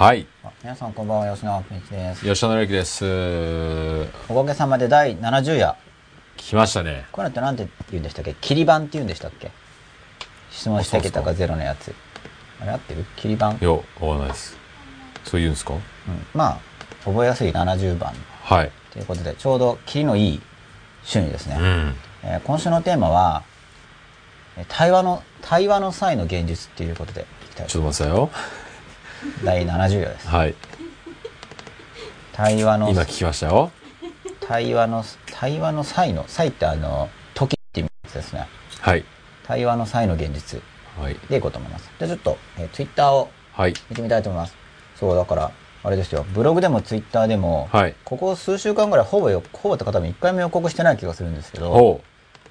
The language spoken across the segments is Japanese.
はい。あ皆さんこんばんは、吉永健一です。吉田紀之です。おかげさまで第70夜。来ましたね。これってなんて言うんでしたっけ？切り板って言うんでしたっけ？質問してきたかゼロのやつ。あれ合ってる？切り板？うんい。や、わかんないです。そう言うんですか？まあ、覚えやすい70番はい。ということで、ちょうど切りのいい週にですね、うん。えー今週のテーマは、えー対話の、対話の際の現実っていうことでいきたいちょっと待ってくださいよ。第70夜です。はい。対話の、今聞きましたよ。対話の、対話の際の、際ってあの、時って意味ですね。はい。対話の際の現実はい。でいこうと思います。じゃあちょっと、えー、ツイッターをはい。見てみたいと思います。そう、だから、あれですよ、ブログでもツイッターでも、はいここ数週間ぐらいほぼよ、ほぼって方も一回も予告してない気がするんですけど、お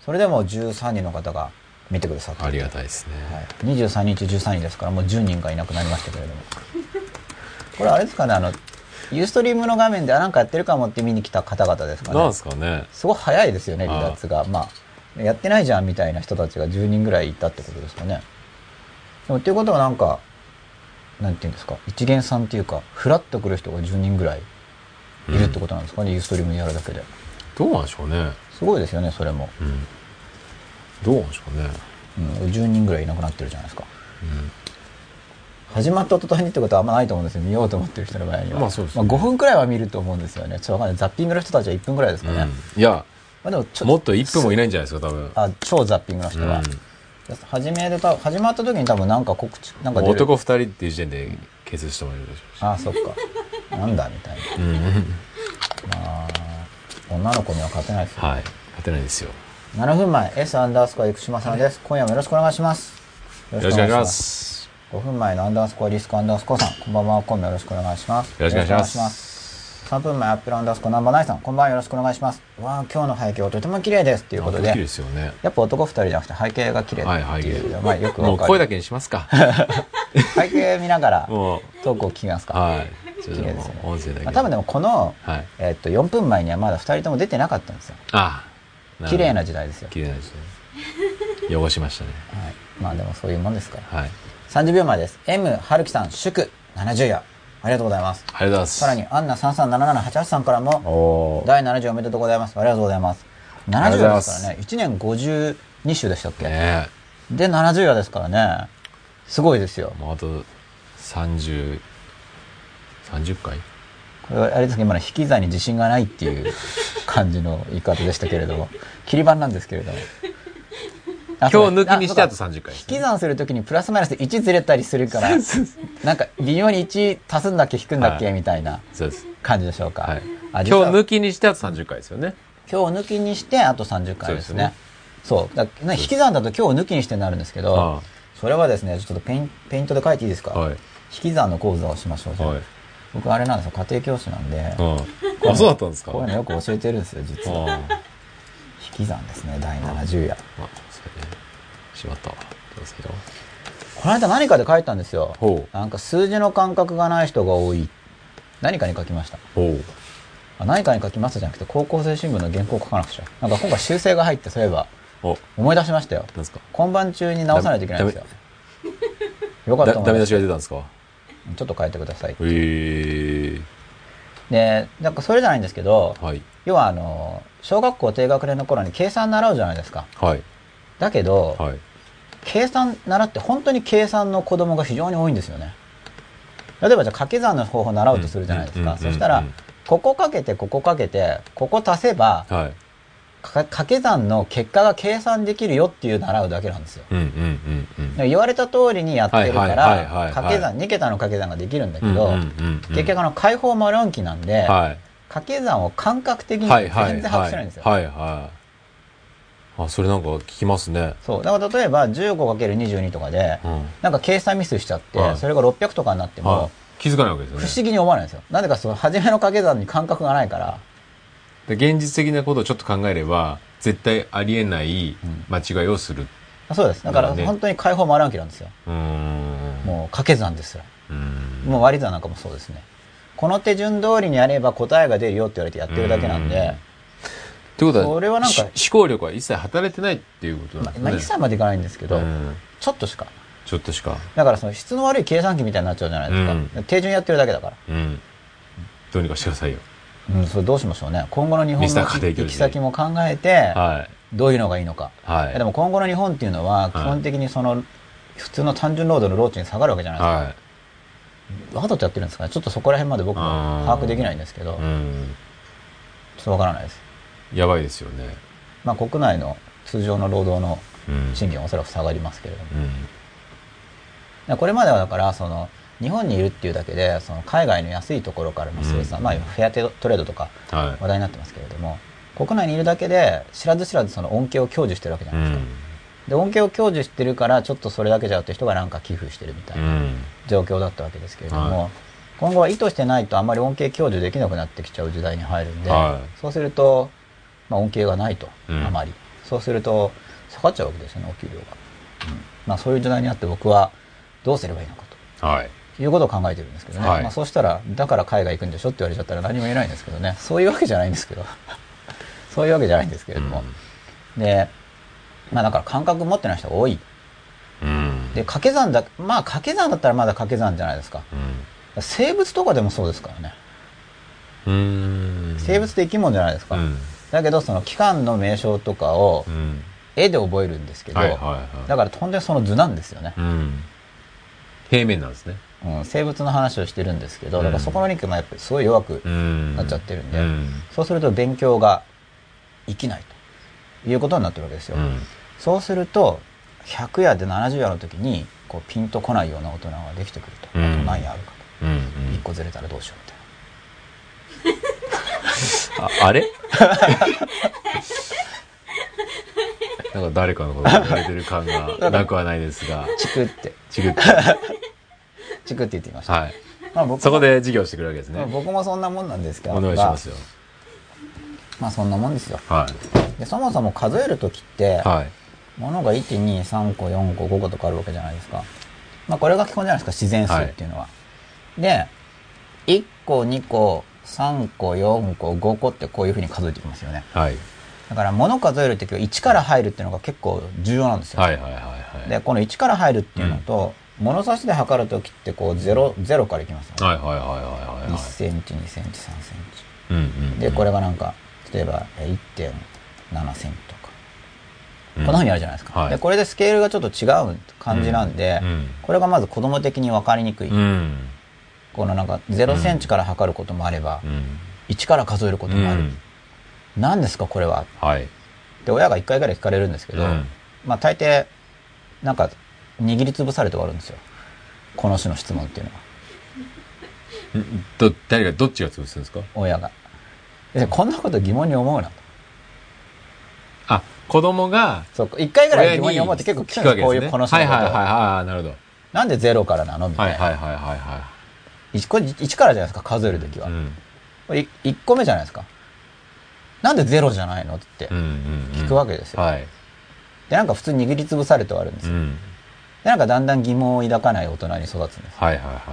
それでも13人の方が見てくださってありがたいですね。はい、23人中13人ですから、もう10人がいなくなりましたけれども。これあれですかね、あの、ユーストリームの画面で、あ、なんかやってるかもって見に来た方々ですかね。なんですかね。すごい早いですよね、離脱が。まあ、やってないじゃんみたいな人たちが10人ぐらいいたってことですかね。でも、っていうことはなんか、なんていうんですか、一元さんっていうか、フラッと来る人が10人ぐらいいるってことなんですかね、ユーストリームやるだけで。どうなんでしょうね。すごいですよね、それも。うん。どうなんでしょうね。うん、10人ぐらいいなくなってるじゃないですか。始まった途端にってことはあんまないと思うんですよ見ようと思ってる人の場合には、まあそうですね5分くらいは見ると思うんですよねちょっとわかんないザッピングの人たちは1分くらいですかね、うん。いや、まあ、でもちょもっと1分もいないんじゃないですか、多分。あ超ザッピングの人は、うん始めると始まった時に多分なんか告知なんか男2人っていう時点で決してもらえるでしょうし。あそっかなんだみたいなうん。まあ女の子には勝てないですよ、はい。勝てないですよ。7分前 S アンダースコア生島さんです今夜もよろしくお願いしますよよろしくお願いします。5分前のアンダースコアリスクアンダースコアさん、こんばんは、今夜もよろしくお願いします。よろしくお願いしますよろくお願いします3分前アップルアンダースコアナンバーナインさん、こんばんは、よろしくお願いします。わあ、今日の背景はとても綺麗です。ということでね。やっぱ男2人じゃなくて背景が綺麗はい、っていう、はい。まあよくも。う声だけにしますか。背景見ながらトークを聞きますか。はい。綺麗ですよね。まあ多分でもこの、はい。えっと、4分前にはまだ2人とも出てなかったんですよ。ああ。綺麗な時時代ですよ。綺麗な時代。汚しましたね。はい。まあでもそういうもんですから。はい。30秒前です。M 春樹さん、祝70夜。ありがとうございます。ありがとうございます。さらに、アンナ337788さんからも、第70おめでとうございます。ありがとうございます。70ありがとうござい夜まですすからね、1年52週でしたっけ、ねで、70夜ですからね、すごいですよえ。。もうあと30、30回？あれですけど、今の引き算に自信がないっていう感じの言い方でしたけれども、切り板なんですけれども。あ 今日抜きにしてあとそうか30回です引き算するときにプラスマイナス1ずれたりするから、なんか微妙に1足すんだっけ引くんだっけ、はいみたいな。感じでしょうか。はい。あ今日抜ききにしてあと30回ですよね。今日抜きにしてあと30回ですね。そうそうだね引き算だと今日抜きにしてなるんですけど、あそれはですね、ちょっとペインペイントで書いていいですか、はい。引き算の講座をしましょう。じゃあはい。僕あれなんですよ、家庭教師なんで、うん。あ、そうだったんですか？こういうのよく教えてるんですよ、実は。引き算ですね、第70夜。まあ、そうね。しまったわ。どうですけど？この間何かで書いたんですよ。なんか数字の感覚がない人が多い。何かに書きました。何かに書きましたじゃなくて、高校生新聞の原稿を書かなくちゃ。なんか今回修正が入って、そういえば、お、思い出しましたよ。なんですか？今晩中に直さないといけないんですよ。よかったダメ出しが出たんですか？ちょっと変えてください。へえ。で、なんかそれじゃないんですけど、はい。要はあの、小学校低学年の頃に計算習うじゃないですか。はい。だけど、はい。計算習って本当に計算の子供が非常に多いんですよね。例えばじゃあ掛け算の方法を習うとするじゃないですか。そしたら、ここかけて、ここかけて、ここ足せば、はい。か掛け算の結果が計算できるよっていう習うだけなんですよ。言われた通りにやってるかはいはいはいはいら、はい掛け算、2桁の掛け算ができるんだけど、結局あの解放丸暗記なんで、はい。掛け算を感覚的に全はいはい然把握してないんですよ。はいはい。あ、それなんか聞きますね。そう。だから例えば 15×22 とかで、うん。なんか計算ミスしちゃって、はいそれが600とかになっても、はい。気づかないわけですよね。不思議に思わないんですよ。なぜかその初めの掛け算に感覚がないから、で現実的なことをちょっと考えれば、絶対ありえない間違いをする。そうです。だから本当に解放丸暗記なんですよ。もう掛け算ですら。もう割り算なんかもそうですね。この手順通りにやれば答えが出るよって言われてやってるだけなんで、ってことは、それはなんかし思考力は一切働いてないっていうことなんまですね。まあ、一切までいかないんですけど、うんちょっとしか。ちょっとしか。だからその質の悪い計算機みたいになっちゃうじゃないですか。うん手順やってるだけだから。うん。どうにかしてくださいよ。うん、それどうしましょうね。今後の日本の行き先も考えて、はい。どういうのがいいのか。はい。でも今後の日本っていうのは、基本的にその、普通の単純労働の労賃に下がるわけじゃないですか。はい。わざとやってるんですかね。ちょっとそこら辺まで僕も把握できないんですけど、うん。ちょっとわからないです。やばいですよね。まあ国内の通常の労働のうん。賃金はおそらく下がりますけれども。うん。でこれまではだから、その、日本にいるっていうだけで、その海外の安いところからの生産、うんまあフェアトレードとかは話題になってますけれども、国内にいるだけで知らず知らずその恩恵を享受してるわけじゃないですか。ん。で、恩恵を享受してるから、ちょっとそれだけじゃって人がなんか寄付してるみたいうなん状況だったわけですけれども、はい今後は意図してないとあんまり恩恵享受できなくなってきちゃう時代に入るんで、はいそうすると、まあ恩恵がないと、うんあまり。そうすると、下がっちゃうわけですよね、お給料が。うんまあそういう時代にあって僕はどうすればいいのかはい。ということを考えてるんですけどね。はいまあそうしたら、だから海外行くんでしょって言われちゃったら何も言えないんですけどね。そういうわけじゃないんですけど。そういうわけじゃないんですけれども。で、まあだから感覚持ってない人が多い。うん。で、掛け算だ、まあ掛け算だったらまだ掛け算じゃないですか。生物とかでもそうですからね。うん。うん。生物って生き物じゃないですか。うん。だけどその期間の名称とかをうん。絵で覚えるんですけど、はいはいはい。だからとんでその図なんですよね。うん。平面なんですね。うん、生物の話をしてるんですけど、うんだからそこのリンクもやっぱりすごい弱くうん。なっちゃってるんで、うん。そうすると勉強が生きないということになってるわけですよ。うん。そうすると、100夜で70夜の時に、こうピンとこないような大人ができてくると。うんあと何夜あるかうん。うと。ん1個ずれたらどうしようみたいな。あ、あれ？なんか誰かのこと言われてる感がなくはないですが、チクって、ちぐって。チクって言ってみました。はい。まあ僕もそこで授業してくるわけですまあね。僕もそんなもんなんですけど。お願いしますよ。まあそんなもんですよ。はい。で、そもそも数える時って、はい。ものが1、2、3個、4個、5個とかあるわけじゃないですか。まあこれが基本じゃないですか、自然数っていうのは。で、1個、2個、3個、4個、5個ってこういうふうに数えていきますよね。はい。だから物数える時は1から入るっていうのが結構重要なんですよ。はいはいはいはい。で、この1から入るっていうのと、物差しで測る時ってこう0、0からいきますよね。はいはいはいはいはい。1センチ、2センチ、3センチ。うんうん。で、これがなんか、例えばえー1.7センチとか。こんな風にあるじゃないですか。はいで、これでスケールがちょっと違う感じなんで、うんうんこれがまず子供的に分かりにくい。うん。このなんか0センチから測ることもあれば、うん。1から数えることもある。うん何ですかこれは？はい。で、親が1回ぐらい聞かれるんですけど、うんまあ大抵、なんか、握りつぶされて終わるんですよ。この種の質問っていうのは。ど、誰が、どっちが潰すんですか？親が。でこんなこと疑問に思うなと。あ、子供が、そう、一回ぐらい疑問に思って結構聞聞くわけですね。こういうこの種のことを。はいはいはいはい。なるほど。なんでゼロからなの？みたな。はいいはいはいはいは一個一からじゃないですか、数えるときい。は。うん。これい一個目じゃないですか。なんでゼロじゃないの？ってうんうんうん。聞くわけですよ。はい。で、なんか普通に握りつぶされて終わるんですよ。うん。で、なんかだんだん疑問を抱かない大人に育つんです。はいはいはいはい。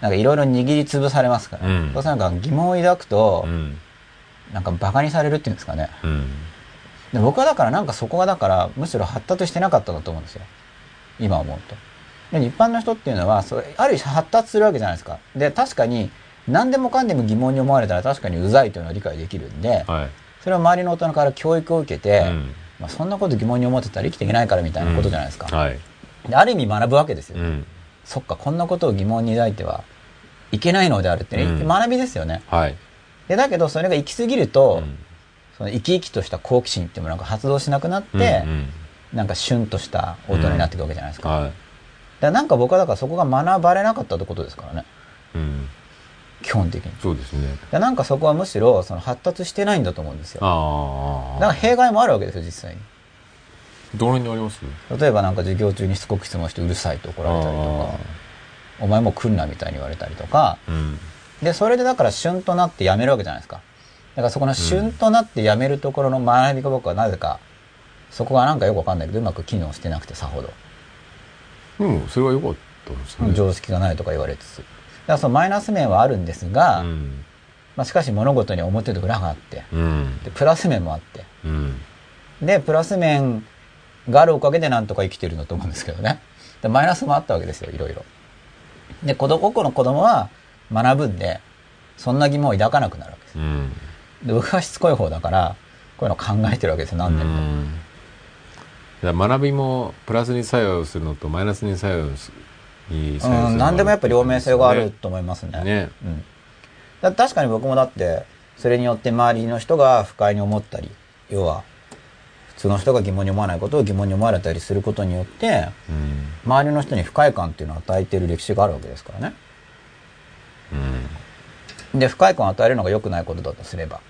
なんかいろいろ握りつぶされますから。うんそうするとなんか疑問を抱くと、うん。なんかバカにされるっていうんですかね。うん。で僕はだからなんかそこがだからむしろ発達してなかったんだと思うんですよ。今思うと。で一般の人っていうのはそれある種発達するわけじゃないですか。で確かに何でもかんでも疑問に思われたら確かにうざいというのは理解できるんで、はい。それを周りの大人から教育を受けて、うんまあ、そんなこと疑問に思ってたら生きていけないからみたいなことじゃないですか。はい。である意味学ぶわけですよ。うん。そっか、こんなことを疑問に抱いてはいけないのであるってね、うん学びですよね。はい。でだけどそれが行き過ぎると、うんその生き生きとした好奇心っていうものが発動しなくなって、うんうんなんかシュンとした大人になっていくわけじゃないですか。だかはい。らなんか僕はだからそこが学ばれなかったってことですからね。うん。基本的に。そうですね。でなんかそこはむしろその発達してないんだと思うんですよ。だから弊害もあるわけですよ、実際に。どの辺にあります？例えばなんか授業中にしつこく質問してうるさいと怒られたりとか、お前もう来んなみたいに言われたりとか、うん。で、それでだから旬となってやめるわけじゃないですか。だからそこの旬となってやめるところの学びが僕はなぜか、そこがなんかよくわかんないけど、うまく機能してなくてさほど。でも、それは良かったですね。常識がないとか言われつつ。だからそのマイナス面はあるんですが、うん。まあ、しかし物事に表と裏があって、うん。で、プラス面もあって、うん。で、プラス面があるおかげでなんとか生きてるんだと思うんですけどね。でマイナスもあったわけですよ、いろいろ。で、子供、個の子供は学ぶんで、そんな疑問を抱かなくなるわけです。うん。で、僕はしつこい方だから、こういうの考えてるわけですよ、何年も。うんだ学びもプラスに作用するのとマイナスに作用すに作用するうん、何でもやっぱ両面性があると思いますね。ねうん。だ確かに僕もだって、それによって周りの人が不快に思ったり、要は、普通の人が疑問に思わないことを疑問に思われたりすることによって、うん周りの人に不快感っていうのを与えている歴史があるわけですからね。で、不快感を与えるのが良くないことだとすれば、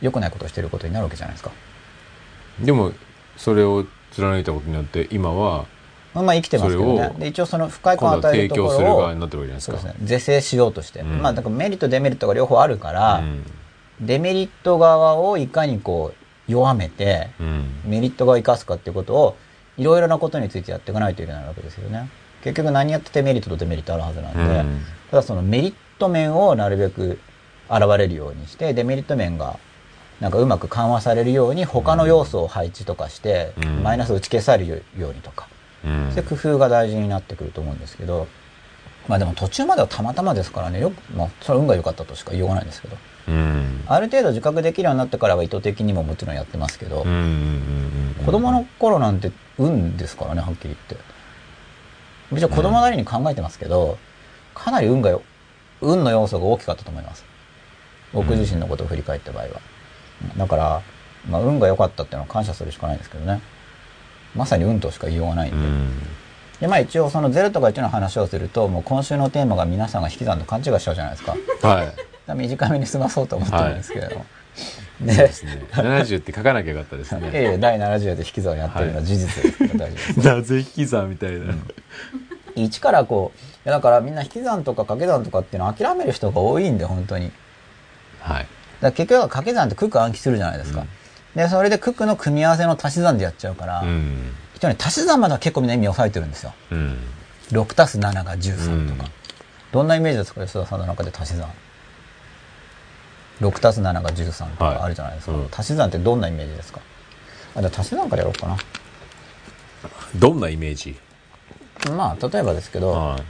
良くないことをしていることになるわけじゃないですか。でもそれを貫いたことによって今はまあ、まあ生きてますけど。ねで、一応その不快感を与えるとこ供するろを側になってるわけじゃないですかそうですね。是正しようとして。うんまあ、だからメリット、デメリットが両方あるから、うんデメリット側をいかにこう、弱めて、うん。メリット側を生かすかっていうことを、いろいろなことについてやっていかないといけないわけですよね。結局何やっててメリットとデメリットあるはずなんで、うんただそのメリット面をなるべく現れるようにして、デメリット面がなんかうまく緩和されるように他の要素を配置とかして、うん。マイナスを打ち消されるようにとか、うん。そういう工夫が大事になってくると思うんですけど、まあでも途中まではたまたまですからね、よく、まあそれは運が良かったとしか言いようがないんですけど、うんある程度自覚できるようになってからは意図的にももちろんやってますけど、子供の頃なんて運ですからね、はっきり言って。一応子供なりに考えてますけど、かなり運がよ、運の要素が大きかったと思います。僕自身のことを振り返った場合は。だから、まあ運が良かったっていうのは感謝するしかないんですけどね。まさに運としか言いようがないんで。うんで、まあ一応その0とか1の話をすると、もう今週のテーマが皆さんが引き算と勘違いしちゃうじゃないですか。はいら短めに済まそうと思ってるんですけれども。そうですね70って書かなきゃよかったですね や第70で引き算をやってるのは事実ですから大丈夫です。なぜ引き算みたいな一からこう、だからみんな引き算とか掛け算とかっていうのを諦める人が多いんで、本当に。はいら結局は掛け算って九九暗記するじゃないですか。で、それで九九の組み合わせの足し算でやっちゃうから、うん一応ね、足し算までは結構みんな意味を抑えてるんですよ。うん6たす7が13とか。うんどんなイメージですか吉田さんの中で足し算。6たす7が13とかあるじゃないですか。はいうん足し算ってどんなイメージですか？あ、じゃあ足し算からやろうかな。どんなイメージ？まあ、例えばですけど、はい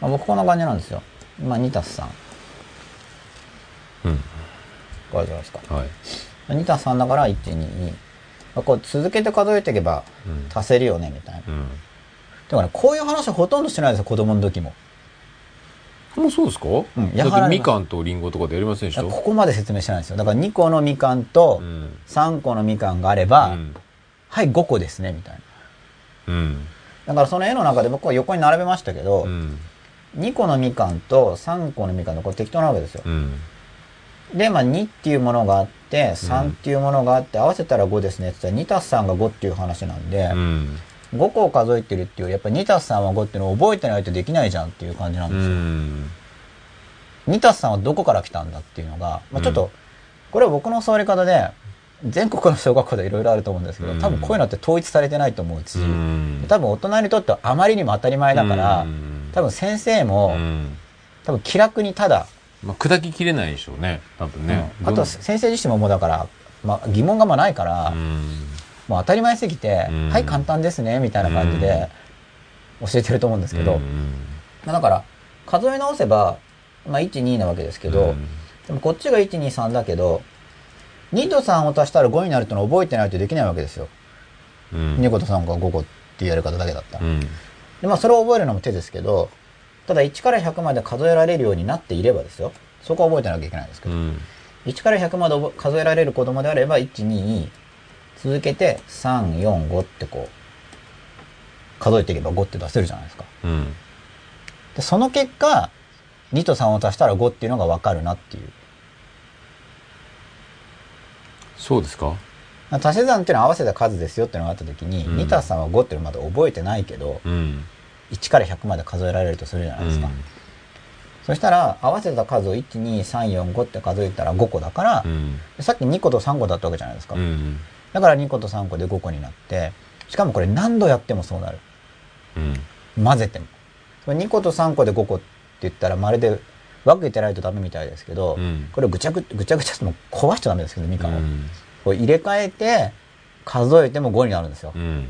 まあ、僕こんな感じなんですよ。まあ、2たす3。うんこれじゃないですか。はい2たす3だから1、2、2。まあこう続けて数えていけばうん足せるよね、みたいな。うんだから、ね、こういう話ほとんどしてないですよ、子供の時も。もうそうですか、ん。だってみかんとりんごとかでやりませんでしょここまで説明してないんですよ。だから2個のみかんとうん。3個のみかんがあれば、うん。はい、5個ですね、みたいな。うん。だからその絵の中で僕は横に並べましたけど、うん。2個のみかんと3個のみかんのこれ適当なわけですよ。うん。で、まあ2っていうものがあって、3っていうものがあって、合わせたら5ですねって言ったら2たす3が5っていう話なんで、うん5個を数えてるっていうやっぱ2たす3は5っていうのを覚えてないとできないじゃんっていう感じなんうですよ。ん。2たす3はどこから来たんだっていうのが、まあ、ちょっと、これは僕の教わり方で、全国の小学校でいろいろあると思うんですけど、多分こういうのって統一されてないと思うし、うん。多分大人にとってはあまりにも当たり前だから、うん。多分先生も、うん。多分気楽にただ、まあ、砕ききれないでしょうね多分ね、うん。あと先生自身ももうだから、まあ、疑問がまあないから、うんもう当たり前すぎて、うん。はい簡単ですねみたいな感じで教えてると思うんですけど、うんまあだから数え直せば、まあ、12なわけですけど、うん。でもこっちが123だけど2と3を足したら5になるってのを覚えてないとできないわけですよ、うん。2個と3個が5個っていうやり方だけだったら、うん。でまあそれを覚えるのも手ですけどただ1から100まで数えられるようになっていればですよ。そこは覚えてなきゃいけないんですけど、うん。1から100まで数えられる子供であれば122続けて345ってこう数えていけば5って出せるじゃないですか。うん。でその結果2と3を足したら5っていうのが分かるなっていう。そうですか？足し算っていうのは合わせた数ですよっていうのがあった時に、うん。2たす3は5っていうのまだ覚えてないけどうん。1から100まで数えられるとするじゃないですか、そしたら合わせた数を12345って数えたら5個だからう、ん。さっき2個と3個だったわけじゃないですか、うんだから2個と3個で5個になってしかもこれ何度やってもそうなるうん混ぜてもこれ2個と3個で5個って言ったらまるで分けてないとダメみたいですけど、うんこれぐちゃぐぐちゃぐちゃってもう壊しちゃダメですけどみかんを、うんこれ入れ替えて数えても5になるんですよ、うん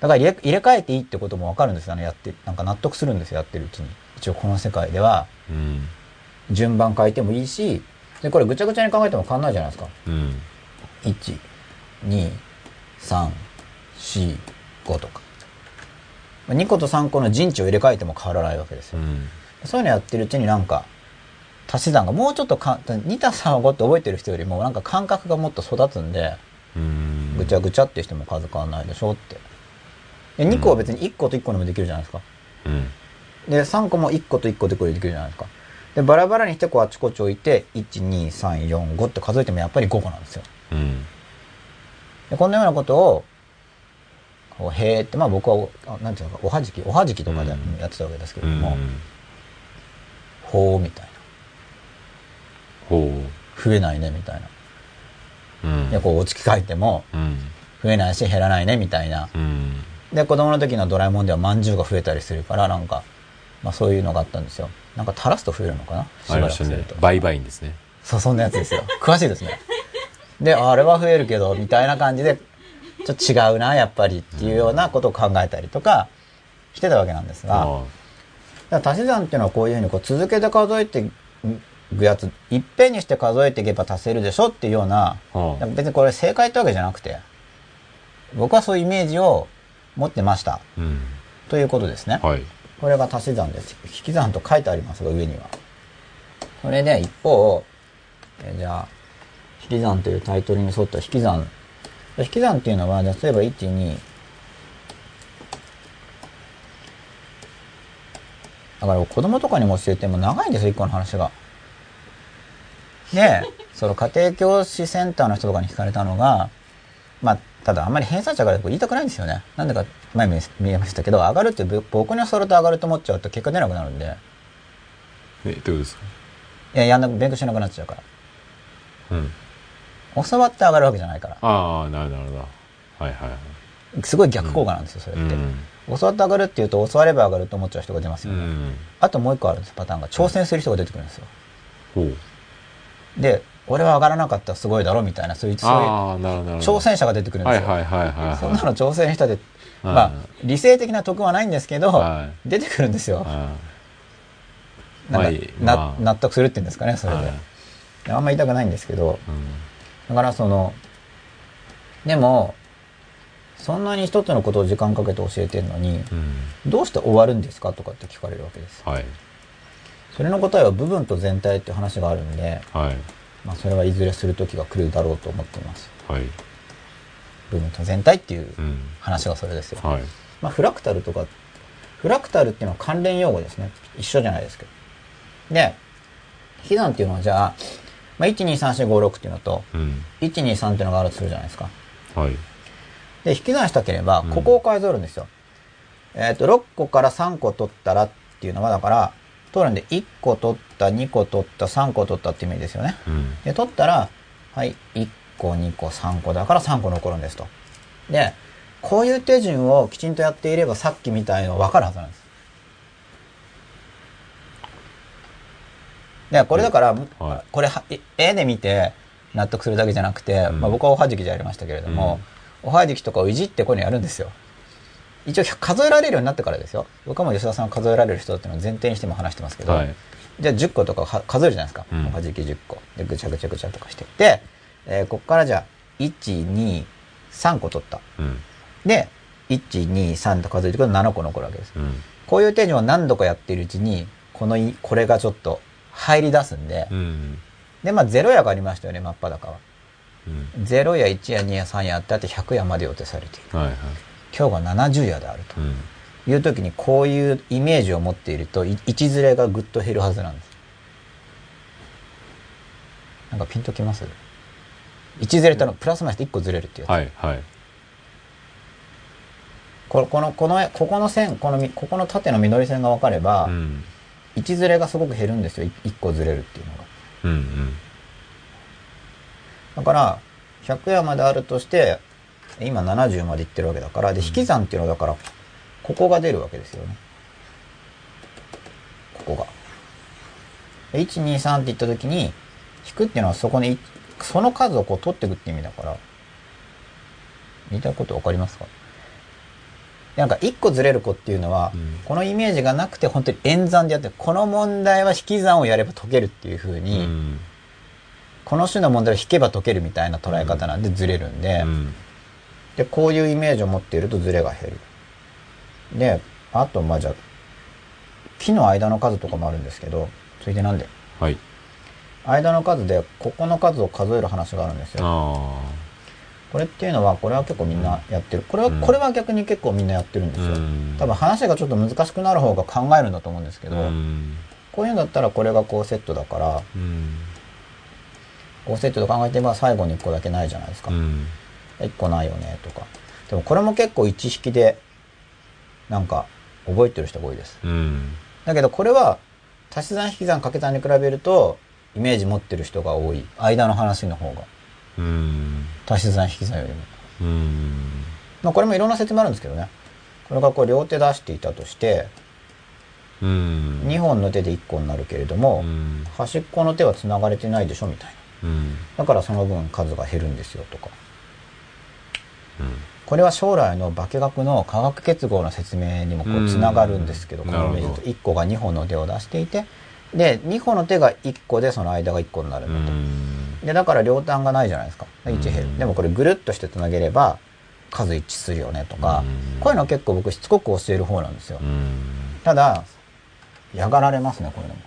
だだから入れ入れ替えていいってこともわかるんですよね。やって、なんか納得するんですよ、やってるうちに。一応この世界では、うん。順番変えてもいいし、で、これぐちゃぐちゃに考えても変わんないじゃないですか。うん。1、2、3、4、5とか。2個と3個の陣地を入れ替えても変わらないわけですよ。うん。そういうのやってるうちになんか、足し算がもうちょっとか、2たす3は5って覚えてる人よりもなんか感覚がもっと育つんで、うん。ぐちゃぐちゃってしても数変わんないでしょって。で、2個は別に1個と1個でもできるじゃないですか。うん。で、3個も1個と1個でこれできるじゃないですか。で、バラバラにしてこうあちこち置いて、1、2、3、4、5って数えてもやっぱり5個なんですよ。こんなようなことを、こうへーって、まあ僕はなんていうのか、おはじき、おはじきとかでうんやってたわけですけれども、うん。ほーみたいな。ほ増えないね、みたいな。う。うん。で、こう、お月書いても、うん。増えないし減らないね、みたいな。うん。で、子供の時のドラえもんでは饅頭が増えたりするから、なんか、まあそういうのがあったんですよ。なんか垂らすと増えるのかな？しばらくすると。バイバインですね。そう、そんなやつですよ。詳しいですね。で、ああれは増えるけど、みたいな感じで、ちょっと違うな、やっぱりっていうようなことを考えたりとかしてたわけなんですが、あだから足し算っていうのはこういうふうにこう続けて数えていくやつ、いっぺんにして数えていけば足せるでしょっていうような。別にこれ正解ってわけじゃなくて、僕はそういうイメージを持ってました。うん。ということですね。はい。これが足し算です。引き算と書いてありますが、上には。それで、一方、えじゃあ、引き算というタイトルに沿った引き算。引き算っていうのは、例えば1、2、だから子供とかにも教えても長いんですよ、一個の話が。で、その家庭教師センターの人とかに聞かれたのが、まあ、ただあんまり偏差値上がると言いたくないんですよね。なんでか前も見えましたけど、上がるってぼ僕に教わると上がると思っちゃうと結果出なくなるんで、え、どうですか？いや、やんなく、勉強しなくなっちゃうから。うん。教わって上がるわけじゃないから。ああ、なるほど。はいはいはい。すごい逆効果なんですよ、それって。うん教わって上がるっていうと、教われば上がると思っちゃう人が出ますうよね。ん。あともう一個あるんです、パターンが。挑戦する人が出てくるんですよ。ほう。で、俺は上がらなかったらすごいだろみたいな、そういう、そういう。挑戦者が出てくるんですよ。はいはいはい。そんなの挑戦したで、はいまあ、理性的な得はないんですけど、は出てくるんですよ。あなんか納得するっていうんですかね、それで。はいあんま言いたくないんですけど、うんだからその、でも、そんなに一つのことを時間かけて教えてるのに、うん。どうして終わるんですかとかって聞かれるわけです。はい。それの答えは部分と全体って話があるんで、はい。まあそれはいずれする時が来るだろうと思っています。はい。部分と全体っていううん。話がそれですよ。はい。まあフラクタルとか、フラクタルっていうのは関連用語ですね。一緒じゃないですけど。で、引き算っていうのはじゃあ、まあ、1、2、3、4、5、6っていうのと、うん。1、2、3っていうのがあるとするじゃないですか。はい。で、引き算したければ、うんここを数えるんですよ。えっ、と、6個から3個取ったらっていうのは、だから、取るんで、1個取った、2個取った、3個取ったって意味ですよね。うん。で、取ったら、はい、1個、2個、3個だから3個残るんですと。で、こういう手順をきちんとやっていれば、さっきみたいの分かるはずなんです。で、これだから、はいこれ絵で見て納得するだけじゃなくて、うんまあ僕はおはじきでやりましたけれども、おはじきとかをいじってこういうのやるんですよ。一応数えられるようになってからですよ。僕はもう吉田さんは数えられる人っていうのを前提にしても話してますけど、はい。じゃあ10個とかは数えるじゃないですか。うんおはじき10個。で、ぐちゃぐちゃぐちゃとかしてって、えーこっからじゃあ、1、2、3個取った。うん。で、1、2、3と数えていくと7個残るわけです。うん。こういう手順を何度かやっているうちに、このい、これがちょっと入り出すんで、うん。で、まあ0夜がありましたよね、真っ裸は。うん。0や1や2や3やってあって100夜まで予定されている。はいはい。今日が70夜であるとうん。いう時にこういうイメージを持っていると、い1ずれがぐっと減るはずなんです。なんかピンときます？1ずれたのプラスマイナスで1個ずれるっていうやつ。はいはい。この、この、この、ここの線、このみ、ここの縦の緑線が分かれば、うん。1ずれがすごく減るんですよ。1個ずれるっていうのが。うんうん。だから、100夜まであるとして、今70までいってるわけだから、で、引き算っていうのはだから、ここが出るわけですよね。ここが。で1、2、3って言った時に、引くっていうのはそこに、その数をこう取っていくって意味だから、言いたいことわかりますか？なんか一個ずれる子っていうのは、うん。このイメージがなくて本当に演算でやってる。この問題は引き算をやれば解けるっていう風うに、ん。この種の問題を引けば解けるみたいな捉え方なんでずれるんで、うん。でこういうイメージを持っているとずれが減る。であとまあじゃあ木の間の数とかもあるんですけどついでなんで。はい。間の数でここの数を数える話があるんですよ。あこれっていうのはこれは結構みんなやってる。これは、うん。これは逆に結構みんなやってるんであすよ、うん。多分話がちょっと難しくなる方が考えるんだと思うんですけど、うん。こういうんだったらこれがこうセットだからうん。こうセットで考えてば最後に1個だけないじゃないですか、うん。1個ないよねとか。でもこれも結構1引きでなんか覚えてる人が多いです。うん。だけどこれは足し算引き算掛け算に比べるとイメージ持ってる人が多い。間の話の方が。うん足し算引き算よりもうん。まあこれもいろんな説明あるんですけどね。これがこう両手出していたとしてうん。2本の手で1個になるけれども、うん。端っこの手はつながれてないでしょみたいな。うん。だからその分数が減るんですよとか。うん。これは将来の化学の化学結合の説明にもこうつながるんですけど、うんこのイメージだとなるほど1個が2本の手を出していてで2本の手が1個でその間が1個になるうんだと、ん。でだから両端がないじゃないですか。1減る、うん。でもこれぐるっとしてつなげれば数一致するよねとか、うん。こういうのは結構僕しつこく教える方なんですよ、うん。ただ嫌がられますねこういうのも。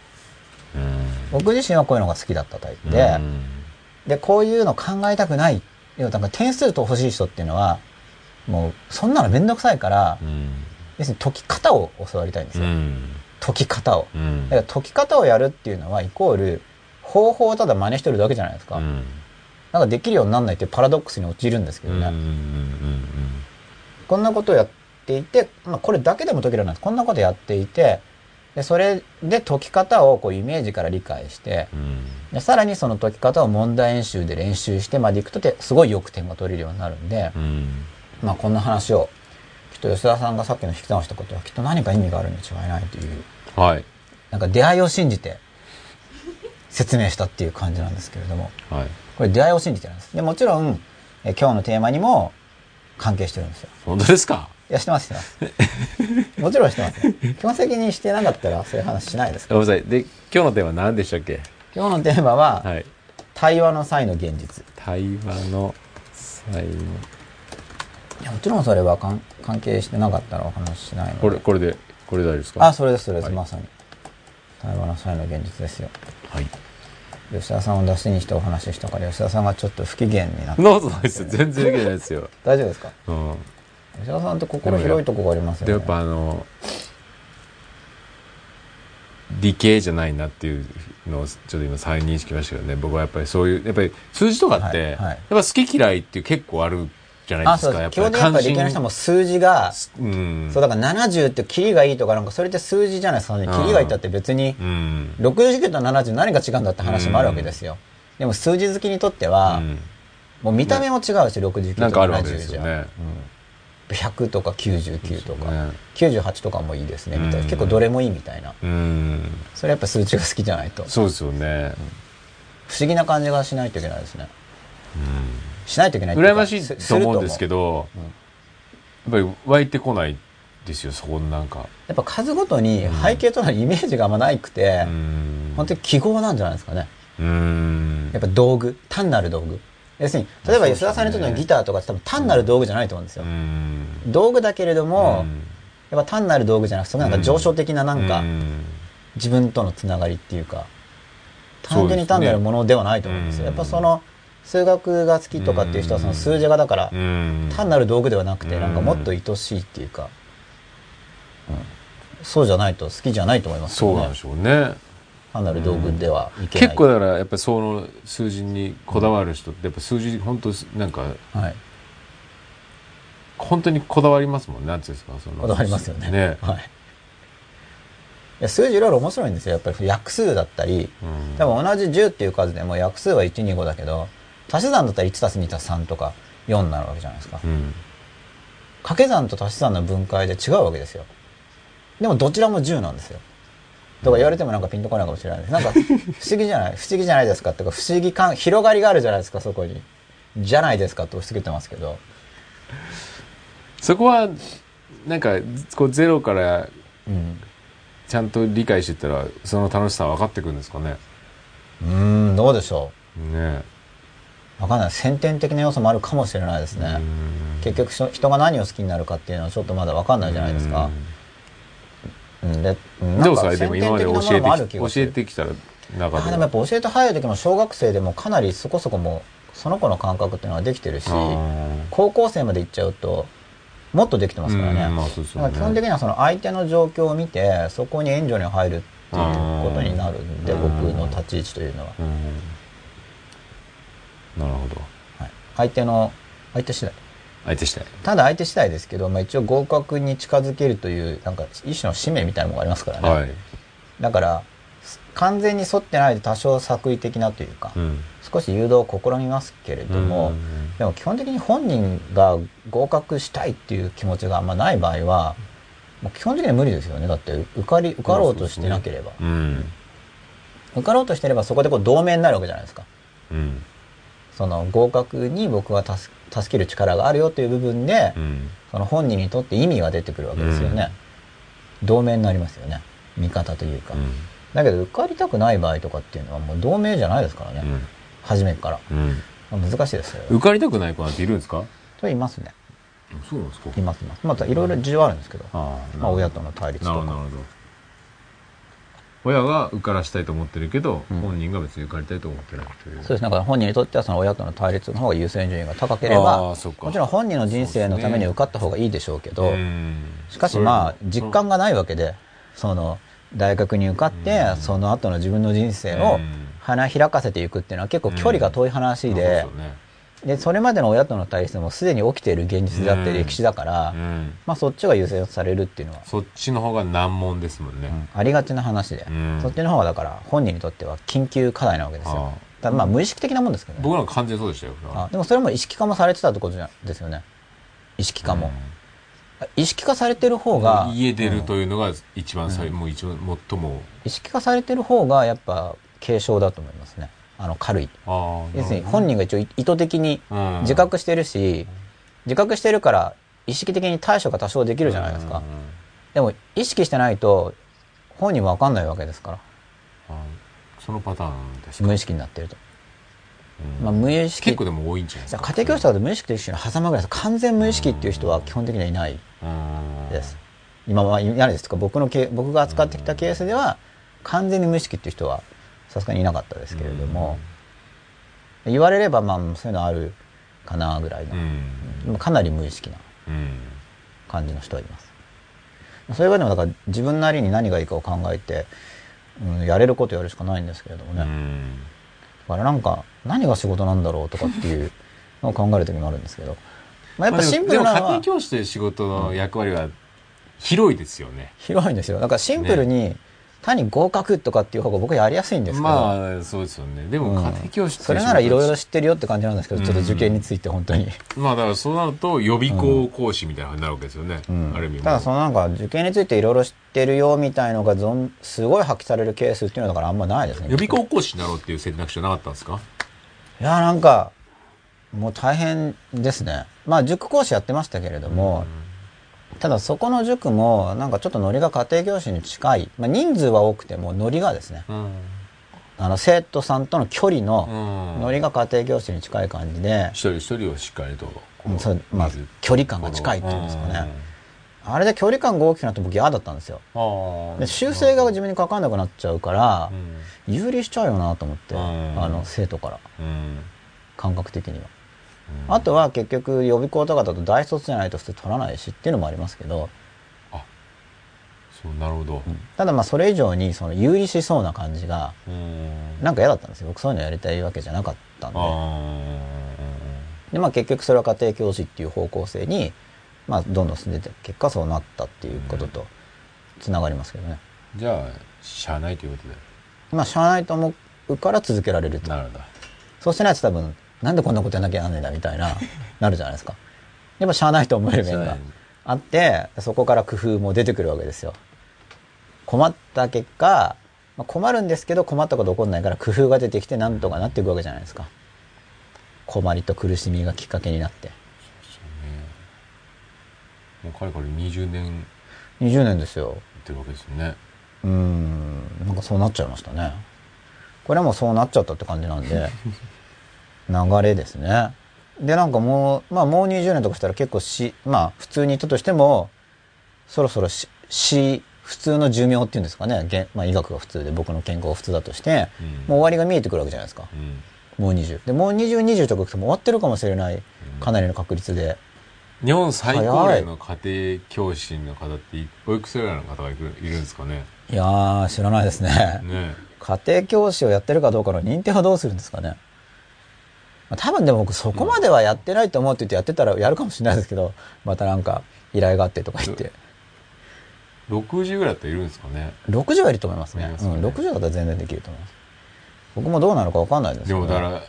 うん。僕自身はこういうのが好きだったタイプで、うん。でこういうの考えたくない要はなんか点数と欲しい人っていうのはもうそんなのめんどくさいから、うん。要するに解き方を教わりたいんですよ、うん解き方を。うん。だから解き方をやるっていうのはイコール方法をただ真似してるだけじゃないですか、うん。なんかできるようになんないっていうパラドックスに陥るんですけどね、こんなことをやっていて、まあ、これだけでも解けるようになるこんなことやっていてでそれで解き方をこうイメージから理解してうん。うんでさらにその解き方を問題演習で練習してまでいくとてすごいよく点が取れるようになるんで、うん。まあこんな話をきっと吉田さんがさっきの引き算をしたことはきっと何か意味があるに違いないというはい。なんか出会いを信じて説明したっていう感じなんですけれども。はい。これ出会いを信じてなんです。でもちろんえ今日のテーマにも関係してるんですよ。本当ですか？いやしてますしてます。もちろんしてますよ。基本的にしてなかったらそういう話しないですから。ごめんなさい。で今日のテーマ何でしたっけ？今日のテーマは、はい。対話の際の現実。対話の際のいやもちろんそれは関関係してなかったらお話ししないので。これこれでこれで大丈夫ですか？あそれですそれです、はい。まさに。対話の際の現実ですよ。はい。吉田さんを出しにしてお話ししたから吉田さんがちょっと不機嫌になって。そんなことないですよ。全然いけないですよ。大丈夫ですか？うん。吉田さんって心広いとこがありますよね。でやっぱあの理系じゃないなっていうのをちょっと今再認識しましたけどね。僕はやっぱりそういうやっぱり数字とかって、はいはい。やっぱ好き嫌いっていう結構あるじゃないですあそうかです。基本的にやっぱり理系の人も数字が、うん。そうだから70ってキリがいいとかなんかそれって数字じゃない。ですかねキリがいいったって別にうん。69と70何が違うんだって話もあるわけですよ、でも数字好きにとっては、うん。もう見た目も違うし69となんかあるわけ70じゃ、ですよね。うん、100とか99とか、ね。98とかもいいですねみたいな、うん。結構どれもいいみたいな。うん。それやっぱ数値が好きじゃないと。そうですよね、不思議な感じがしないといけないですね。うんしないといけない羨ましいと思うんですけど、やっぱり湧いてこないですよそこのなんか。やっぱ数ごとに背景となるイメージがあんまないくて、うん。本当に記号なんじゃないですかね。うん。やっぱ道具単なる道具。要するに例えば吉田さんにとってのギターとかって多分単なる道具じゃないと思うんですよ、うん。道具だけれども、うん。やっぱ単なる道具じゃなくてなんか上昇的ななんかうん。自分とのつながりっていうか単純に単なるものではないと思うんですよ、うん。やっぱその数学が好きとかっていう人はその数字がだからうん。単なる道具ではなくてうん。なんかもっと愛しいっていうか、うん。そうじゃないと好きじゃないと思いますよね。そうなんでしょうね。単なる道具ではいけない、結構だからやっぱりその数字にこだわる人ってやっぱ数字本当なんかはい。本当にこだわりますもんねなんていうんですかそのこだわりますよね。ね。はい。いや数字いろいろ面白いんですよ。やっぱり約数だったりうん。多分同じ10っていう数でも約数は125だけど足し算だったら 1+2+3 とか4になるわけじゃないですか。うん。掛け算と足し算の分解で違うわけですよ。でもどちらも10なんですよ。とか言われてもなんかピンとこないかもしれないです。なんか不思議じゃない？不思議じゃないですかっていうか不思議感広がりがあるじゃないですかそこに。じゃないですかと押し付けてますけど。そこはなんかこうゼロからうん。ちゃんと理解してったらその楽しさは分かってくるんですかね？うーんどうでしょねうわかんない。先天的な要素もあるかもしれないですね。結局人人が何を好きになるかっていうのはちょっとまだわかんないじゃないですか。うん。でうん。どうですなんかでも今まで教先天的なものもあえてき教る気がする。えてきた中で。あでもやっぱ教えて入る時も小学生でもかなりそこそこもうその子の感覚っていうのはできてるし高校生まで行っちゃうともっとできてますからね、うんまあそうですよね。基本的にはその相手の状況を見てそこに援助に入るっていうことになるんでうん。僕の立ち位置というのは、うんなるほど。はい、相手の相手次第。相手したいただ相手次第ですけど、まあ、一応合格に近づけるというなんか一種の使命みたいなものがありますからね、はい。だから完全に沿ってないで多少作為的なというか、うん。少し誘導を試みますけれども、でも基本的に本人が合格したいっていう気持ちがあんまない場合はもう基本的には無理ですよね。だって受かり受かろうとしてなければ、うん。受かろうとしてればそこでこう同盟になるわけじゃないですか。うんその合格に僕が助助ける力があるよという部分で、うん。その本人にとって意味が出てくるわけですよね、同盟になりますよね。味方というか、だけど受かりたくない場合とかっていうのはもう同盟じゃないですからね、初めから。うん。うん難しいですよ。受かりたくない子なんているんですか？それいますねそうなんですか。いますいます。またいろいろ事情あるんですけど、ああまあ、親との対立とか。なるほど親が受からしたいと思ってるけど、うん。本人が別に受かりたいと思ってないという。そうです。ねだから本人にとってはその親との対立の方が優先順位が高ければもちろん本人の人生のために受かった方がいいでしょうけどうん。しかしまあ実感がないわけでその大学に受かってうん。その後の自分の人生をうん。花開かせていくっていうのは結構距離が遠い話そうででそれまでの親との対立もすでに起きている現実だって歴史だからうん。まあそっちが優先されるっていうのは。そっちの方が難問ですもんね、うん。ありがちな話で。うん。そっちの方がだから本人にとっては緊急課題なわけですよ。だまあ無意識的なもんですけどね。僕なんか完全にそうでしたよあでもそれも意識化もされてたってことですよね。意識化も、意識化されてる方が家出るうんというのが一番最、もう一番最も。意識化されてる方がやっぱ軽症だと思いますねあの軽い。要するに本人が一応意図的にうん。自覚してるし自覚してるから意識的に対処が多少できるじゃないですか。うんでも意識してないと本人は分かんないわけですから。あそのパターンですか、無意識になってると、うん。まあ、無意識結構でも多いんじゃないですか。家庭教師とかで無意識と意識の狭間ぐらいです。完全無意識っていう人は基本的にはいないうん。です。今はいないです。とか僕のケ僕が扱ってきたケースでは完全に無意識っていう人はさすがにいなかったですけれども、言われればまあそういうのあるかなぐらいの。う、ん。かなり無意識なうん。感じの人はいます。それはでもだから自分なりに何がいいかを考えて、うん、やれることやるしかないんですけれどもね、うん。だからなんか何が仕事なんだろうとかっていうのを考える時もあるんですけど、まあ、やっぱシンプルなのは家庭教師という仕事の役割は広いですよね、広いんですよ。だからシンプルに単に合格とかっていう方が僕はやりやすいんですけど、まあそうですよね。でもうん。家庭教師ってそれならいろいろろ知ってるよって感じなんですけど、ちょっと受験について本当に、まあだからそうなると予備校講師みたいになるわけですよね、ある意味ただそのなんか受験についていろいろ知ってるよみたいのがぞんすごい発揮されるケースっていうのはだからあんまないですね。予備校講師になろうっていう選択肢はなかったんですか？いやなんかもう大変ですね。まあ塾講師やってましたけれども、ただそこの塾もなんかちょっとノリが家庭教師に近い、まあ、人数は多くてもノリがですね。うん。あの生徒さんとの距離うのん。ノリが家庭教師に近い感じで、一人一人をしっかりとそうまあ距離感が近いっていうんですかね、あれで距離感が大きくなって僕嫌だったんですよ。で修正が自分にかかんなくなっちゃうからう、ん。有利しちゃうよなと思って、うん。あの生徒から。うん。感覚的には、うんあとは結局予備校とかだと大卒じゃないと普通取らないしっていうのもありますけど、そうなるほど。ただまあそれ以上にその有利しそうな感じがうん。なんか嫌だったんですよ。僕そういうのやりたいわけじゃなかったんで。あで、まあ、結局それは家庭教師っていう方向性に、まあ、どんどん進んでて結果そうなったっていうこととつながりますけどね、ーじゃあしゃあないということで。まあしゃあないと思うから続けられると。なるほど。そうしてないと多分なんでこんなことやんなきゃなんねえんだみたいななるじゃないですか。やっぱしゃあないと思える面があってそこから工夫も出てくるわけですよ。困った結果、まあ、困るんですけど困ったこと起こんないから工夫が出てきてなんとかなっていくわけじゃないですか。困りと苦しみがきっかけになって。もうかれこれ20年。や20年ですよ。ってるわけですよね。うーん。なんかそうなっちゃいましたね。これはもうそうなっちゃったって感じなんで 流れですね。でなんかもうまあもう20年とかしたら結構しまあ普通にいたとしてもそろそろしし普通の寿命っていうんですかね、げんまあ、医学が普通で僕の健康が普通だとして、うん。もう終わりが見えてくるわけじゃないですか。うん。もう20でもう2020とか行くともう終わってるかもしれないかなりの確率で、日本最高齢の家庭教師の方っていおいくつぐらいの方がいるいるんですかね？いやー知らないですね。ね。家庭教師をやってるかどうかの認定はどうするんですかね。まあ多分でも僕そこまではやってないと思うって言ってやってたらやるかもしれないですけど、またなんか依頼があってとか言って。60ぐらいだったらいるんですかね60はいると思いますね。うん、いますよね60だったら全然できると思います。僕もどうなるかわかんないですけど、でもだから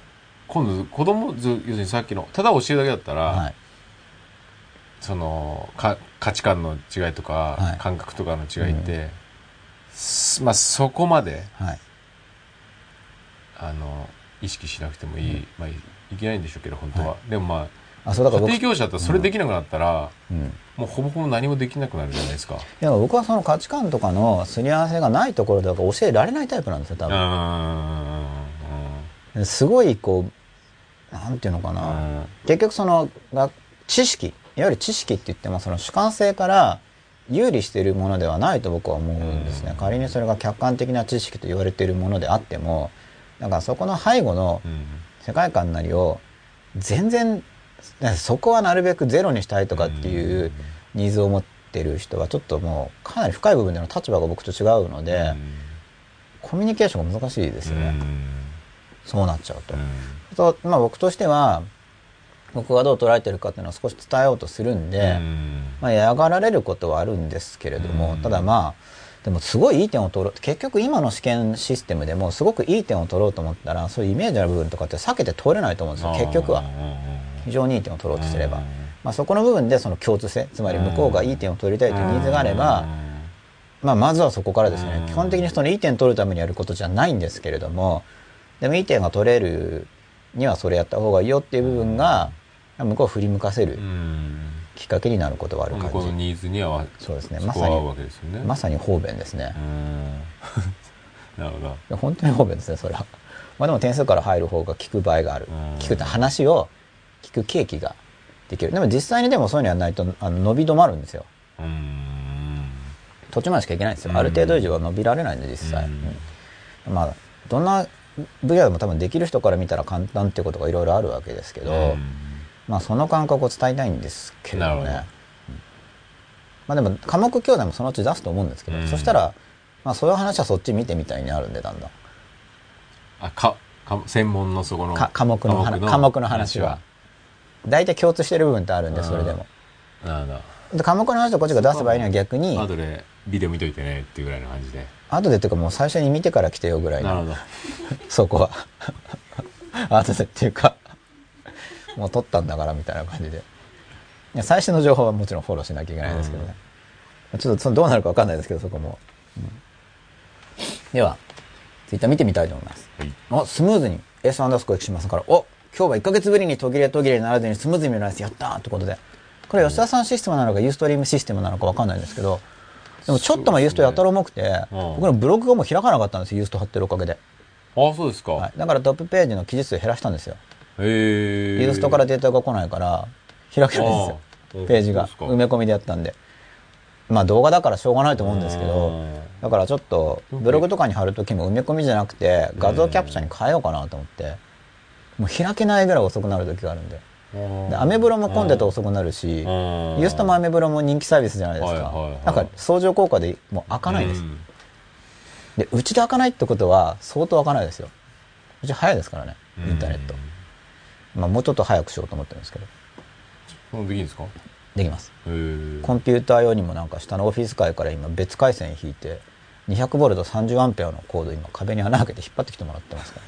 今度子供ず要するにさっきのただ教えるだけだったら、はい。そのか価値観の違いとか、はい感覚とかの違いって、すまあそこまではい。あの意識しなくてもいい、まあいいけないんでしょうけど本当は、でもまあ、そうだあから僕、家庭教師だったらそれできなくなったら、うん。もうほぼほぼ何もできなくなるじゃないですか。いや僕はその価値観とかのすり合わせがないところでは教えられないタイプなんですよ、多う分。ん。すごいこう、なんていうのかな。結局そのが知識いわゆる知識って言ってもその主観性から有利しているものではないと僕は思うん。ですね、うん仮にそれが客観的な知識と言われているものであってもだからそこの背後のうん。世界観なりを全然そこはなるべくゼロにしたいとかっていうニーズを持ってる人はちょっともうかなり深い部分での立場が僕と違うので、コミュニケーションが難しいですよね、そうなっちゃうと。とまあ、僕としては僕がどう捉えてるかっていうのを少し伝えようとするんで、まあ、嫌がられることはあるんですけれども、うん。ただまあでもすごいいい点を取ろう。結局今の試験システムでもすごくいい点を取ろうと思ったらそういうイメージの部分とかって避けて通れないと思うんですよ。結局は。非常にいい点を取ろうとすれば、まあ、そこの部分でその共通性つまり向こうがいい点を取りたいというニーズがあれば、まあ、まずはそこからですね、うん。基本的にそのいい点取るためにやることじゃないんですけれどもでもいい点が取れるにはそれやった方がいいよっていう部分が向こうを振り向かせるきっかけになることはある向感じ。こうのニーズにはそうですね。まさにわけですよね。まさに方便ですね。うん。なるほど。本当に方便ですねそれは。まあでも点数から入る方が聞く場合がある。うん。聞くって話を聞く契機ができる。でも実際にでもそういうのやらないとあの伸び止まるんですよ。うん。途中までしかいけないんですよ、うんある程度以上は伸びられないんで実際、うん。うん。まあどんな分野でも多分できる人から見たら簡単っていうことがいろいろあるわけですけど、うんまあその感覚を伝えたいんですけれどね。うん。まあでも科目教材もそのうち出すと思うんですけど、うん。そしたらまあそういう話はそっち見てみたいになるんでだんだん。あかか専門のそこのか科目の話科目の話は。大体共通してる部分ってあるんでそれでも。なるほどで科目の話をこっちが出す場合には逆に後でビデオ見といてねっていうぐらいの感じで。後でっていうかもう最初に見てから来てよぐらいの。なるほど。そこは。後でっていうかもう撮ったんだからみたいな感じで。いや最新の情報はもちろんフォローしなきゃいけないですけどね、ちょっとそのどうなるか分かんないですけどそこも、うん。ではツイッター見てみたいと思います。はい。おスムーズに S アンダースコアしますから。お今日は1ヶ月ぶりに途切れ途切れにならずにスムーズに見られてやったーってことで。これ吉田さんシステムなのかユーストリームシステムなのか分かんないんですけどでもちょっと前ユーストやたら重くて、うん。僕のブログがもう開かなかったんですよユースト貼ってるおかげで、あそうですか、はい、だからトップページの記事数減らしたんですよユー。ストからデータが来ないから開けないんですよ。ページが。埋め込みでやったんで。まあ動画だからしょうがないと思うんですけどうんだからちょっとブログとかに貼るときも埋め込みじゃなくて画像キャプチャーに変えようかなと思ってもう開けないぐらい遅くなる時があるんで。でアメブロも混んでて遅くなるしユー。ストもアメブロも人気サービスじゃないですか。はいはいはい。なんか相乗効果でもう開かないんです。うん。でうちで開かないってことは相当開かないですよ。うち早いですからねインターネットまあもうちょっと早くしようと思ってるんですけど。うんできるんですか？できます。コンピューター用にもなんか下のオフィス界から今別回線引いて200ボルト30アンペアのコード今壁に穴開けて引っ張ってきてもらってますか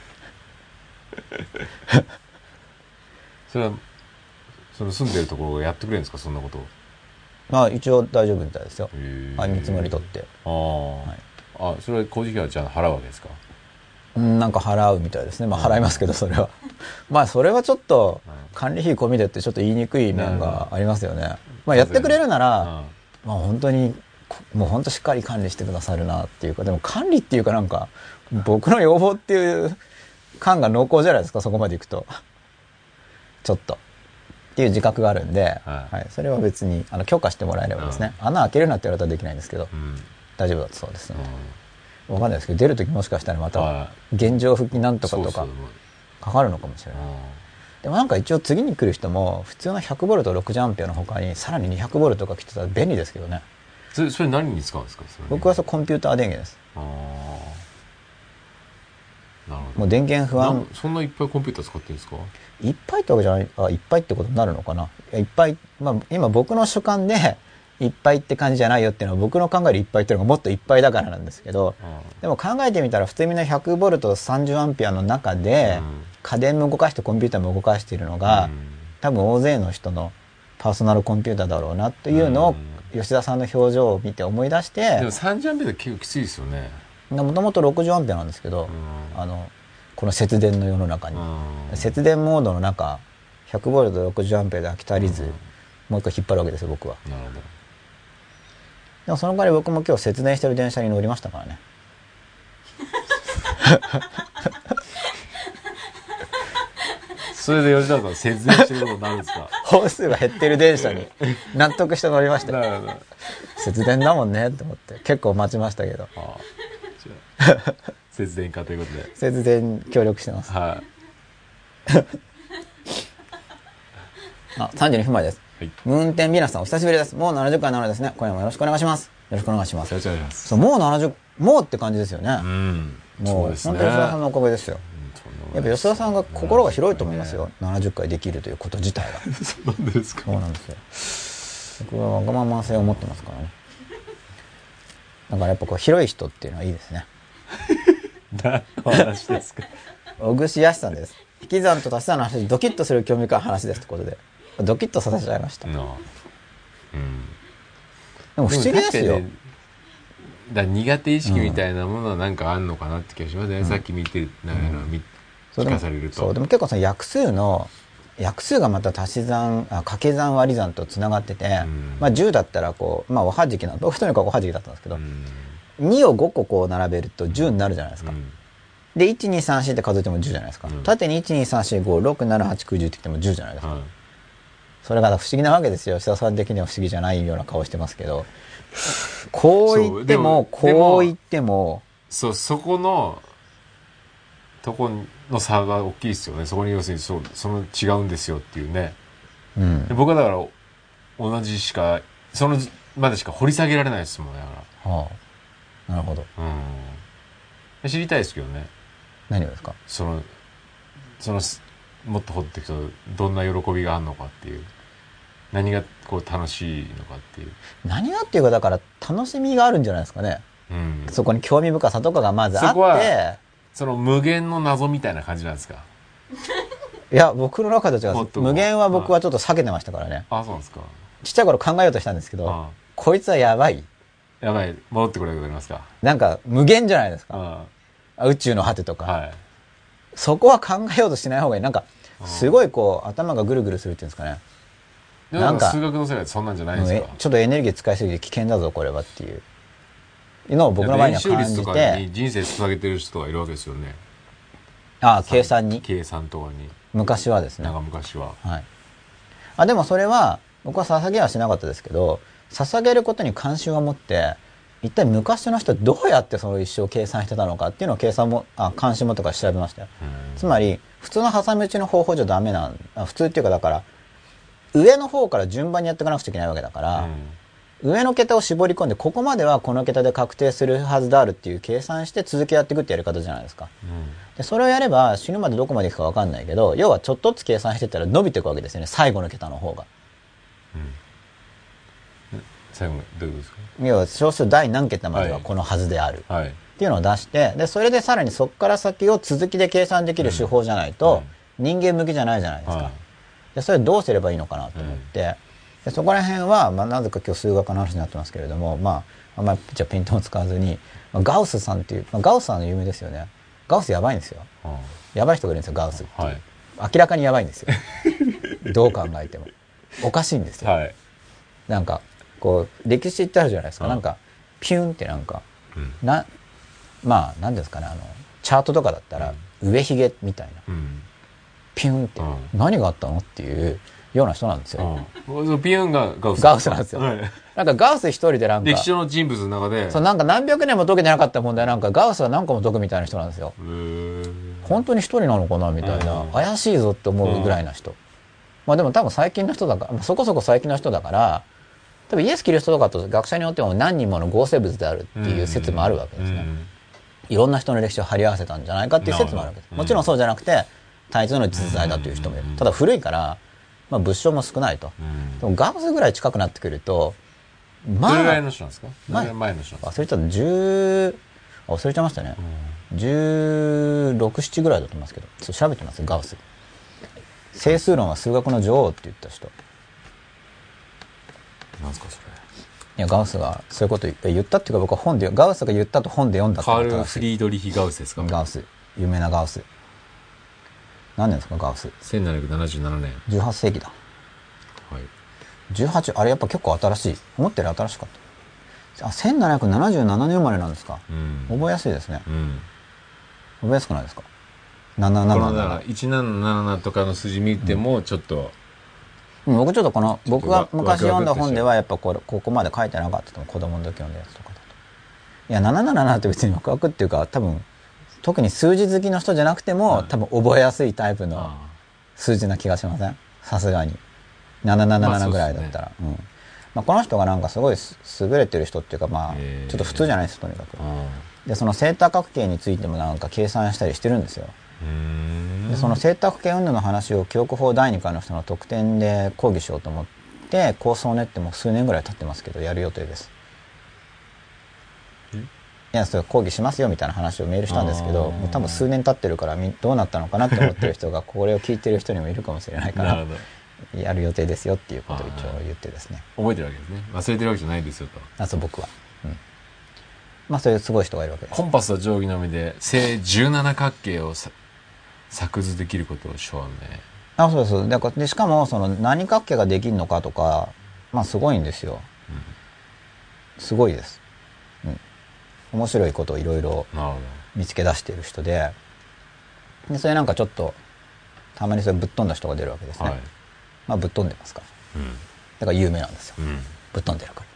ら。それはその住んでるところがやってくれるんですか？そんなことまあ一応大丈夫みたいですよ。あ見積もり取って。ああ、あそれは工事費はじゃあ払うわけですか？うんなんか払うみたいですね。まあ払いますけどそれは。まあそれはちょっとうん管理費込みでってちょっと言いにくい面がありますよね。まあやってくれるなら、うん。まあ本当にこもう本当しっかり管理してくださるなっていうかでも管理っていうかなんか僕の要望っていう感が濃厚じゃないですかそこまでいくと。ちょっと。っていう自覚があるんで、ははい。いそれは別にあの許可してもらえればですね、穴開けるなって言われたらできないんですけど。うん。大丈夫だったそうですね、うんわかんないですけど出る時もしかしたらまたは現状復帰なんとかとかかかるのかもしれない。でもなんか一応次に来る人も普通の 100V60 アンペアの他にさらに 200V が来てたら便利ですけどね。それそれ何に使うんですか？それ。僕はそうコンピューター電源です。ああなるほど。もう電源不安。そんないっぱいコンピューター使ってるんですか？いっぱいってわけじゃないあいっぱいってことになるのかな。いっぱい、まあ、今僕の主観でいっぱいって感じじゃないよっていうのは僕の考えるいっぱいっていうのがもっといっぱいだからなんですけどでも考えてみたら普通みんな 100V30 アンペアの中でうん家電も動かしてコンピューターも動かしているのが多分大勢の人のパーソナルコンピューターだろうなというのを吉田さんの表情を見て思い出しでもて3ジャンペで結構きついですよね。もともと60アンペアなんですけどうん。あのこの節電の世の中に。うん。節電モードの中 100V60 アンペアで飽き足りずうん。もう一回引っ張るわけですよ僕は。なるほどでもその代わり僕も今日節電してる電車に乗りましたからね。それで吉田さん節電してることになるんですか？本数が減ってる電車に納得して乗りました節電だもんねって思って結構待ちましたけど。節電化ということで。節電協力してます。はあ32分前ですいはい。運転ビナスさんお久しぶりです。もう70回なのですね。今夜もよろしくお願いします。よろしくお願いします。よろしくお願いします。そうもう70もうって感じですよね、うん。もそう本当に吉田さんのおかげですよ。うんやっぱ吉田さんが心が広いと思いますよ、70回できるということ自体が。そうなんでですか。そうなんですよ。僕はわがまま性を持ってますからね。だからやっぱこう広い人っていうのはいいですね。何の話ですか。小串康さんです。引き算と足し算の話でドキッとする興味深い話ですってことでドキッとさせちゃいました。うん。も不思議ですよ、ねだ苦手意識みたいなものはなんかあんのかなって気がしますね、さっき見てながら見聞そうでもかされると。そうでも結構その約数の約数がまた足し算あ掛け算割り算とつながってて、ん。まあ、10だったらこうまあおはじきな僕とにかくおはじきだったんですけど、うん。2を5個こう並べると10になるじゃないですか、うん。で1234って数えても10じゃないですか、うん。縦に12345678910ってきても10じゃないですか、はいそれが不思議なわけですよ。吉田さん的には不思議じゃないような顔してますけど。こう言ってもこう言っても。そうそこのとこの差が大きいですよね。そこに要するにそうその違うんですよっていうね。うん。で僕はだから同じしかそのまでしか掘り下げられないですもんねだかはあ。なるほど。らうん。知りたいですけどね。何をですか？そのそのすもっと掘っていくとどんな喜びがあるのかっていう。何がこう楽しいのかっていう、何がっていうかだから楽しみがあるんじゃないですかね。うん、そこに興味深さとかがまずあって。その無限の謎みたいな感じなんですか？いや僕の中では違う。無限は僕はちょっと避けてましたからね。あそうなんですか。ちっちゃい頃考えようとしたんですけどあこいつはやばい。やばい。戻ってこれることありますか？なんか無限じゃないですか。宇宙の果てとか、はいそこは考えようとしない方がいい。なんかすごいこう頭がぐるぐるするっていうんですかね。なんか数学の世界ってそんなんじゃないですか。ちょっとエネルギー使いすぎて危険だぞこれはっていうのを僕の場合には感じて。に人生捧げてる人がいるわけですよね。ああ計算に？計算とかに。昔はですね。なんか昔は。はい。あでもそれは僕は捧げはしなかったですけど捧げることに関心を持って一体昔の人はどうやってその一生計算してたのかっていうのを計算もあ関心もとか調べましたよ。うん。つまり普通の挟み撃ちの方法じゃダメなんあ普通っていうかだから上の方から順番にやっていかなくちゃいけないわけだから、上の桁を絞り込んでここまではこの桁で確定するはずであるっていう計算して続きやっていくってやり方じゃないですか。うん。でそれをやれば死ぬまでどこまでいくか分かんないけど要はちょっとずつ計算してったら伸びていくわけですよね。最後の桁の方が。うん最後どういうことです要は小数第何桁までははい。このはずである、かはい。っていうのを出してでそれでさらにそこから先を続きで計算できる手法じゃないと、人間向きじゃないじゃないですか、はい。でそれどうすればいいのかなと思って、でそこら辺は、まあ、なぜか今日数学の話になってますけれどもまああんまりじゃあピントも使わずに、まあ、ガウスさんっていう、まあ、ガウスさんの有名ですよね。ガウスやばいんですよ。うん。やばい人がいるんですよガウスってはい。明らかにやばいんですよ。どう考えても。おかしいんですよ、はい。なんか、こう、歴史ってあるじゃないですか。うん。なんか、ピュンってなんか、うん。な、まあ、なんですかね、あの、チャートとかだったら、上髭みたいな、うん。ピュンって、うん。何があったのっていうような人なんですよ。うん。ピュンがガウス。ガウスなんですよ。はい。なんかガウス一人でなんか歴、史上の人物の中で。そうなんか何百年も解けてなかった問題なんかガウスは何個も解くみたいな人なんですよ。本当に一人なのかなみたいな、うん。怪しいぞって思うぐらいな人、まあでも多分最近の人だから、まあそこそこ最近の人だから多分イエス・キリストとかと学者によっても何人もの合成物であるっていう説もあるわけですね、いろんな人の歴史を貼り合わせたんじゃないかっていう説もあるわけです。もちろんそうじゃなくて対一の実在だという人もいる。うん。ただ古いから、まあ、物証も少ないと。うん。でもガウスぐらい近くなってくるとまどれぐらいあの人なんですか？前の人なんですか？忘れちゃった。10あ忘れちゃいましたね、1617ぐらいだと思いますけど。ちょっと調べてますガウス。整数論は数学の女王って言った人。いなんですかそれ。やガウスがそういうこと言言ったっていうか僕は本でガウスが言ったと本で読んだってカール・フリードリヒ・ガウスですか？ガウス。有名なガウス。何年ですかガウス。1777年。18世紀だ。はい。18あれやっぱ結構新しい。思ったより新しかった。あ1777年生まれなんですか？うん。覚えやすいですね。うん。覚えやすくないですか？このだから777 177とかの数字見てもちょっとうん僕ちょっとこの僕が昔読んだ本でワはやっぱこれここまで書いてなかったと思う。子供の時読んだやつとかだと。いや777って別にワクワクっていうか多分特に数字好きの人じゃなくても、はい多分覚えやすいタイプのあ数字な気がしません？さすがに。777ぐらいだったら、うん。まあ、この人がなんかすごいす優れてる人っていうかまあちょっと普通じゃないですとにかく。ああ。でそのセータ角形についてもなんか計算したりしてるんですよでそのセータ角形運動の話を記憶法第2回の人の特典で講義しようと思って構想を練ってもう数年ぐらい経ってますけどやる予定です。いやそれ講義しますよみたいな話をメールしたんですけど多分数年経ってるからみどうなったのかなって思ってる人が これを聞いてる人にもいるかもしれないからやる予定ですよっていうことを一応言ってですね。覚えてるわけですね。忘れてるわけじゃないですよと。あそう僕は、うん、まあそういうすごい人がいるわけです。コンパスと定規のみで正17角形をさ作図できることを証明。あそうですだからでしかもその何角形ができるのかとかまあすごいんですよ、すごいです、うん、面白いことをいろいろ見つけ出している人で。でそれなんかちょっとたまにそれぶっ飛んだ人が出るわけですね、どはい。まあぶっ飛んでますから。うん。だから有名なんですよ。うん。ぶっ飛んでるから。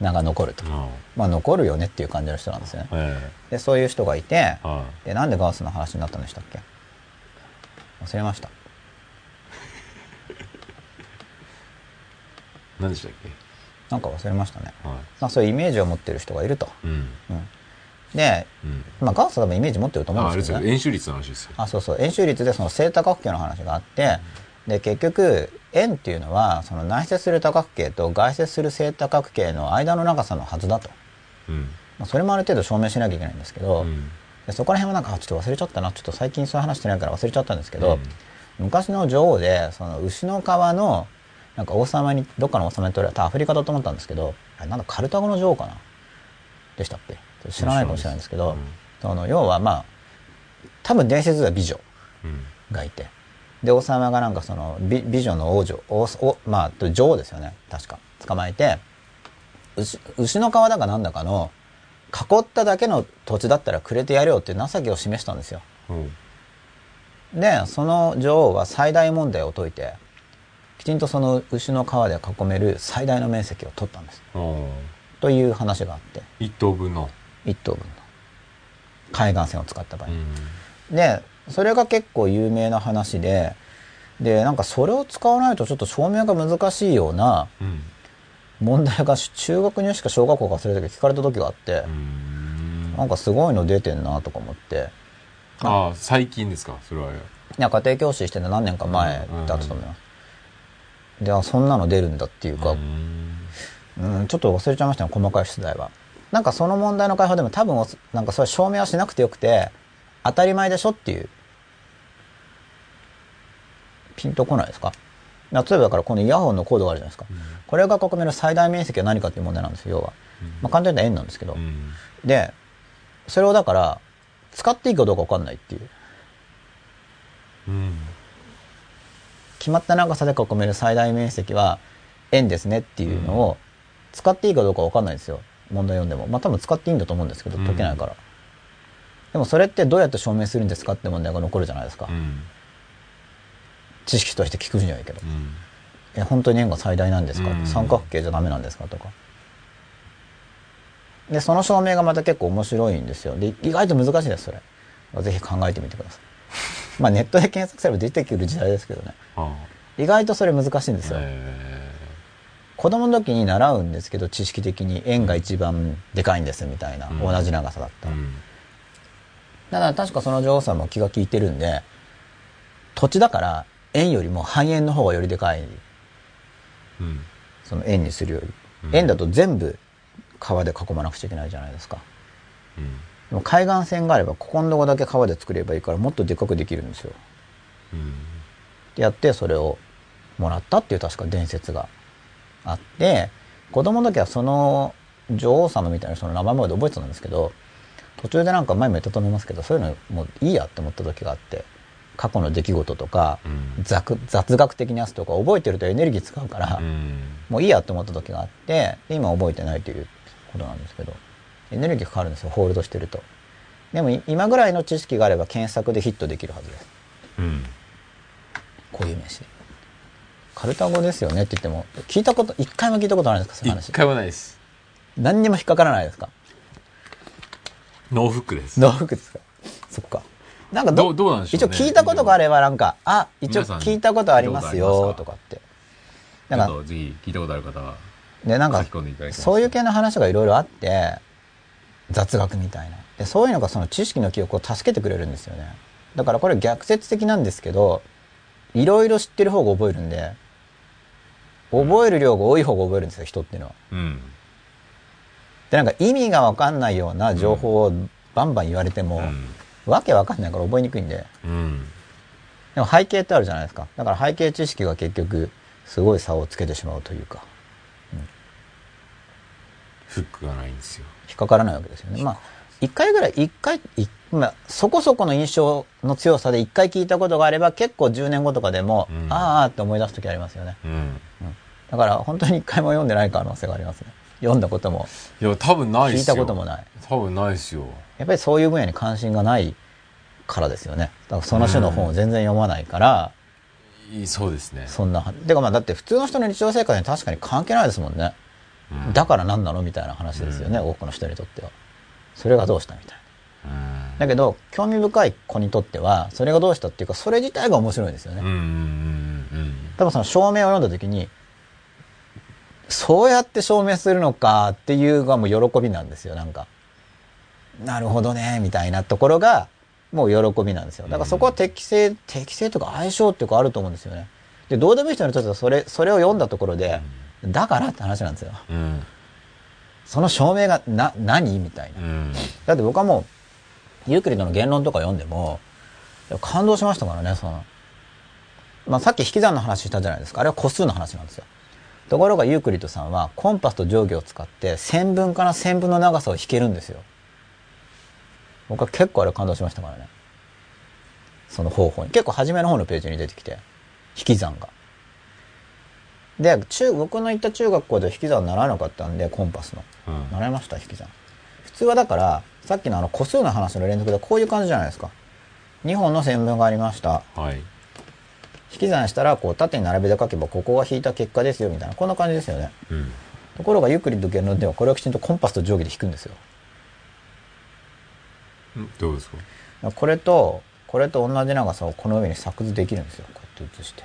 名が残ると。あまあ残るよねっていう感じの人なんですね。でそういう人がいてでなんでガウスの話になったんでしたっけ？忘れました。い 何でしたっけ？なんか忘れましたね。はまあそういうイメージを持ってる人がいると、いうん。うん、で、うん。まあ、ガウスは多分イメージ持ってると思うんでけどね。よ。円周率の話ですよ。あそうそう。円周率でその正多角形の話があってで結局円っていうのはその内接する多角形と外接する正多角形の間の長さのはずだと、うん。まあ、それもある程度証明しなきゃいけないんですけど、うんでそこら辺はなんかあちょっと忘れちゃったな。ちょっと最近そういう話してないから忘れちゃったんですけど、うん。昔の女王でその牛の皮のなんか王様にどっかの王様に取られたアフリカだと思ったんですけどあれなんだカルタゴの女王かな？でしたっけ？知らないかもしれないんですけど、うん。その要はまあ多分伝説では美女うん。がいて。で王様がなんかその美美女の王女王おまあ女王ですよね。確か。捕まえて牛牛の皮だかなんだかの囲っただけの土地だったらくれてやるよって情けを示したんですよ。うん。でその女王は最大問題を解いてきちんとその牛の皮で囲める最大の面積を取ったんです。という話があって。一等分の。1等分の。海岸線を使った場合、うん。でそれが結構有名な話ででなんかそれを使わないとちょっと証明が難しいようなうん問題が中学入試か小学校か忘れたけど聞かれた時があってう、ん。なんかすごいの出てんなとか思って。ああ最近ですか？それは。いや家庭教師してて何年か前だったと思います、であそんなの出るんだっていうか、うん。うん、ちょっと忘れちゃいましたね細かい出題は。なんかその問題の解放でも多分おなんかそれ証明はしなくてよくて当たり前でしょっていう。ピンとこないですか？例えばだからこのイヤホンのコードがあるじゃないですか、これが囲める最大面積は何かっていう問題なんですよ要は、まあ、簡単に言ったら円なんですけど、うん。でそれをだから使っていいかどうか分かんないっていう。うん。決まった長さで囲める最大面積は円ですねっていうのを使っていいかどうかわかんないですよ。問題読んでも。まあ多分使っていいんだと思うんですけど、うん。解けないから。でもそれってどうやって証明するんですかって問題が残るじゃないですか。うん知識として聞く分にはいいけど。うんえ、本当に円が最大なんですか、うん三角形じゃダメなんですか？とか。で、その証明がまた結構面白いんですよ。で、意外と難しいです、それ。ぜひ考えてみてください。まあネットで検索すれば出てくる時代ですけどね。あ意外とそれ難しいんであすよ。え子供の時に習うんですけど、知識的に円が一番でかいんですみたいな、うん同じ長さだったうんだから確かその女王さんも気が利いてるんで、土地だから円よりも半円の方がよりでかい、うんその円にするより。うん円だと全部川で囲まなくちゃいけないじゃないですか。うんでも海岸線があれば、ここのとこだけ川で作ればいいからもっとでかくできるんですよ。うんでやってそれをもらったっていう確か伝説があって子供の時はその女王様みたいな人の名前まで覚えてたんですけど途中でなんか前も言ったと思いますけどそういうのもういいやって思った時があって過去の出来事とか、うん。雑雑学的なやつとか覚えてるとエネルギー使うから、うん。もういいやって思った時があってで今覚えてないということなんですけどエネルギーかかるんですよホールドしてると。でもい今ぐらいの知識があれば検索でヒットできるはずです。うん。こういう飯カルタゴですよねって言っても聞いたこと一回も聞いたことないですかそういう話。一回もないです。何にも引っかからないですか？ノーフックです。ノーフックですか？そっかなんかどうどうなんでしょうね。一応聞いたことがあればなんかあ一応聞いたことありますよとか？って。なんかぜひ聞いたことある方はでなんかそういう系の話がいろいろあって雑学みたいな。でそういうのがその知識の記憶を助けてくれるんですよね。だからこれ逆説的なんですけどいろいろ知ってる方が覚えるんで覚える量が多い方が覚えるんですよ人っていうのは。うん。でなんか意味がわかんないような情報をバンバン言われても、うんわけわかんないから覚えにくいんでうん。でも背景ってあるじゃないですか。だから背景知識が結局すごい差をつけてしまうというか。フックがないんですよ。引っかからないわけですよね。まあ一回ぐらい一回いまあ、そこそこの印象の強さで一回聞いたことがあれば結構10年後とかでも、うん。あーあーって思い出す時ありますよね、うん。うん、だから本当に一回も読んでない可能性がありますね。読んだことも。いや多分ないっ聞いたこともない。多分ないっすよやっぱりそういう分野に関心がないからですよね。だからその種の本を全然読まないから、いいそうですね。そんなてかまあだって普通の人の日常生活に確かに関係ないですもんね、うん。だから何なのみたいな話ですよね、多くの人にとっては。それがどうしたみたいな。うん。だけど興味深い子にとってはそれがどうしたっていうかそれ自体が面白いんですよね、うんうんうん多分その証明を読んだ時にそうやって証明するのかっていうがもう喜びなんですよなんかなるほどねみたいなところがもう喜びなんですよ。だからそこは適性適性とか相性っていうかあると思うんですよね。でどうでもいい人にとってはそれそれを読んだところでだからって話なんですよ。うん。うんその証明がな何？みたいな。うん。だって僕はもうユークリッドの言論とか読んでも感動しましたからねその、まあ、さっき引き算の話したじゃないですか。あれは個数の話なんですよ。ところがユークリッドさんはコンパスと定規を使って線分から線分の長さを引けるんですよ僕は結構あれ感動しましたからね。その方法に。結構初めの方のページに出てきて。引き算が。で中僕の行った中学校で引き算習わなかったんでコンパスの。うん。習いました引き算。普通はだからさっきのあの個数の話の連続でこういう感じじゃないですか。2本の線分がありました。はい。引き算したらこう縦に並べて書けばここが引いた結果ですよみたいな。こんな感じですよね。うん。ところがユークリッド言論ではこれをきちんとコンパスと定規で引くんですよ。んどうですか？これとこれと同じ長さをこの上に作図できるんですよ。こうやって写して。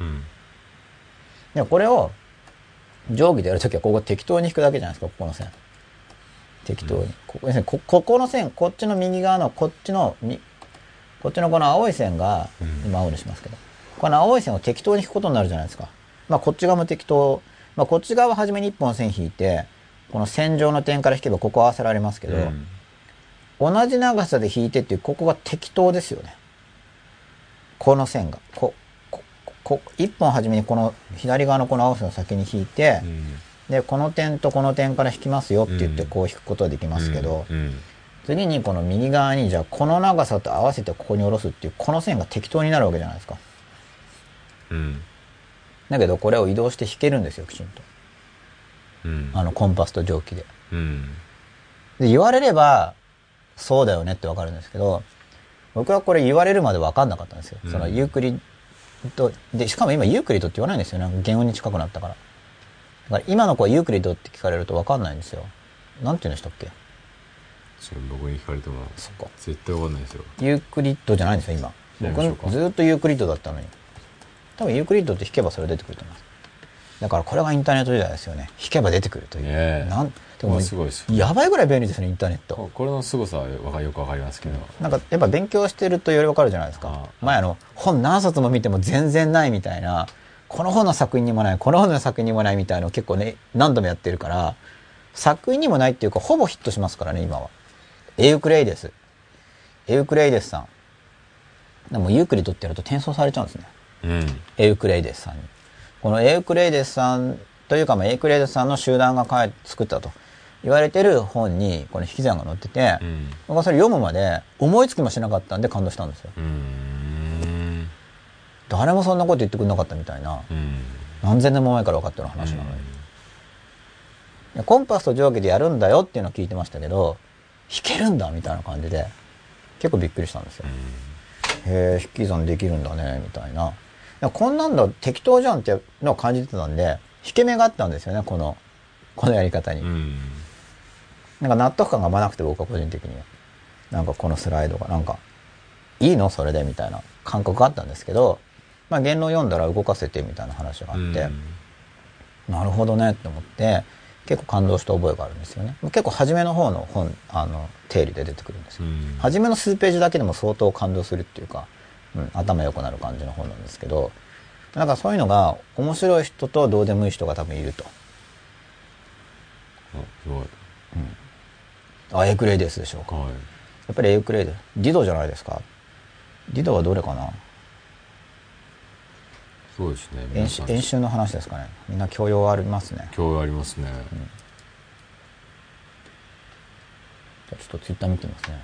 うん。でこれを定規でやるときはここ適当に引くだけじゃないですかここの線。適当に、ここ要するにこここの線こっちの右側のこっちのみこっちのこの青い線が、うん。今青にしますけど。この青い線を適当に引くことになるじゃないですか。まあこっち側も適当。まあこっち側は初めに1本線引いてこの線上の点から引けばここ合わせられますけど、うん。同じ長さで引いてっていうここが適当ですよね。この線が。こここ1本初めにこの左側のこの青線を先に引いて、うん。でこの点とこの点から引きますよって言ってうん。こう引くことはできますけど、うん。次にこの右側にじゃあこの長さと合わせてここに下ろすっていうこの線が適当になるわけじゃないですか。うん。だけどこれを移動して引けるんですよ、きちんと。うんあの、コンパスと定規で。うんで、言われれば、そうだよねってわかるんですけど、僕はこれ言われるまでわかんなかったんですよ。うんそのユークリッド、で、しかも今ユークリッドって言わないんですよね。原音に近くなったから。だから今の子はユークリッドって聞かれるとわかんないんですよ。なんて言うんでしたっけ？それ僕に聞かれてもそっか。絶対わかんないですよユークリッドじゃないんですよ、今。僕ずーっとユークリッドだったのに。多分ユークリッドって引けばそれ出てくると思います。だからこれがインターネット時代ですよね。引けば出てくるという。なんでこれすごいですよやばいぐらい便利ですね、インターネット。ここれの凄さはわかよくわかりますけど、なんかやっぱ勉強してるとよりわかるじゃないですか。前あの、本何冊も見ても全然ないみたいな、この本の索引にもない、この本の索引にもないみたいなのを結構ね、何度もやってるから、索引にもないっていうか、ほぼヒットしますからね、今は。エウクレイデス。エウクレイデスさん。でもユークリッドってやると転送されちゃうんですね。うんエウクレイデスさんに。このエウクレイデスさんというか、まあ、エウクレイデスさんの集団が作ったと言われてる本に、この引き算が載ってて、うん僕はそれ読むまで思いつきもしなかったんで感動したんですよ。誰もそんなこと言ってくれなかったみたいな。うん何千年も前から分かってる話なのに。コンパスと定規でやるんだよっていうのを聞いてましたけど、弾けるんだみたいな感じで、結構びっくりしたんですよ。へえ、引き算できるんだね、みたいな。いやこんなんだ、適当じゃんってのを感じてたんで、引け目があったんですよね、この、このやり方に。うんなんか納得感がまなくて僕は個人的には。なんかこのスライドがなんか、いいのそれでみたいな感覚があったんですけど、まあ言論読んだら動かせてみたいな話があって、なるほどねって思って、結構感動した覚えがあるんですよね。結構初めの方の本、あの、定理で出てくるんですよ。うん初めの数ページだけでも相当感動するっていうか、うん、頭良くなる感じの本なんですけど、なんかそういうのが面白い人とどうでもいい人が多分いると。あすごい。あ、エクレイデスでしょうか。はい。やっぱりエウクレイデディドじゃないですか。ディドはどれかな？そうですね。演習演習の話ですかね。みんな教養ありますね。興味ありますね。じゃあちょっとツイッター見てみますね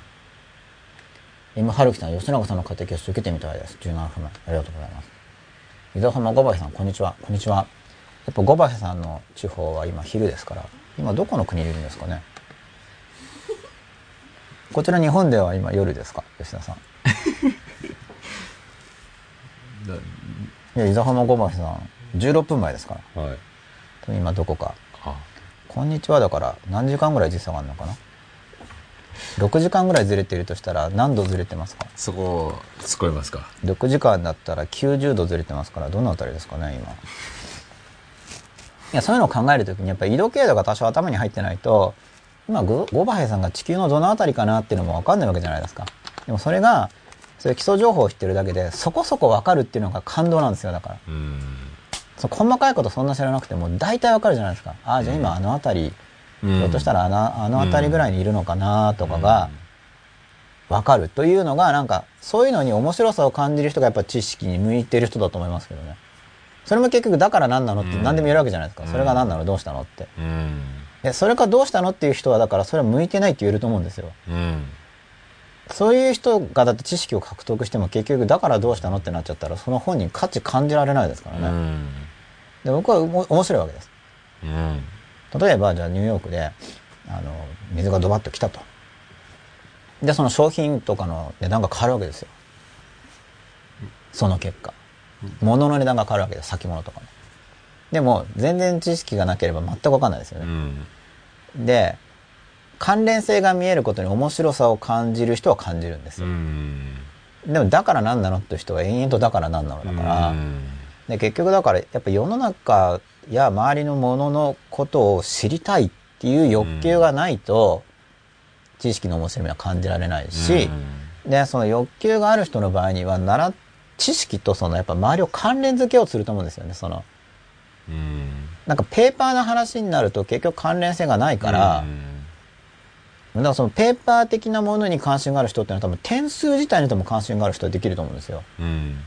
今春樹さん吉永さんの家庭教師受けてみたいです。17分前ありがとうございます。伊沢浜五林さんこんにちは。こんにちは。やっぱ五林さんの地方は今昼ですから今どこの国にいるんですかね？こちら日本では今夜ですか？吉田さん。だ いや伊沢浜五林さん16分前ですから。はい。今どこか。あ。こんにちはだから何時間ぐらい時差があるのかな？6時間ぐらいずれてるとしたら何度ずれてますか？そこ突っ込みますか？6時間だったら90度ずれてますからどのあたりですかね今。いやそういうのを考えるときにやっぱり緯度経度が多少頭に入ってないと今ゴゴバヘイさんが地球のどのあたりかなっていうのも分かんないわけじゃないですか。でもそれがそういう基礎情報を知ってるだけでそこそこ分かるっていうのが感動なんですよだから。うん。その細かいことそんな知らなくても大体分かるじゃないですか。ああじゃあ今あの辺り、ひょっとしたらあのあの辺りぐらいにいるのかなとかが分かるというのがなんかそういうのに面白さを感じる人がやっぱ知識に向いてる人だと思いますけどね。それも結局だから何なのって何でも言えるわけじゃないですか、うん。それが何なのどうしたのって。うん。でそれかどうしたのっていう人はだからそれは向いてないって言えると思うんですよ。うん。そういう人がだって知識を獲得しても結局だからどうしたのってなっちゃったらその本人価値感じられないですからね、うん。で僕は面白いわけです。うん例えばじゃあニューヨークであの水がドバッと来たと。でその商品とかの値段が変わるわけですよ。その結果。物の値段が変わるわけです先物とかのでも全然知識がなければ全く分かんないですようね、ん。で関連性が見えることに面白さを感じる人は感じるんですうよ、ん。でもだから何なのって人は延々とだから何なのだから、うん。で結局だからやっぱ世の中や周りのもののことを知りたいっていう欲求がないと、知識の面白みは感じられないし、でその欲求がある人の場合にはなら知識とそのやっぱ周りを関連付けようとすると思うんですよねその。うん。なんかペーパーな話になると結局関連性がないから、だからそのペーパー的なものに関心がある人っていうのは多分点数自体にとも関心がある人はできると思うんですよ。うん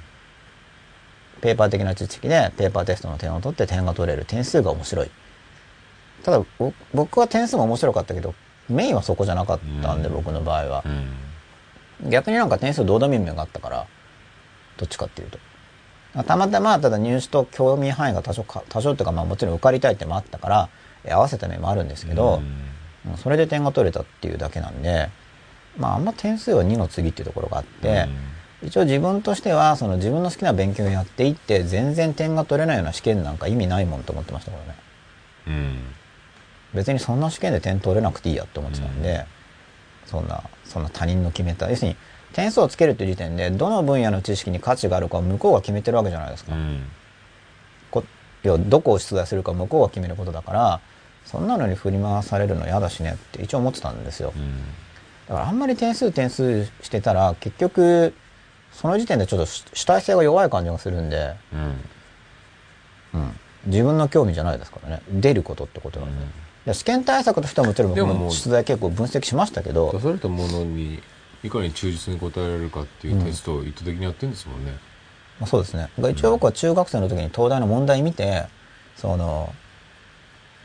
ペーパー的な知識でペーパーテストの点を取って点が取れる点数が面白い。ただぼ僕は点数も面白かったけどメインはそこじゃなかったんで、うん。僕の場合は。う、ん。逆になんか点数どうでもいい面があったからどっちかっていうと。たまたまただ入試と興味範囲が多少か多少っていうかまあもちろん受かりたいってのもあったからえ合わせた面もあるんですけど、うん。それで点が取れたっていうだけなんでまああんま点数は2の次っていうところがあって、一応自分としてはその自分の好きな勉強をやっていって全然点が取れないような試験なんか意味ないもんと思ってましたからね。うん。別にそんな試験で点取れなくていいやって思ってたんで、そんなそんな他人の決めた要するに点数をつけるっていう時点でどの分野の知識に価値があるかを向こうが決めてるわけじゃないですか、うん。こ要はどこを出題するか向こうが決めることだからそんなのに振り回されるの嫌だしねって一応思ってたんですよ。うん。だからあんまり点数点数してたら結局その時点でちょっと主主体性が弱い感じがするんで、うん。うん、自分の興味じゃないですからね。出ることってことなんで,、うん。で試験対策としてはもちろん僕でも出題結構分析しましたけど。出されたものにいかに忠実に答えられるかっていうテストを意図的にやってるんですもんね。まあ、そうですね。一応僕は中学生の時に東大の問題見てその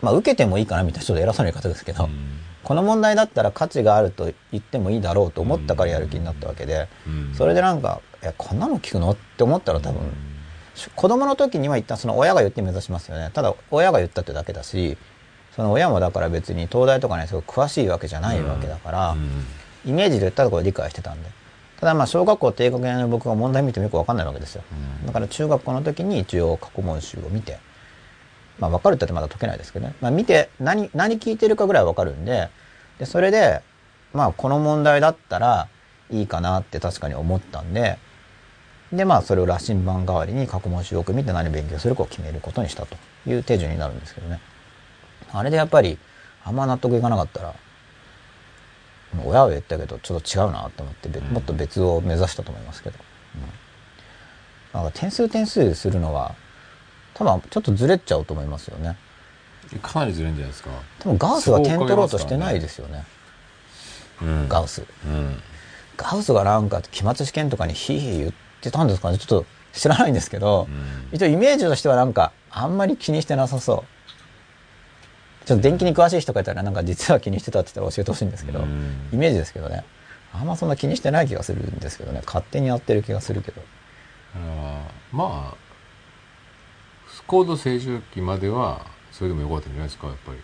まあ受けてもいいかなみたいなちょっと偉そうな言い方ですけど、うんこの問題だったら価値があると言ってもいいだろうと思ったからやる気になったわけで、うん。それでなんか「えこんなの聞くの?」って思ったら多分、子供の時には一旦その親が言って目指しますよね。ただ親が言ったってだけだしその親もだから別に東大とかねすごく詳しいわけじゃないわけだから、うん。イメージで言ったところ理解してたんで。ただまあ小学校低学年の僕が問題見てもよく分かんないわけですよ、うん。だから中学校の時に一応過去問集を見てまあ分かるって言ってまだ解けないですけどね、まあ、見て何何聞いてるかぐらいは分かるんで。でそれでまあこの問題だったらいいかなって確かに思ったんで。でまあそれを羅針盤代わりに過去問集をよく見て何勉強するかを決めることにしたという手順になるんですけどね。あれでやっぱりあんま納得いかなかったら親は言ったけどちょっと違うなと思ってべもっと別を目指したと思いますけど、うん、なんか点数点数するのは多分ちょっとずれちゃうと思いますよね。かなりずれんじゃないですか。多分ガウスは点取ろうとしてないですよね。うん。ガウス。うん。ガウスがなんか期末試験とかにヒーヒー言ってたんですかね。ちょっと知らないんですけど、うん。一応イメージとしてはなんかあんまり気にしてなさそう。ちょっと電気に詳しい人がいたらなんか実は気にしてたって言ったら教えてほしいんですけど、うん。イメージですけどね。あんまそんな気にしてない気がするんですけどね。勝手にやってる気がするけど。まあ高度成長期まではそれでもよかったんじゃないですかやっぱり。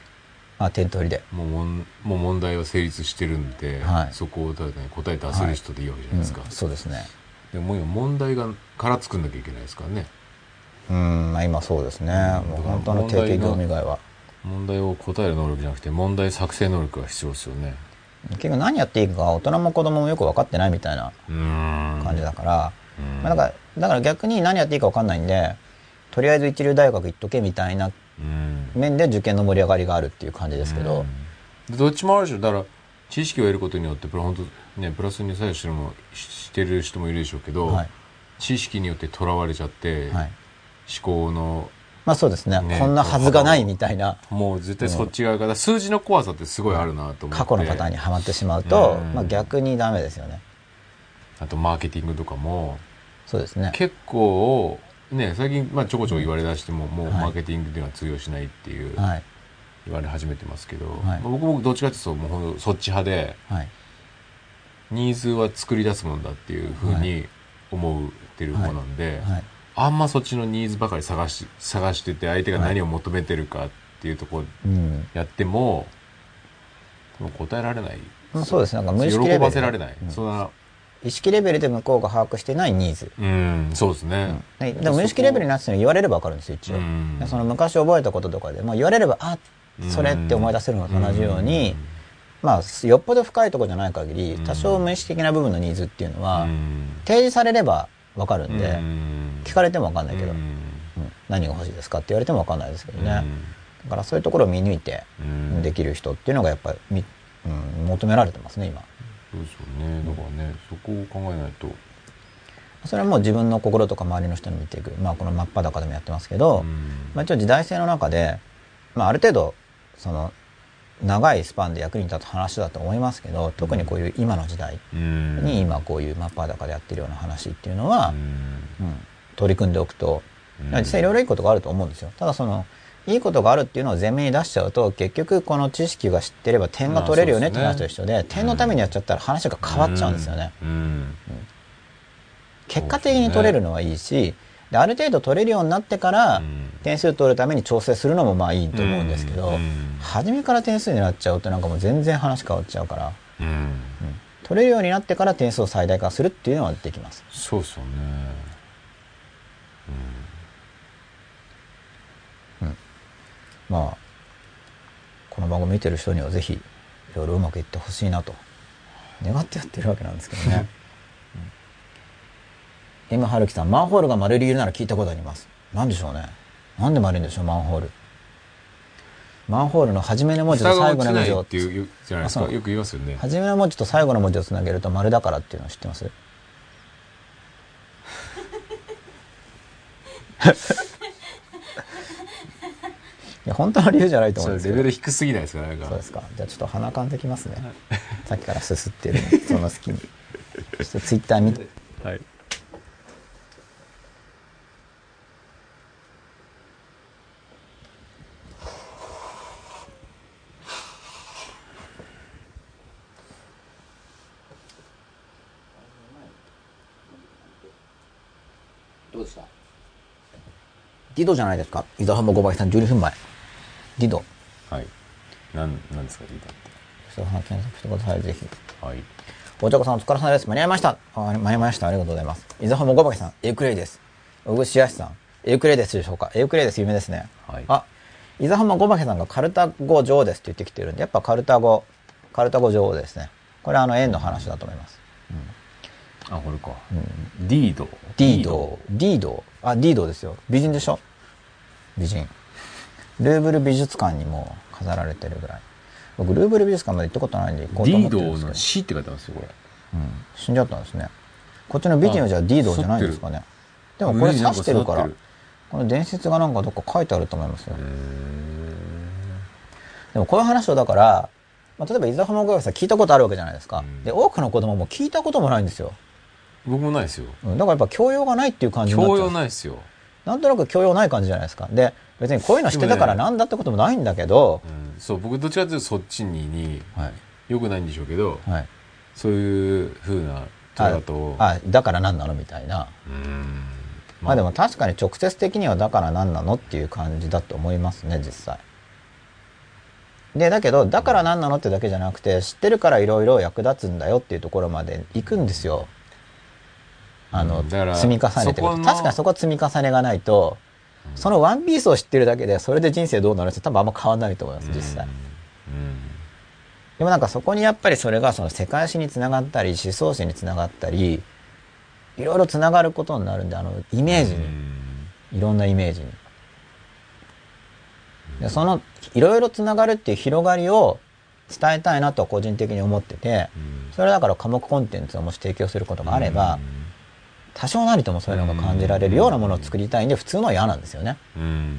あ点取りで。もうもんもう問題は成立してるんで、はい。そこをただね答え出せる人でいいわけじゃないですか、うんそうですね。でも今問題がから作んなきゃいけないですからね。うんまあ今そうですね、うん。もう本当の定型業務以外は。問題を答える能力じゃなくて問題作成能力が必要ですよね。結局何やっていいか大人も子供もよく分かってないみたいな感じだから、うん。まあ、だからだから逆に何やっていいか分かんないんでとりあえず一流大学行っとけみたいなうん。面で受験の盛り上がりがあるっていう感じですけど、でどっちもあるでしょ。だから知識を得ることによってプラ本当ねプラスに作用してるもししてる人もいるでしょうけど、はい。知識によってとらわれちゃって、はい。思考のまあそうですね。ねこんなはずがないみたいな。もう絶対そっち側から、数字の怖さってすごいあるなと思って。過去のパターンにはまってしまうと、うん。まあ、逆にダメですよね。あとマーケティングとかもそうですね。結構ね最近、まあ、ちょこちょこ言われだしても、もうはいマーケティングでは通用しないっていう、はい。言われ始めてますけど、はい。まあ僕もどっちかっていうともうそっち派ではい。ニーズは作り出すもんだっていうふうはに思ってる方なんで、はい。あんまそっちのニーズばかり探し探してて相手が何を求めてるかっていうとこやっても,、もう答えられない。まあそうですね。なんか無意識喜ばせられない、うん。そんな意識レベルで向こうが把握してないニーズ、うんそうですね、はい。でも無意識レベルになってたの言われれば分かるんですよ一応、うん。でその昔覚えたこととかで、まあ、言われればあそれって思い出せるのと同じように、まあよっぽど深いところじゃない限りうん。多少無意識的な部分のニーズっていうのは、うん。提示されれば分かるんで、うん。聞かれても分かんないけど、うん。うん。何が欲しいですかって言われても分かんないですけどね、うん。だからそういうところを見抜いてうん。できる人っていうのがやっぱりみ、うん、求められてますね今そうですよね。だからねそこを考えないと。それはもう自分の心とか周りの人に見ていく、まあ、この真っ裸でもやってますけど、うん。まあ、一応時代性の中で、まあ、ある程度その長いスパンで役に立つ話だと思いますけど特にこういう今の時代うん。に今こういう真っ裸でやってるような話っていうのは、うん。うん取り組んでおくとうん。実際いろいろいいことがあると思うんですよ。ただそのいいことがあるっていうのを前面に出しちゃうと結局この知識が知ってれば点が取れるよねって話と一緒で点のためにやっちゃったら話が変わっちゃうんですよね。うん。結果的に取れるのはいいしである程度取れるようになってから、うん。点数取るために調整するのもまあいいと思うんですけど、うん初めから点数になっちゃうとなんかもう全然話変わっちゃうから、うん。うん。取れるようになってから点数を最大化するっていうのはできます。そうっすよねまあこの番組見てる人にはぜひいろいろうまくいってほしいなと。願ってやってるわけなんですけどね、うん、M 春樹さんマンホールが丸い理由なら聞いたことあります。なんでしょうね。なんで丸いんでしょうマンホール。マンホールの初めの文字と最後の文字をっていうじゃないですか。よく言いますよね。初めの文字と最後の文字をつなげると丸だからっていうのを知ってます？いや本当の理由じゃないと思うんですけど。レベル低すぎないですかなんか。そうですか。じゃあちょっと鼻かんできますね。さっきからすすってるその隙に。ちょっとツイッター見て。はい。どうでしたディドじゃないですか？伊沢浜5倍さん12分前ディド。はい。なんなんですかリーダーっ吉田さん検索してくださいぜひ。てはい。お茶子さんお疲れ様です。間に合いました。あ間に合いました。ありがとうございます。伊沢浜5倍さんエウクレイです。小口康さん。エウクレイですでしょうか？エウクレイです有名ですね。はい。あ伊沢浜五馬さんがカルタゴ女王ですって言ってきてるんでやっぱカルタゴカルタゴ女王ですね。これはあの円の話だと思います。あこれか、ディード。ディード。ディード。あディードですよ。美人でしょ？美人ルーブル美術館にも飾られてるぐらい。僕ルーブル美術館まで行ったことないんで行こうと思ディードってるんですけど。の死って書いてますよこれ。うん、死んじゃったんですね。こっちの美人はじゃあディードじゃないんですかね。でもこれ刺してるからこの伝説がなんかどっか書いてあると思いますよ。へでもこういう話をだから、まあ、例えば伊沢浜小さん聞いたことあるわけじゃないですか、うん。で多くの子供も聞いたこともないんですよ、ー僕もないですよ。うん。だからやっぱ教養がないっていう感じになっちゃう。教養ないですよ、なんとなく教養ない感じじゃないですか。で別にこういうの知ってたからなんだってこともないんだけど、うん、そう僕どっちかというとそっちににはい。よくないんでしょうけどはい。そういうふうな捉え方をああだから何なのみたいな。うん。まあでも確かに直接的にはだから何なのっていう感じだと思いますね実際。でだけどだから何なのってだけじゃなくて知ってるからいろいろ役立つんだよっていうところまで行くんですよあの、うん積み重ねて確かにそこは積み重ねがないと、そのワンピースを知ってるだけでそれで人生どうなるって多分あんま変わんないと思います実際、うんでもなんかそこにやっぱりそれがその世界史につながったり思想史につながったりいろいろつながることになるんであのイメージに、いろんなイメージに。でそのいろいろつながるっていう広がりを伝えたいなと個人的に思っててうん。それだから科目コンテンツをもし提供することがあれば多少なりともそういうのが感じられるようなものを作りたいんで普通のは嫌なんですよね。うん。うん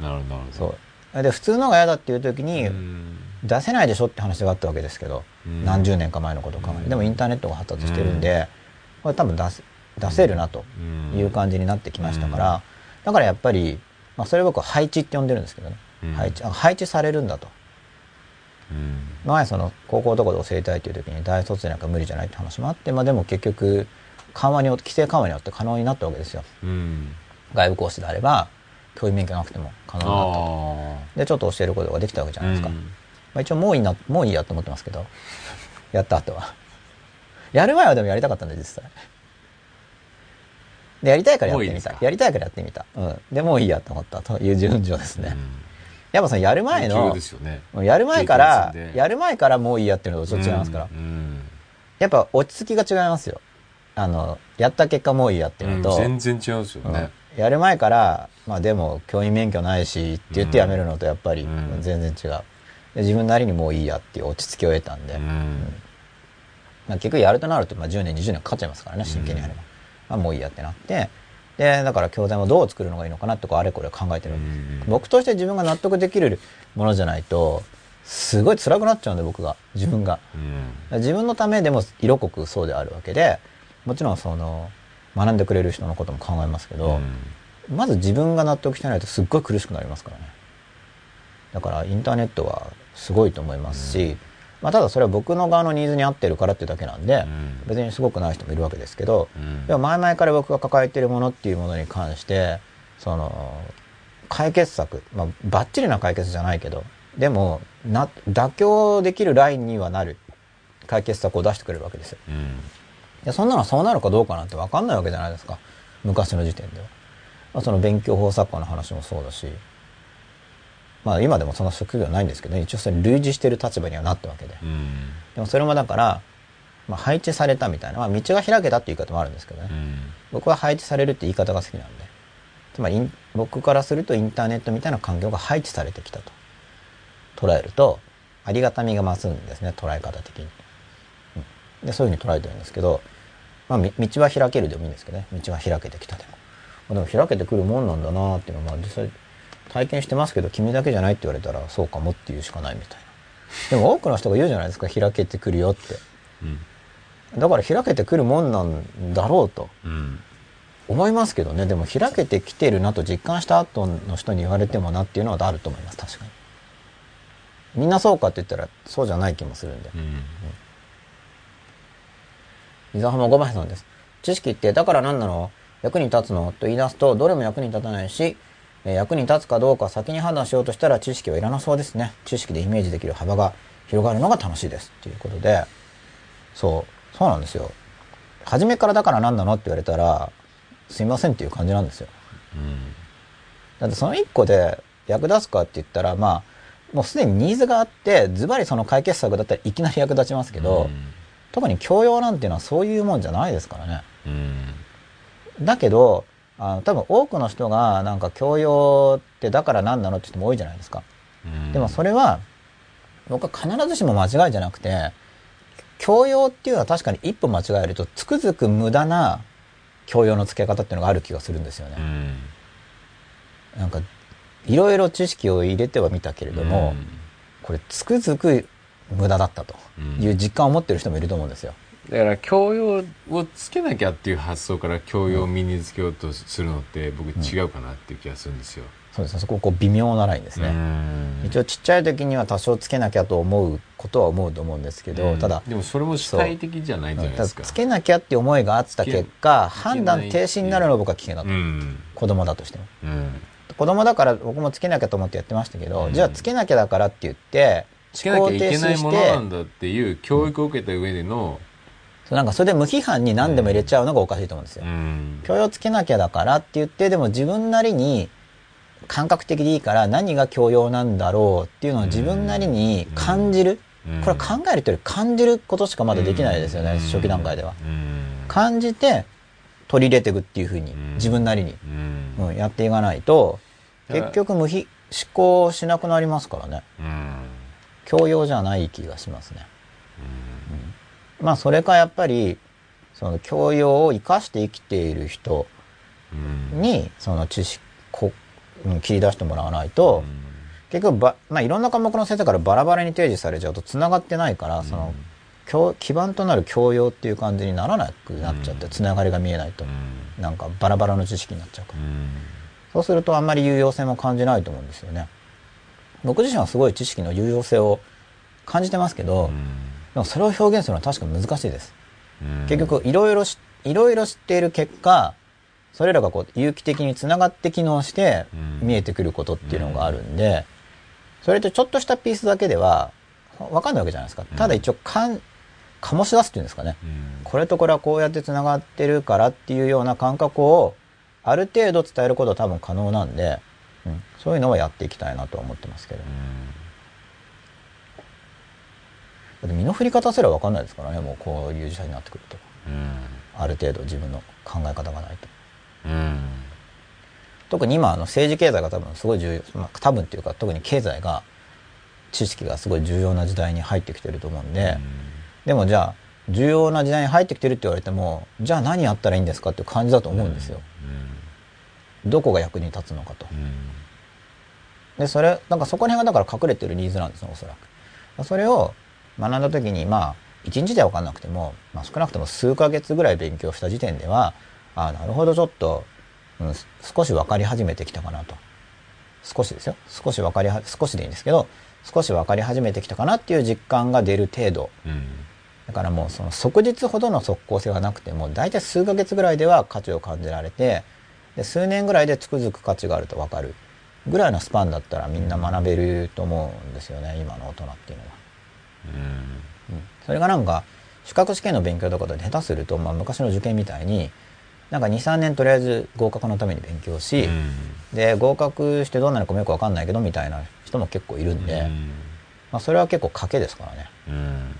なるほどなるほど。そう。で普通のが嫌だっていう時にうん。出せないでしょって話があったわけですけどうん。何十年か前のことを考えうん。てでもインターネットが発達してるんでこれ多分出せ出せるなとうんいう感じになってきましたから、だからやっぱり、まあ、それ僕は配置って呼んでるんですけどね、うん。配置あ配置されるんだと。うん。前その高校どこで教えたいという時に大卒でなんか無理じゃないって話もあって、まあ、でも結局緩和によって規制緩和によって可能になったわけですよ。うん。外部講師であれば教員免許なくても可能になったでちょっと教えることができたわけじゃあないですか、うん。まあ、一応もういいなもういいやと思ってますけど。やった後は。やる前はでもやりたかったんで実際。でやりたいからやってみた。やりたいからやってみた、うん、でもういいやと思ったという順序ですね、うん。やっぱそのやる前急のですよね。やる前からやる前からもういいやっていうのとちょっと違いますから、うん。やっぱ落ち着きが違いますよあのやった結果もういいやっていうのと、うん全然違うんですよね。うん。やる前からまあでも教員免許ないしって言ってやめるのとやっぱりうん。全然違う、で自分なりにもういいやっていう落ち着きを得たんで、うん。まあ、結局やるとなるとまあ10年20年かかっちゃいますからね真剣にやれば、まあ、もういいやってなって。でだから教材もどう作るのがいいのかなってこうあれこれ考えてるうん。僕として自分が納得できるものじゃないとすごい辛くなっちゃうんで僕が。自分が。うん。自分のためでも色濃くそうであるわけでもちろんその学んでくれる人のことも考えますけど、まず自分が納得してないとすっごい苦しくなりますからね。だからインターネットはすごいと思いますし、まあ、ただそれは僕の側のニーズに合ってるからっていうだけなんで、うん。別にすごくない人もいるわけですけど、うん。でも前々から僕が抱えているものっていうものに関してその解決策まあバッチリな解決じゃないけどでもな妥協できるラインにはなる解決策を出してくれるわけですよ。うんでそんなのそうなるかどうかなんて分かんないわけじゃないですか。昔の時点では。まあ、その勉強法作家の話もそうだし。まあ今でもその職業はないんですけど、ね、一応それ類似してる立場にはなったわけで。うん。でもそれもだから、まあ、配置されたみたいな、まあ、道が開けたっていう言い方もあるんですけどね、うん。僕は配置されるって言い方が好きなんで。つまり僕からするとインターネットみたいな環境が配置されてきたと。捉えるとありがたみが増すんですね。捉え方的に、うんでそういうふうに捉えてるんですけど、まあ、み道は開けるでもいいんですけどね。道は開けてきたでも。まあでも開けてくるもんなんだなっていうのはまあ実際体験してますけど君だけじゃないって言われたらそうかもっていうしかないみたいな。でも多くの人が言うじゃないですか。開けてくるよって。うん。だから開けてくるもんなんだろうと。うん。思いますけどね。でも開けてきてるなと実感した後の人に言われてもなっていうのはあると思います。確かに。みんなそうかって言ったらそうじゃない気もするんで。うん。伊沢浜ごまへさんです。知識ってだから何なの役に立つの？と言い出すとどれも役に立たないしえー役に立つかどうか先に判断しようとしたら知識はいらなそうですね。知識でイメージできる幅が広がるのが楽しいです。っていうことでそう。そうなんですよ。初めからだから何なの？って言われたらすいませんっていう感じなんですよ。うん。だってその一個で役立つかって言ったらまあもうすでにニーズがあってズバリその解決策だったらいきなり役立ちますけど、特に教養なんていうのはそういうもんじゃないですからね。うん。だけどあの多分多くの人がなんか教養ってだから何なのって人も多いじゃないですか。うん。でもそれは僕は必ずしも間違いじゃなくて教養っていうのは確かに一歩間違えるとつくづく無駄な教養の付け方っていうのがある気がするんですよね、うん。なんかいろいろ知識を入れてはみたけれども、これつくづく無駄だったという実感を持ってる人もいると思うんですよ。だから教養をつけなきゃっていう発想から教養を身につけようとするのって僕違うかなっていう気がするんですよ。そうですね。そここう微妙なラインですね。うん一応ちっちゃい時には多少つけなきゃと思うことは思うと思うんですけど、うんただ、でもそれも主体的じゃないじゃないですか。つけなきゃって思いがあった結果、判断停止になるのは僕は危険だと。うん子供だとしても。うん子供だから僕もつけなきゃと思ってやってましたけど、うんじゃあつけなきゃだからって言って、つけなきゃいけないものなんだっていう教育を受けた上での、そうなんかそれで無批判に何でも入れちゃうのがおかしいと思うんですよ。うん。教養つけなきゃだからって言ってでも自分なりに感覚的でいいから何が教養なんだろうっていうのを自分なりに感じる、うん。これは考えるというより感じることしかまだできないですよね、うん。初期段階では。うん。感じて取り入れていくっていうふうにうん。自分なりに、うん。うんやっていかないと結局無非思考しなくなりますからね。うん教養じゃない気がしますね。うん。まあそれかやっぱりその教養を生かして生きている人うん。にその知識こうん切り出してもらわないと、結局ば、まあ、いろんな科目の先生からバラバラに提示されちゃうとつながってないから、その教基盤となる教養っていう感じにならなくなっちゃって、うん。つながりが見えないと、うん。なんかバラバラの知識になっちゃうから、うん。そうするとあんまり有用性も感じないと思うんですよね僕自身はすごい知識の有用性を感じてますけど、でもそれを表現するのは確かに難しいです。うん。結局いろいろしいろいろ知っている結果それらがこう有機的につながって機能してうん。見えてくることっていうのがあるんで、それってちょっとしたピースだけではわかんないわけじゃないですか。ただ一応かん醸し出すっていうんですかね。うん。これとこれはこうやってつながってるからっていうような感覚をある程度伝えることは多分可能なんで、うん、そういうのはやっていきたいなとは思ってますけど。だって身の振り方すらわかんないですからね、もうこういう時代になってくると。うん。ある程度自分の考え方がないと。うん。特に今あの政治経済が多分すごい重要、まあ、多分っていうか特に経済が知識がすごい重要な時代に入ってきてると思うんで、でもじゃあ重要な時代に入ってきてるって言われてもじゃあ何やったらいいんですかっていう感じだと思うんですよ、どこが役に立つのかと。うん。でそれなんかそこら辺がだから隠れてるニーズなんですねおそらく。それを学んだ時にまあ一日では分かんなくても、まあ、少なくとも数ヶ月ぐらい勉強した時点ではああなるほどちょっと、うん、少し分かり始めてきたかなと。少しですよ。少し分かりは少しでいいんですけど少し分かり始めてきたかなっていう実感が出る程度。うん。だからもうその即日ほどの即効性はなくても大体数ヶ月ぐらいでは価値を感じられてで数年ぐらいでつくづく価値があると分かるぐらいのスパンだったらみんな学べると思うんですよね今の大人っていうのは。うん。うん。それがなんか資格試験の勉強とかで下手すると、まあ、昔の受験みたいになんか23年とりあえず合格のために勉強し、うん。で合格してどうなるかもよく分かんないけどみたいな人も結構いるんで、うん。まあ、それは結構賭けですからね。うん。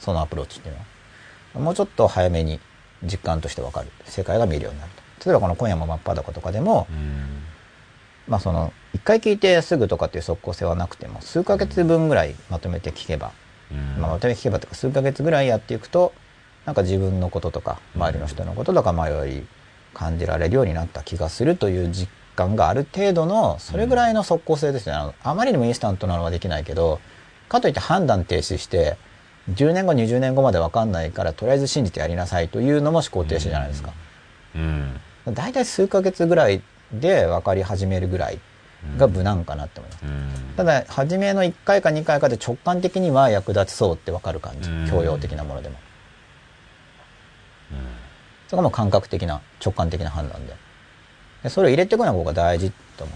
そのアプローチっていうのは。もうちょっと早めに実感として分かる。世界が見えるようになると例えばこの「今夜も真っ裸」とかでも、うん。まあその一回聞いてすぐとかっていう即効性はなくても数ヶ月分ぐらいまとめて聞けば、うん。まあ、まとめて聞けばとか数ヶ月ぐらいやっていくとなんか自分のこととか周りの人のこととか迷い感じられるようになった気がするという実感がある程度のそれぐらいの即効性ですね、あのあまりにもインスタントなのはできないけどかといって判断停止して10年後20年後まで分かんないからとりあえず信じてやりなさいというのも思考停止じゃないですか。うん。大体数ヶ月ぐらいで分かり始めるぐらいが無難かなって思います。うん。ただ初めの1回か2回かで直感的には役立ちそうって分かる感じ。うん。教養的なものでも。そこも感覚的な直感的な判断で。でそれを入れていくのが僕は大事と思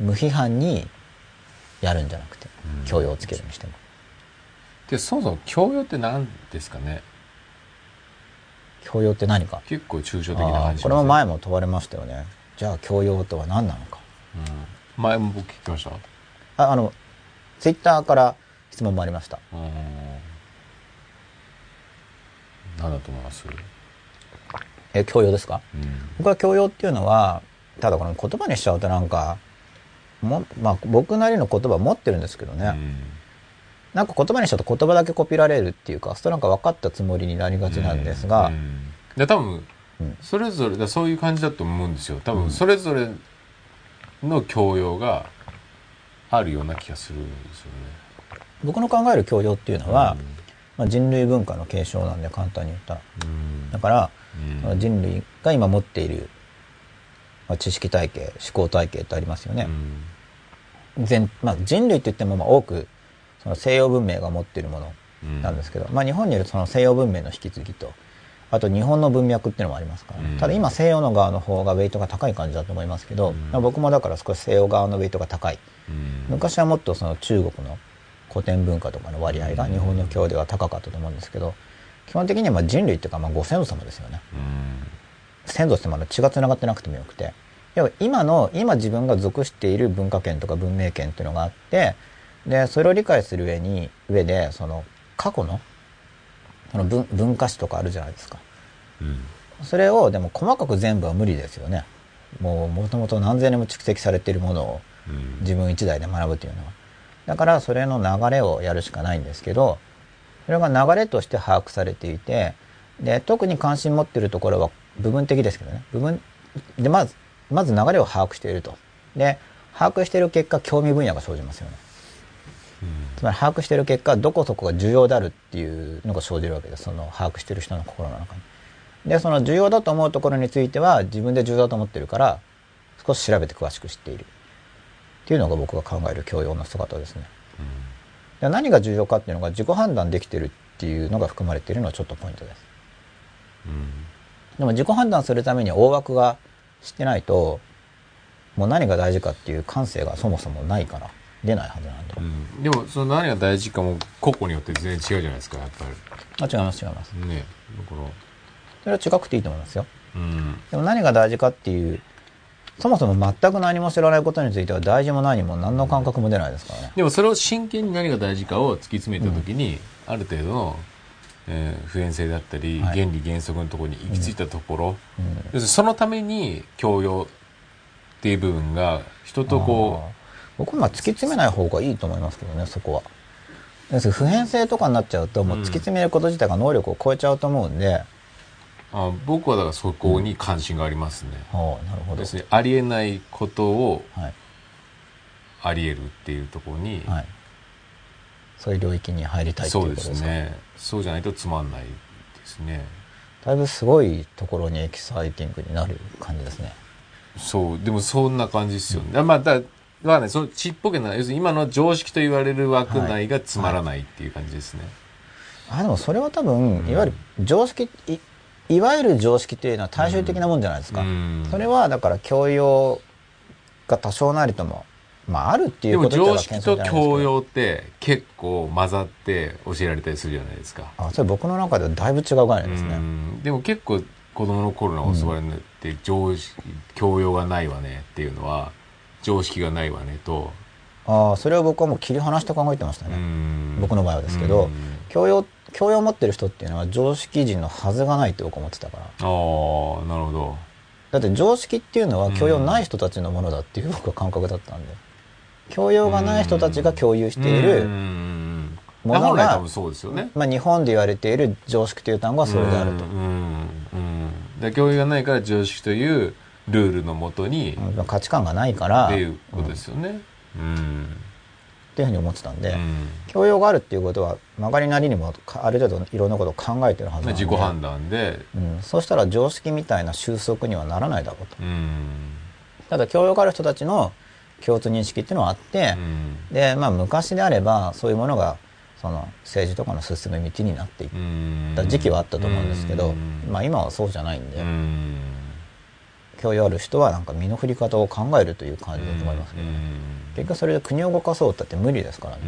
う。無批判にやるんじゃなくてうん。教養をつけるにしても。でそもそも教養って何ですかね？教養って何か？結構抽象的なあ感じーこれも前も問われましたよね。じゃあ教養とは何なのか？うん。前も僕聞きました？ああのツイッターから質問もありました。うん。何だと思います？え教養ですか？うん。僕は教養っていうのはただこの言葉にしちゃうとなんかも、まあ、僕なりの言葉持ってるんですけどね、なんか言葉にしちゃうと言葉だけコピられるっていうかそれなんか分かったつもりになりがちなんですが、うんで多分うん。それぞれだそういう感じだと思うんですよ。多分それぞれの教養があるような気がするんですよね。僕の考える教養っていうのは、まあ、人類文化の継承なんで簡単に言ったら。うん。だから、人類が今持っている、まあ、知識体系思考体系ってありますよね、全まあ、人類って言ってもまあ多くその西洋文明が持っているものうん。なんですけど、まあ、日本にいるその西洋文明の引き継ぎとあと日本の文脈っていうのもありますから、うん。ただ今西洋の側の方がウェイトが高い感じだと思いますけど、うん。まあ僕もだから少し西洋側のウェイトが高い。うん。昔はもっとその中国の古典文化とかの割合が日本の教では高かったと思うんですけど基本的にはまあ人類っていうかまあご先祖様ですよね。うん。先祖ってまだ血がつながってなくてもよくて。要は今の今自分が属している文化圏とか文明圏っていうのがあってでそれを理解する上に上でその過去のその文文化史とかあるじゃないですか。うん。それをでも細かく全部は無理ですよね。もうもともと何千年も蓄積されているものをうん。自分一代で学ぶというのは。だからそれの流れをやるしかないんですけどそれが流れとして把握されていてで特に関心持っているところは部分的ですけどね。部分でまずまず流れを把握していると。で把握している結果興味分野が生じますよねつまり把握している結果どこそこが重要であるっていうのが生じるわけです。その把握している人の心の中に。でその重要だと思うところについては自分で重要だと思ってるから少し調べて詳しく知っているっていうのが僕が考える教養の姿ですね。で何が重要かっていうのが自己判断できてるっていうのが含まれているのはちょっとポイントです。うん。でも自己判断するために大枠が知ってないともう何が大事かっていう感性がそもそもないから出ないはずなんで、うん。でもその何が大事かも個々によって全然違うじゃないですかやっぱあ違います違います。りねだから。それは違くていいと思いますよ。うん。でも何が大事かっていうそもそも全く何も知らないことについては大事も何も何の感覚も出ないですからね。でもそれを真剣に何が大事かを突き詰めた時に、ある程度の、えー普遍性だったり、はい。原理原則のところに行き着いたところ、うん。要するにそのために教養っていう部分が人とこあー僕はまあ突き詰めない方がいいと思いますけどねそこは。要す普遍性とかになっちゃうともう突き詰めること自体が能力を超えちゃうと思うんで、うあ僕はだからそこに関心がありますね、はあなるほど。要するにありえないことをはい。ありえるっていうところに、はい。そういう領域に入りたいっていそううでことですか？すね。そうじゃないとつまんないですね。だいぶすごいところにエキサイティングになる感じですね。そうでもそんな感じですよね、まあだはね、そのちっぽけな、要するに今の常識と言われる枠内がつまらないっていう感じですね。あでもそれは多分いわゆる常識いいわゆる常識っていうのは大衆的なもんじゃないですか、うん。それはだから教養が多少なりともまああるっていうこと自体は常識と教養って結構混ざって教えられたりするじゃないですか。あそれ僕の中ではだいぶ違う概念ですね、うん。でも結構子供の頃の教わりになって常識、教養がないわねっていうのは常識がないわねと、ああそれを僕はもう切り離して考えてましたね、うん。僕の場合はですけど、うん。教養教養を持ってる人っていうのは常識人のはずがないって僕は思ってたから。ああなるほど。だって常識っていうのは教養ない人たちのものだっていう僕は感覚だったんで。教養がない人たちが共有しているうん。ものが本来多分そうですよね。まあ、日本で言われている常識という単語はそれであると。うん。うん。うん。だから教養がないから常識というルールのもとに、うん価値観がないからっていうことですよね。うん。っていうふうに思ってたんで、うん。教養があるっていうことは曲がりなりにもかある程度いろんなことを考えてるはずなんで自己判断で、うん、そうしたら常識みたいな収束にはならないだろうと。うん。ただ教養がある人たちの共通認識っていうのはあってう、ん。でまあ昔であればそういうものがその政治とかの進む道になっていっうんた時期はあったと思うんですけど、うん。まあ今はそうじゃないんで、うん教養ある人はなんか身の振り方を考えるという感じだと思いますけどね、結局それで国を動かそうったって無理ですからね、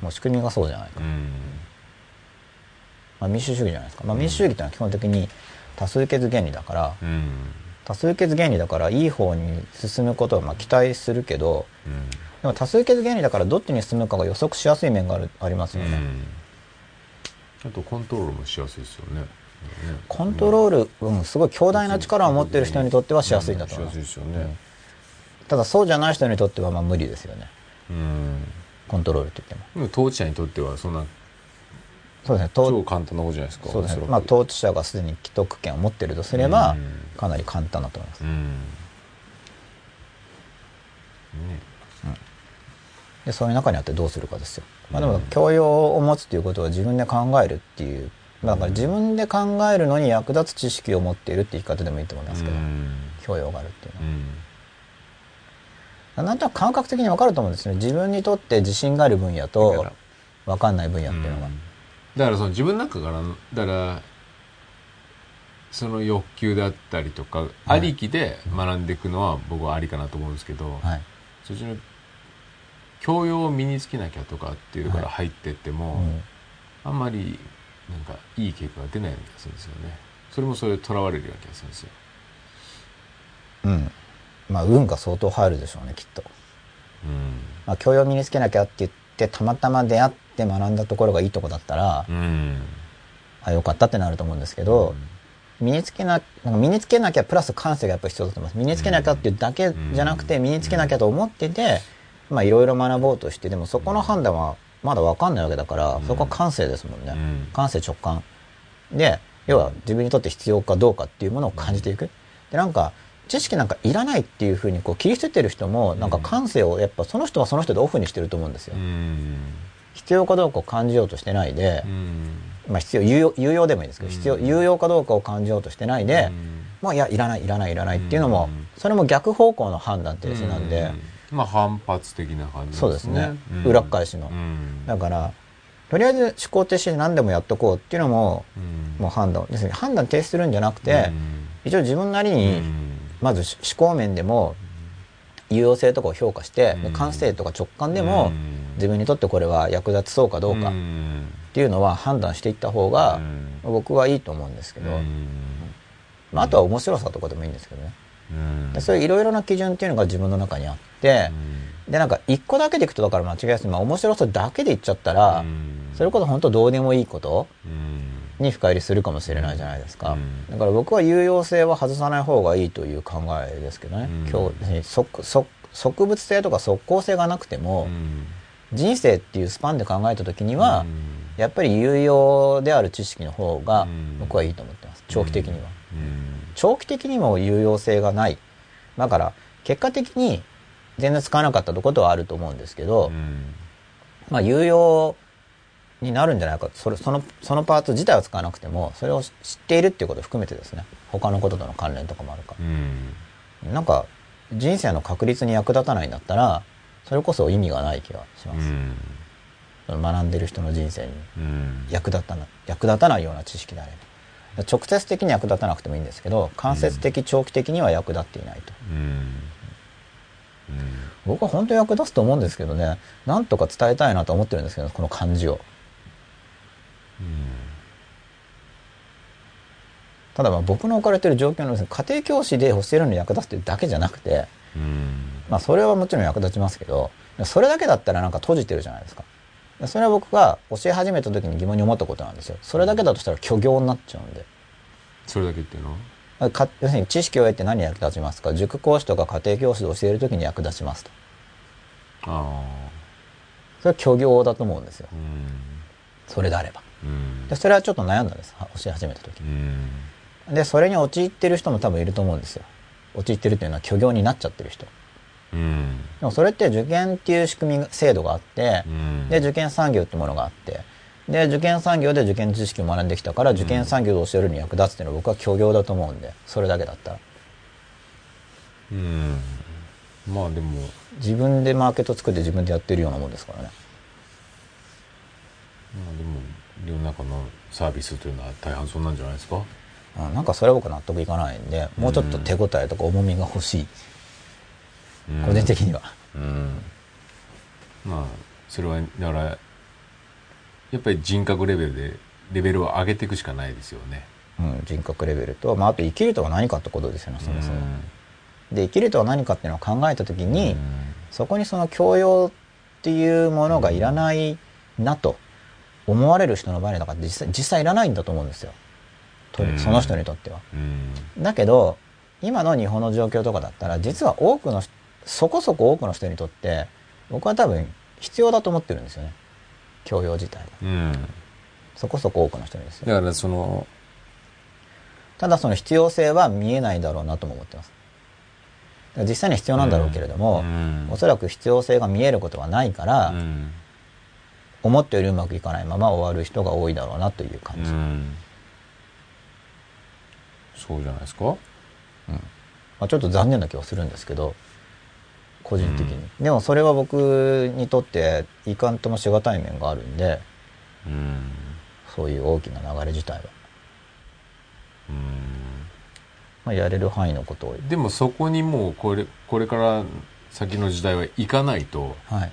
もう仕組みがそうじゃないか、まあ、民主主義じゃないですか、まあ、民主主義ってのは基本的に多数決原理だからうん。多数決原理だからいい方に進むことはまあ期待するけどうん。でも多数決原理だからどっちに進むかが予測しやすい面があるありますよね、あとコントロールもしやすいですよね。コントロール、うん、すごい強大な力を持ってる人にとってはしやすいんだと思います、よね。ただそうじゃない人にとってはまあ無理ですよね。うん。コントロールって言っても。でも統治者にとってはそんなそうですね。統超簡単なことじゃないですか。そうですね。まあ統治者がすでに既得権を持ってるとすればうん。かなり簡単だと思います。うん。ね。でそういう中にあってどうするかですよ、まあ、でも教養を持つっていうことは自分で考えるっていうまあだから自分で考えるのに役立つ知識を持っているって言い方でもいいと思いますけど、うん。教養があるっていうのうん。はなんとなく感覚的に分かると思うんですね。自分にとって自信がある分野だと分かんない分野っていうのが、うん。だからその自分の中からだからその欲求であったりとか、はい。ありきで学んでいくのは僕はありかなと思うんですけど、はい。そっちの教養を身につけなきゃとかっていうから入ってっても、うん。あんまりなんかいい結果が出ないような気がするんですよね。それもそれとらわれるような気がするんですよ、うん。まあ運が相当入るでしょうねきっと、うん。まあ、教養を身につけなきゃって言ってたまたま出会って学んだところがいいとこだったら、うん。あよかったってなると思うんですけど、身につけななんか身につけなきゃプラス感性がやっぱ必要だと思います。身につけなきゃっていうだけじゃなくてうん身につけなきゃと思っててまあいろいろ学ぼうとしてでもそこの判断はまだ分かんないわけだからうん。そこは感性ですもんね、うん。感性直感。で要は自分にとって必要かどうかっていうものを感じていく。でなんか知識なんかいらないっていうふうにこう切り捨ててる人もなんか感性をやっぱその人はその人でオフにしてると思うんですよ、うん。必要かどうかを感じようとしてないで、うん。まあ必要有用有用でもいいですけど、うん。必要有用かどうかを感じようとしてないで、うん。もういやいらないいらないいらないっていうのも、うん。それも逆方向の判断っていうなんで、うんまあ反発的な感じそうですね、うん。裏っ返しの、うん。だからとりあえず思考停止して何でもやっとこうっていうのも、うん。もう判断ですね。判断停止するんじゃなくて、うん。一応自分なりうに、ん。まず思考面でも有用性とかを評価して、感性とか直感でも、うん。自分にとってこれは役立ちそうかどうかっん。ていうのは判断していった方が、うん。僕はいいと思うんですけど、うん。まあ、あとは面白さとかでもいいんですけどね、うんでそういういろいろな基準っていうのが自分の中にあって、でなんか一個だけでいくとだから間違いやすい、まあ、面白さだけでいっちゃったら、うん。それこそ本当どうでもいいことうん。に深入りするかもしれないじゃないですか、うん。だから僕は有用性は外さない方がいいという考えですけどね、うん。今日即即即物性とか即効性がなくても、うん。人生っていうスパンで考えた時には、うん。やっぱり有用である知識の方がうん。僕はいいと思ってます。長期的には、うん長期的にも有用性がない。だから結果的に全然使わなかったとことはあると思うんですけど、うん。まあ有用になるんじゃないかそれそのそのパーツ自体は使わなくてもそれを知っているっていうことを含めてですね。他のこととの関連とかもあるかうん。らなんか人生の確率に役立たないんだったらそれこそ意味がない気がします、学んでる人の人生にうん。役立たない役立たないような知識であれば直接的に役立たなくてもいいんですけど間接的長期的には役立っていないと。うん。うん。僕は本当に役立つと思うんですけどね。なんとか伝えたいなと思ってるんですけどこの感じを。ただまあ僕の置かれてる状況の家庭教師で教えるのに役立つっていうだけじゃなくてうん。まあそれはもちろん役立ちますけどそれだけだったらなんか閉じてるじゃないですかそれは僕が教え始めた時に疑問に思ったことなんですよ。それだけだとしたら虚業になっちゃうんで。それだけっていうのは？か要するに知識を得て何に役立ちますか？塾講師とか家庭教師で教える時に役立ちますと。あそれは虚業だと思うんですよ。それであれば。うん。でそれはちょっと悩んだんです。は教え始めた時。うん。でそれに陥ってる人も多分いると思うんですよ。陥ってるっていうのは虚業になっちゃってる人うん。でもそれって受験っていう仕組み制度があってうん。で受験産業ってものがあってで受験産業で受験知識を学んできたから受験産業で教えるに役立つっていうのは僕は虚業だと思うんでそれだけだったら。うん。まあでも。自分でマーケット作って自分でやってるようなもんですからね。まあでも世の中のサービスというのは大半そうなんじゃないですか？うんなんかそれは僕納得いかないんでもうちょっと手応えとか重みが欲しい、うん個人的には、うん。まあそれはだからやっぱり人格レベルでレベルを上げていくしかないですよね。うん、人格レベルと、まあ、あと生きるとは何かってことですよねそもそも、うんで生きるとは何かっていうのを考えた時に、うん。そこにその教養っていうものがいらないなと思われる人の場合にだから実際実際いらないんだと思うんですよ。その人にとっては。うん。だけど今の日本の状況とかだったら実は多くの人そこそこ多くの人にとって僕は多分必要だと思ってるんですよね。教養自体が。うん。そこそこ多くの人にですよ。だからそのただその必要性は見えないだろうなとも思ってます。実際には必要なんだろうけれども、うん。おそらく必要性が見えることはないから、うん思ったよりうまくいかないまま終わる人が多いだろうなという感じ、うん。そうじゃないですか？まあ、ちょっと残念な気はするんですけど個人的に、でもそれは僕にとっていかんともしがたい面があるんでうん。そういう大きな流れ自体は、うん。まあ、やれる範囲のことを。でもそこにもうこれこれから先の時代は行かないとはい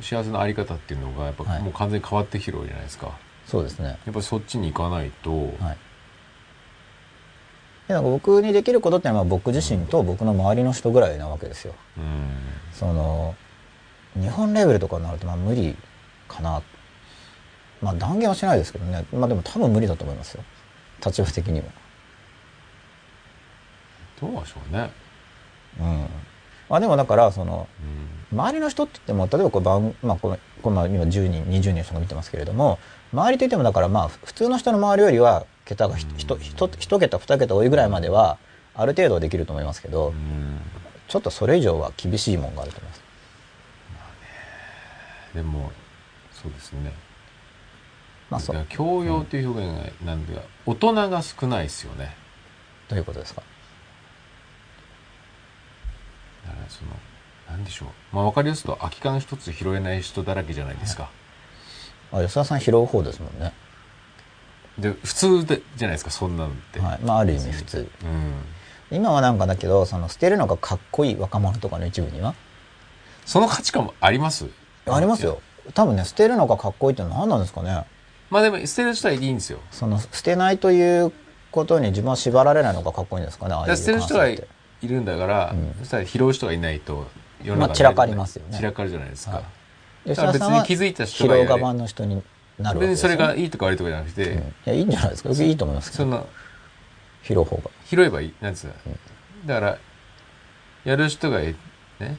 幸せのあり方っていうのがやっぱはいもう完全に変わってきてるわけじゃないですか、そうですねやっぱりそっちに行かないと、はいでなんか僕にできることってのはまあ僕自身と僕の周りの人ぐらいなわけですよ。うん。その日本レベルとかになるとまあ無理かな。まあ断言はしないですけどね。まあでも多分無理だと思いますよ。立場的にもどうでしょうね、うん。まあでもだからそのうん。周りの人って言っても例えばこれ番、まあ、このこの今10人20人の人が見てますけれども周りといってもだからまあ普通の人の周りよりは桁がひうんひとひと一桁二桁多いぐらいまではある程度はできると思いますけど、うん。ちょっとそれ以上は厳しいもんがあると思います。でもそうですね。まあそだから教養という表現がなん。でか大人が少ないですよね。どういうことですか？だからそのなんでしょう。まあ分かりやすくと空き缶一つ拾えない人だらけじゃないですか、あ吉田さん拾う方ですもんねで普通でじゃないですかそんなのって、はい。まあある意味普通。うん、今はなんかだけどその捨てるのがかっこいい若者とかの一部には？その価値観もあります？ありますよ。多分ね捨てるのがかっこいいって何なんですかね？まあでも捨てる人はいいんですよ。その捨てないということに自分は縛られないのがかっこいいんですかね？ああ捨てる人がいるんだから、うん。そしたら拾う人がいないと世まあ散らかりますよね。散らかるじゃないですか、はい。だから別に気づいた人が拾う側の人になるわそれがいいとか悪いとかじゃなくて、うん。いやいいんじゃないですか。僕いいと思いますけど。その拾う方が。拾えばいいなんつうの、だからやる人がいね？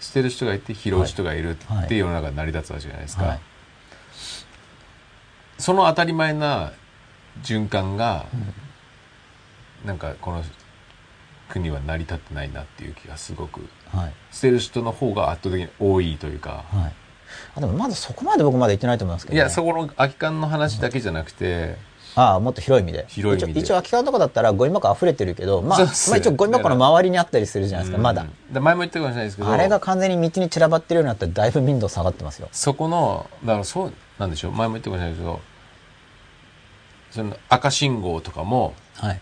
捨てる人がいて拾う人がいるはいってい。う世の中に成り立つわけじゃないですか、はい。その当たり前な循環が、なんかこの国は成り立ってないなっていう気がすごくはい。捨てる人の方が圧倒的に多いというか、はいあでもまだそこまで僕まで言ってないと思いますけど、ね、いやそこの空き缶の話だけじゃなくて、ああ、もっと広い意味で。広い意味で。一応、空き缶とかだったらゴミ箱溢れてるけど、まあ、まあ一応ゴミ箱の周りにあったりするじゃないですか、まだ。で前も言ったかもしれないですけど。あれが完全に道に散らばってるようになったらだいぶ民度下がってますよ。そこのだからそうなんでしょう。前も言ったかもしれないですけどその赤信号とかもはい。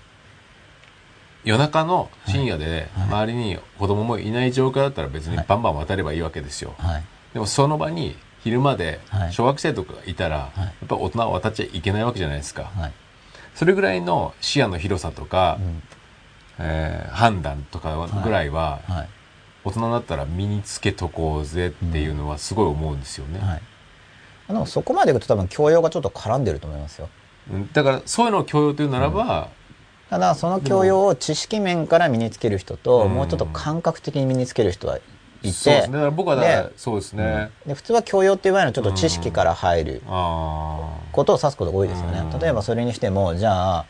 夜中の深夜で周りに子供もいない状況だったら別にバンバン渡ればいいわけですよ、はい。でもその場に昼間ではい。小学生とかがいたら、やっぱ大人は渡っちゃいけないわけじゃないですか、はい。それぐらいの視野の広さとか、うん。えー判断とかぐらいははい。大人だったら身につけとこうぜっていうのはすごい思うんですよね、はい。でもそこまでいくと多分教養がちょっと絡んでると思いますよ。うん。だからそういうのを強要というならば、ただその教養を知識面から身につける人と、うん。もうちょっと感覚的に身につける人はいて、そうですね。僕はだからでそうですね、で普通は教養っていう場合はちょっと知識から入るあことを指すことが多いですよね。うん。例えばそれにしても、じゃあ、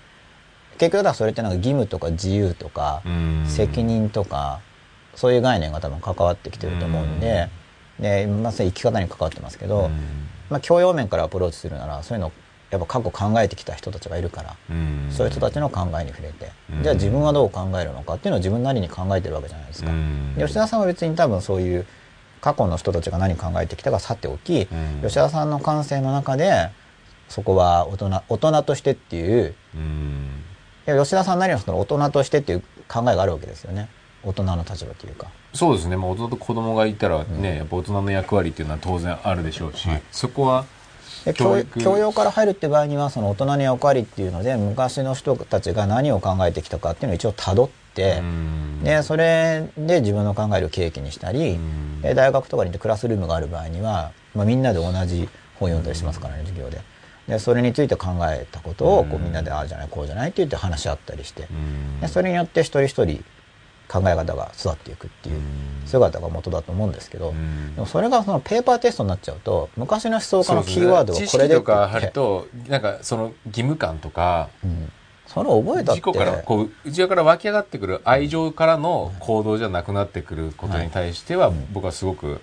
結局だからそれってなんか義務とか自由とか責任とか、そういう概念が多分関わってきてると思うんで、で、まさに生き方に関わってますけど、うん。まあ教養面からアプローチするなら、そういうのをやっぱ過去考えてきた人たちがいるから、うん。そういう人たちの考えに触れて、うん。じゃあ自分はどう考えるのかっていうのを自分なりに考えてるわけじゃないですか。吉田さんは別に多分そういう過去の人たちが何考えてきたかさておき、うん。吉田さんの感性の中でそこは大人大人としてっていううん。いや吉田さんなりのその大人としてっていう考えがあるわけですよね。大人の立場というか。そうですね、まあ、大人と子供がいたらね、やっぱ大人の役割っていうのは当然あるでしょうし、はい。そこはで教教養から入るって場合にはその大人の役割っていうので昔の人たちが何を考えてきたかっていうのを一応たどって、うん。でそれで自分の考える契機にしたり、うん。で大学とかに行ってクラスルームがある場合には、まあ、みんなで同じ本読んだりしますからね授業で。でそれについて考えたことをこううん。みんなでああじゃないこうじゃないって言って話し合ったりして。うん。でそれによって一人一人考え方が育っていくっていううん。姿が元だと思うんですけど、うん。でもそれがそのペーパーテストになっちゃうと昔の思想家のキーワードはこれでとか貼るとなんかその義務感とかうん。それを覚えたって。自己からこう内側から湧き上がってくる愛情からの行動じゃなくなってくることに対しては僕はすごく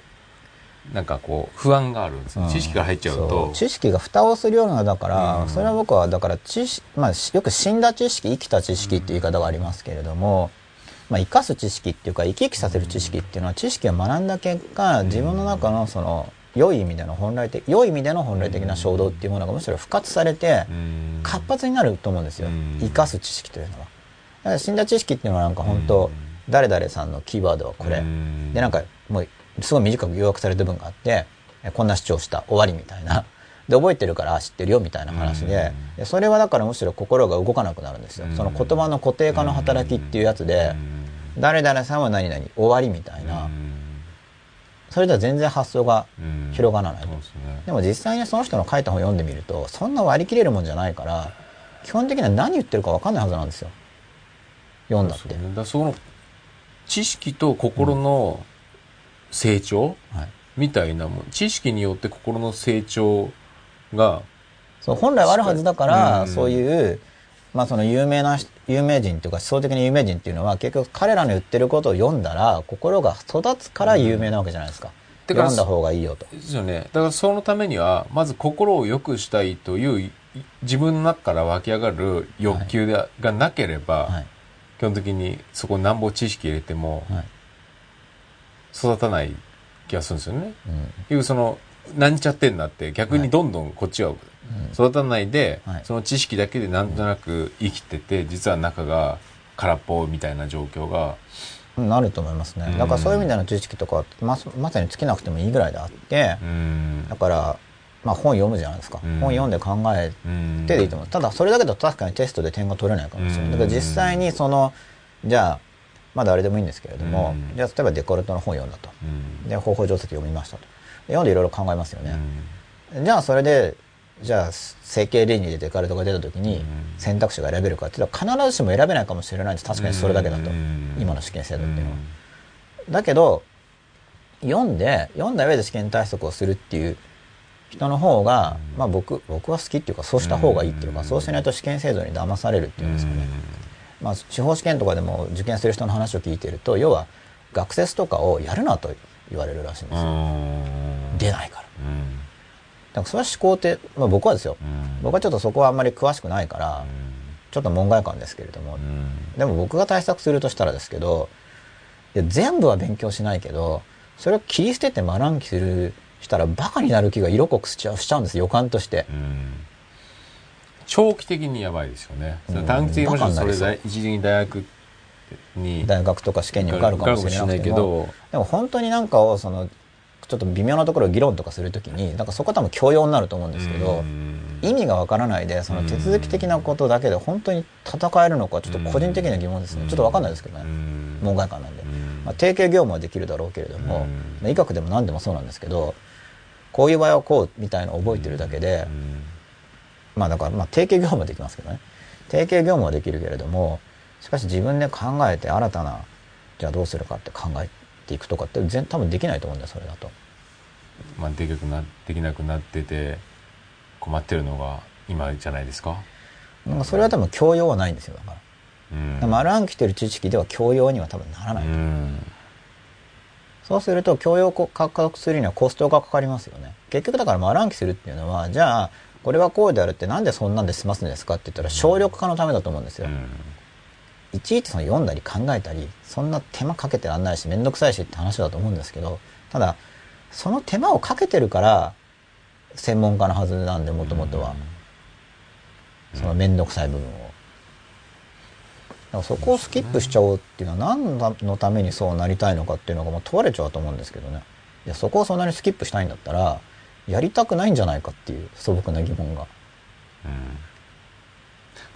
なんかこう不安があるんですよ、うん。知識から入っちゃうそと知識が蓋をするようなだから、うん。それは僕はだから知識、まあ、しよく死んだ知識生きた知識っていう言い方がありますけれども、まあ、生かす知識っていうか生き生きさせる知識っていうのは知識を学んだ結果自分の中のその良い意味での本来的良い意味での本来的な衝動っていうものがむしろ復活されてうん。活発になると思うんですよ。うん。生かす知識というのは。だから死んだ知識っていうのはなんか本当うん誰々さんのキーワードはこれ。うん。でなんかもうすごい短く要約された文があってえこんな主張した終わりみたいなで覚えてるからあ知ってるよみたいな話ででそれはだからむしろ心が動かなくなるんですよ。うん。その言葉の固定化の働きっていうやつで誰々さんは何々終わりみたいな。それでは全然発想が広がらないですね。でも実際にその人の書いた本読んでみるとそんな割り切れるもんじゃないから基本的には何言ってるか分かんないはずなんですよ。読んだって。そその知識と心の成長はい。みたいなもん。知識によって心の成長がそう本来はあるはずだから、うん。そういう、まあ、その有名な人有名人というか思想的に有名人っていうのは結局彼らの言ってることを読んだら心が育つから有名なわけじゃないですか、てか読んだ方がいいよと。ですよね。だからそのためにはまず心を良くしたいというい自分の中から湧き上がる欲求でがなければ、はい。基本的にそこになんぼ知識入れてもはい。育たない気がするんですよね。うん。結局そのなんちゃってんなって逆にどんどんこっちは育たないで、はい。その知識だけでなんとなく生きてて実は中が空っぽみたいな状況がうんなると思いますね。うん。だからそういう意味での知識とかはままさに尽きなくてもいいぐらいであってうん。だから、まあ、本読むじゃないですか、うん。本読んで考えうんてでいいと思う。ただそれだけだと確かにテストで点が取れないかもしれない。だから実際にそのじゃあまだあれでもいいんですけれども、うん。じゃあ例えばデコルトの本読んだと。うん。で方法定石読みましたと。で読んでいろいろ考えますようね、ん。じゃあそれでじゃあ整形倫理でデカルトが出た時にうん。選択肢が選べるかっていうと必ずしも選べないかもしれないんです。確かにそれだけだと、うん。今の試験制度っていうのは、だけど読んで読んだ上で試験対策をするっていう人の方が、まあ僕僕は好きっていうかそうした方がいいっていうか、うん。そうしないと試験制度に騙されるっていうんですかね、まあ、司法試験とかでも受験する人の話を聞いてると要は学説とかをやるなと言われるらしいんですよ、出ないから。からそれは思考って、まあ、僕はですよ、うん。僕はちょっとそこはあんまり詳しくないから、ちょっと門外漢ですけれども、うん。でも僕が対策するとしたらですけどいや全部は勉強しないけどそれを切り捨てて丸暗記するしたらバカになる気が色濃くしちゃうしちゃうんです予感として。う。ん。長期的にやばいですよね、うん。短期的にもそれ一時に大学に大学とか試験に受かるかもしれなくて受かるかもしれないもでも本当になんかをそのちょっと微妙なところを議論とかするときになんかそこは多分教養になると思うんですけど、うん。意味がわからないでその手続き的なことだけで本当に戦えるのかちょっと個人的な疑問ですね、うん。ちょっとわかんないですけどね、うん。門外漢なんで、うん。まあ、定型業務はできるだろうけれども、うん。まあ医学でも何でもそうなんですけどこういう場合はこうみたいなのを覚えてるだけで、うん。まあだからまあ定型業務はできますけどね。定型業務はできるけれどもしかし自分で考えて新たなじゃあどうするかって考えていくとかって全多分できないと思うんだよそれだと。まあ、できなくなできなくなってて困ってるのが今じゃないですか？なんかそれは多分教養はないんですよだから。うん。丸暗記してる知識では教養には多分ならない、うん。そうすると教養を獲得するにはコストがかかりますよね。結局だから丸暗記するっていうのはじゃあこれはこうであるってなんでそんなんで済ますんですかって言ったら省力化のためだと思うんですよ、いちいちその読んだり考えたりそんな手間かけてらんないし面倒くさいしって話だと思うんですけどただその手間をかけてるから専門家のはずなんでもともとは、その面倒くさい部分を。だからそこをスキップしちゃおうっていうのは何のためにそうなりたいのかっていうのがもう問われちゃうと思うんですけどね。いやそこをそんなにスキップしたいんだったらやりたくないんじゃないかっていう素朴な疑問が。うん。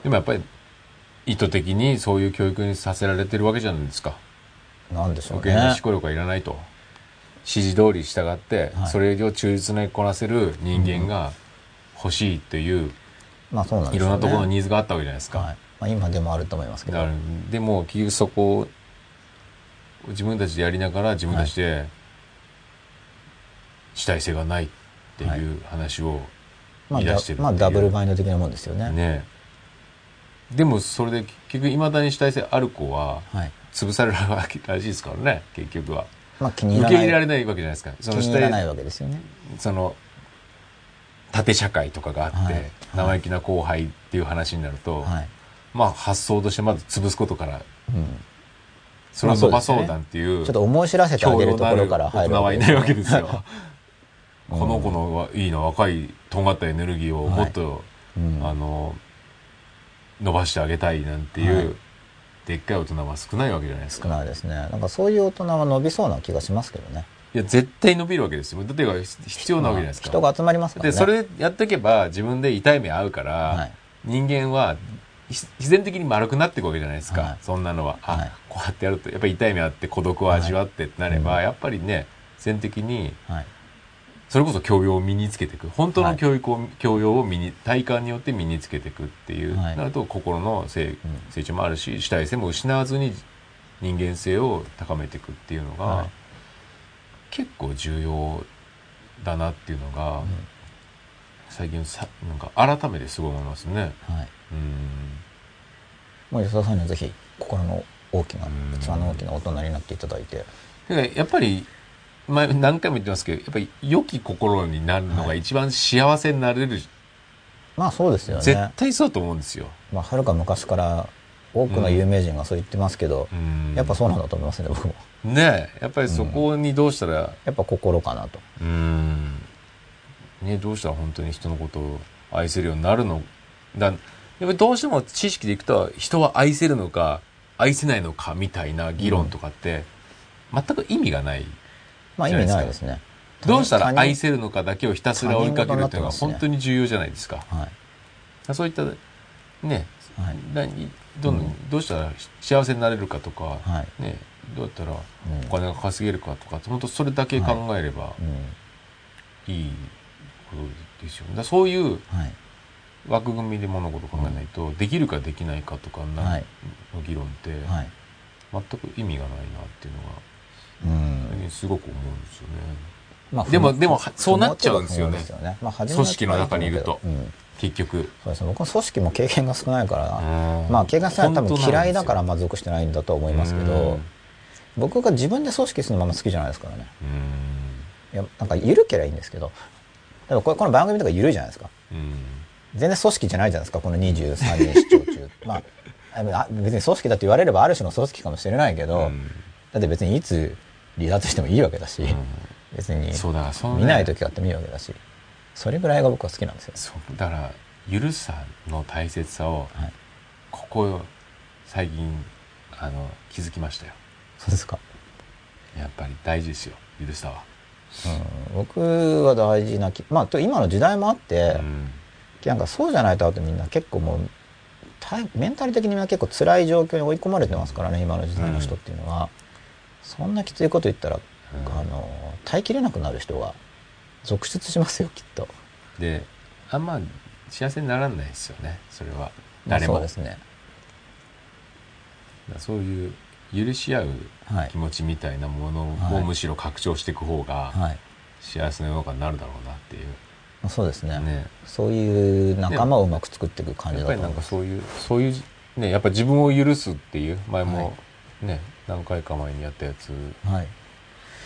でもやっぱり意図的にそういう教育にさせられてるわけじゃないですか。なんでしょう余計なね思考力はいらないと。指示通り従って、はい。それを忠実にこなせる人間が欲しいという、まあそうなんでいろんなところのニーズがあったわけじゃないですか。はい。まあ、今でもあると思いますけど。でも結局そこを自分たちでやりながら自分たちで主体性がないっていう話をまあ、言いだ出してるっていう。まあダブルバインド的なもんですよね。ねでもそれで結局いまだに主体性ある子ははい。潰されるわけらしいですからね結局は。まあ気に入受らない。け入れられないわけじゃないですか。そ気の主体ないわけですよね。その縦社会とかがあって、はい。生意気な後輩っていう話になると、はい、まあ発想としてまず潰すことからうん、それを伸ばそうなんていうちょっと思い知らせてあげるところから入る大人はいないわけですよ。うん。この子のはいいの若いとんがったエネルギーをもっと、うん。あの伸ばしてあげたいなんていう、はい。でっかい大人は少ないわけじゃないです少か。ないですね。なんかそういう大人は伸びそうな気がしますけどね。いや絶対伸びるわけですよ。だって必要なわけじゃないですか。人が集まりますからね。でそれやっていけば自分で痛い目合うから、はい。人間はひ必然的に丸くなっていくわけじゃないですか、はい。そんなのは。あ、はい。こうやってやるとやっぱり痛い目あって孤独を味わってってなれば、はい。やっぱりね全的にはいそれこそ教養を身につけていく。本当はい。の教育を、教養を身に体感によって身につけていくっていう、はい。なると心の成成長もあるし主体性も失わずに人間性を高めていくっていうのが、はい。結構重要だなっていうのが、うん。最近さなんか改めてすごい思いますね。はい。うん。もう吉田さんにはぜひ心の大きなうん。器の大きな大人になっていただいて。やっぱり前何回も言ってますけどやっぱり良き心になるのが一番幸せになれる、まあそうですよ絶ね対そうだと思うんですよ。まあはるか昔から多くの有名人がそう言ってますけど、うん。やっぱそうなんだと思いますね僕も。ねえやっぱりそこにどうしたらやっぱ心かなと。うん。ねどうしたら本当に人のことを愛せるようになるのだ？やっぱりどうしても知識でいくと人は愛せるのか愛せないのかみたいな議論とかって全く意味がない、まあ意味ないですね。どうしたら愛せせるのかだけをひたすら追いかけるっていうのが本当に重要じゃないですか。はい。そういったね、はい。何どんどん。どうしたら幸せになれるかとか、はい。ね、どうやったらうん。お金が稼げるかとか、本当それだけ考えればうん。いいことですよね。だそういうはい。枠組みで物事を考えないと、できるかできないかとかの議論って、はい。全く意味がないなっていうのが、うんすごく思うんですよね。まあでもふでもそうなっちゃうんですよね不毛といえば不毛まあ組織の中にいるとうん結局。そうですね僕も組織も経験が少ないから、うんまあ経験が少ない多分嫌いだから満足してないんだと思いますけど、うん僕が自分で組織するのまま好きじゃないですからねうんいやなんか緩けりゃいいんですけどでもこれこの番組とか緩いじゃないですかうん全然組織じゃないじゃないですかこの23人視聴中まああ別に組織だって言われればある種の組織かもしれないけど、うんだって別にいつ離脱してもいいわけだし、別にそうだからそのね見ない時があってもいいわけだしそれぐらいが僕は好きなんですよ、そうだから許さの大切さをはい、ここ最近あの気づきましたよ。そうですか、やっぱり大事ですよ許さは、うん、僕は大事なきまあと今の時代もあって、うん。なんかそうじゃないとあとみんな結構もう体メンタル的にみんな結構辛い状況に追い込まれてますからね今の時代の人っていうのは、そんなきついこと言ったら、うん。あの耐えきれなくなる人が続出しますよきっと。であんま幸せにならないですよねそれは。まあ誰も、そうですね。そういう許し合うはい。気持ちみたいなものはい。をむしろ拡張していく方がはい。幸せな世の中になるだろうなっていう、まあそうですね。ね。そういう仲間をうまく作っていく感じやっぱりなんだと思いますかそういうそういうねやっぱ自分を許すっていう前もね、何回か前にやったやつ。はい。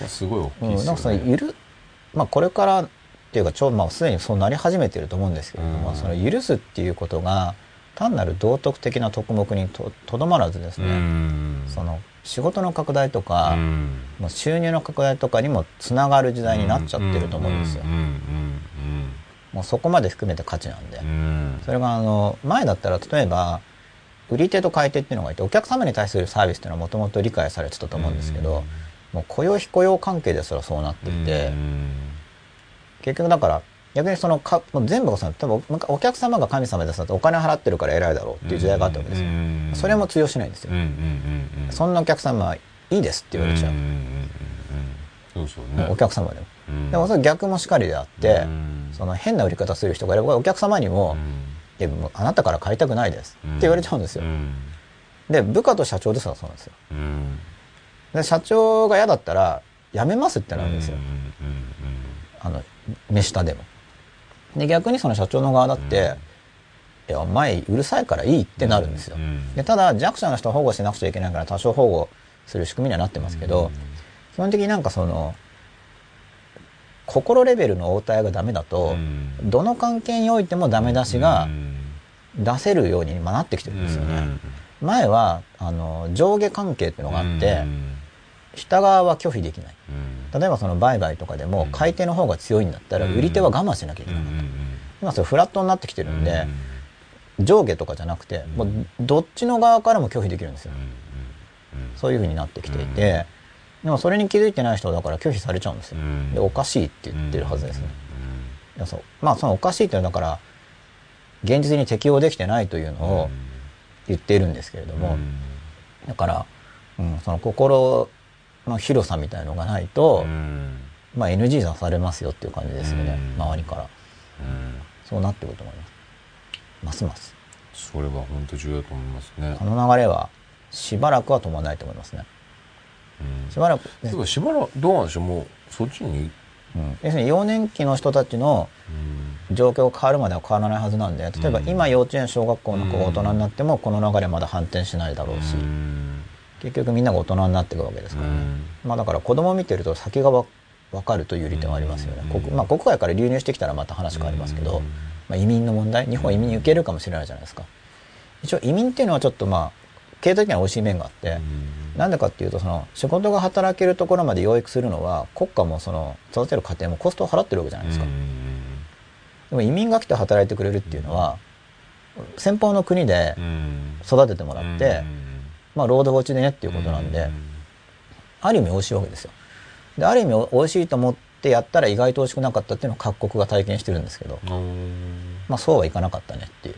はすごい大きいうん、ですなんかその。ゆる、まあ、これからっていうかちょ、まあ、すでにそうなり始めてると思うんですけれども、うん。その許すっていうことが単なる道徳的な徳目にととどまらずですうね、ん。その仕事の拡大とか、うん。もう収入の拡大とかにもつながる時代になっちゃってると思うんですよ。うんうんもうそこまで含めて価値なんで。うんうん。それがあの前だったら例えば売り手と買い手っていうのがいてお客様に対するサービスっていうのはもともと理解されてたと思うんですけど、もう雇用非雇用関係ですらそうなっていて、うん結局だから逆にそのかもう全部がその多分お客様が神様ですってお金払ってるから偉いだろうっていう時代があったわけですよ、うんそれも通用しないんですよ、そんなお客様はいいですって言われちゃう、そうですよね。お客様でも、うん。でもそれ逆もしかりであって、うん。その変な売り方する人がいればお客様にも「いやもうあなたから買いたくないです」って言われちゃうんですよ、うん。で部下と社長ですらそうなんですようん。で社長が嫌だったら辞めますってなるんですよ、あの目下でも。で逆にその社長の側だって「いやお前うるさいからいい」ってなるんですよ、うんでただ弱者の人を保護しなくちゃいけないから多少保護する仕組みにはなってますけど、基本的になんかその心レベルの応対がダメだと、うん。どの関係においてもダメ出しがうん。出せるように今なってきてるんですよね、うん前はあの上下関係っていうのがあって、うん下側は拒否できない。うん。例えばその売買とかでもうん。買い手の方が強いんだったらうん。売り手は我慢しなきゃいけなかった、今それフラットになってきてるんで、上下とかじゃなくて、もうどっちの側からも拒否できるんですよ、そういうふうになってきていて、でもそれに気づいてない人はだから拒否されちゃうんですよ、うん。でおかしいって言ってるはずですね、そう。まあそのおかしいっていうのはだから現実に適応できてないというのを言っているんですけれども、だから、うん、その心の広さみたいのがないと、まあ NG 出されますよっていう感じですよね、うん。周りから。そうなってくると思います。ますます。それは本当重要だと思いますね。この流れはしばらくは止まらないと思いますね。うんしばらく、ね。しばらくどうなんでしょうもうそっちに。うん、要するに幼年期の人たちの状況が変わるまでは変わらないはずなんで例えばうん。今幼稚園小学校の子が大人になってもこの流れまだ反転しないだろうし、うん。結局みんなが大人になっていくわけですからね、うん。まあだから子供見てると先がわ分かるという利点はありますよね、うん。国まあ、国外から流入してきたらまた話変わりますけど、まあ、移民の問題日本は移民に受けるかもしれないじゃないですか。一応移民っていうのはちょっとまあ経済的には美味しい面があって、なんでかっていうとその仕事が働けるところまで養育するのは国家もその育てる家庭もコストを払ってるわけじゃないですか、でも移民が来て働いてくれるっていうのは先方の国で育ててもらって、まあ、労働落ちでねっていうことなんで、ある意味美味しいわけですよ。である意味美味しいと思ってやったら意外と美味しくなかったっていうのを各国が体験してるんですけど、まあ、そうはいかなかったねっていう、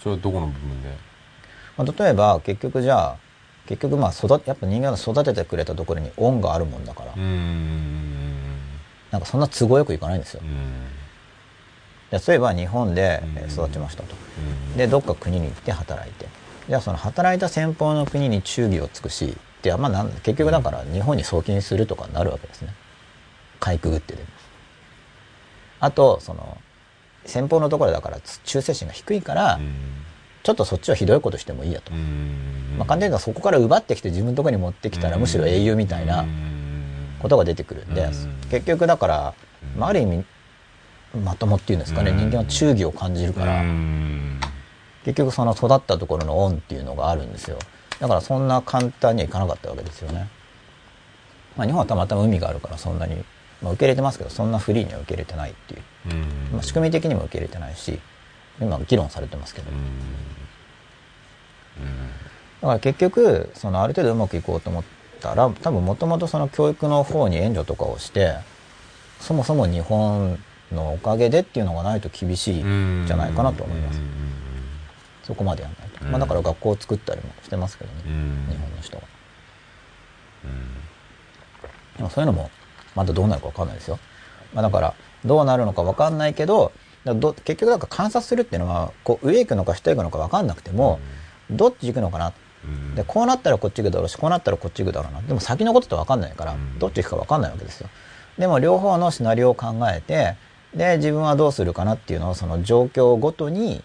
それはどこの部分で？まあ、例えば結局じゃあ結局まあ育やっぱ人間が育ててくれたところに恩があるもんだから、なんかそんな都合よくいかないんですよ、で例えば日本でえー育ちましたと、でどっか国に行って働いて。じゃあその働いた先方の国に忠義を尽くしで、まあ、なん結局だから日本に送金するとかになるわけですね。かいくぐってでも。あとその先方のところだから忠誠心が低いから、ちょっとそっちはひどいことしてもいいやと、まあ、簡単に言うとそこから奪ってきて自分のところに持ってきたらむしろ英雄みたいなことが出てくるんで、結局だから、まあ、ある意味まともっていうんですかね、うん。人間は忠義を感じるから、うん。結局その育ったところの恩っていうのがあるんですよ。だからそんな簡単にはいかなかったわけですよね、まあ、日本はたまたま海があるからそんなに、まあ、受け入れてますけどそんなフリーには受け入れてないっていう、うん。まあ、仕組み的にも受け入れてないし今議論されてますけど、だから結局そのある程度うまくいこうと思ったら多分もともとその教育の方に援助とかをしてそもそも日本のおかげでっていうのがないと厳しいんじゃないかなと思います、そこまでやんないと、うんまあ、だから学校を作ったりもしてますけどね、うん。日本の人が、でもそういうのもまだどうなるか分かんないですよ、まあ、だからどうなるのか分かんないけどだど結局だから観察するっていうのはこう上行くのか下行くのか分かんなくても、どっち行くのかな。うん。でこうなったらこっち行くだろうしこうなったらこっち行くだろうな。でも先のことって分かんないから、うん。どっち行くか分かんないわけですよ。でも両方のシナリオを考えてで自分はどうするかなっていうのをその状況ごとに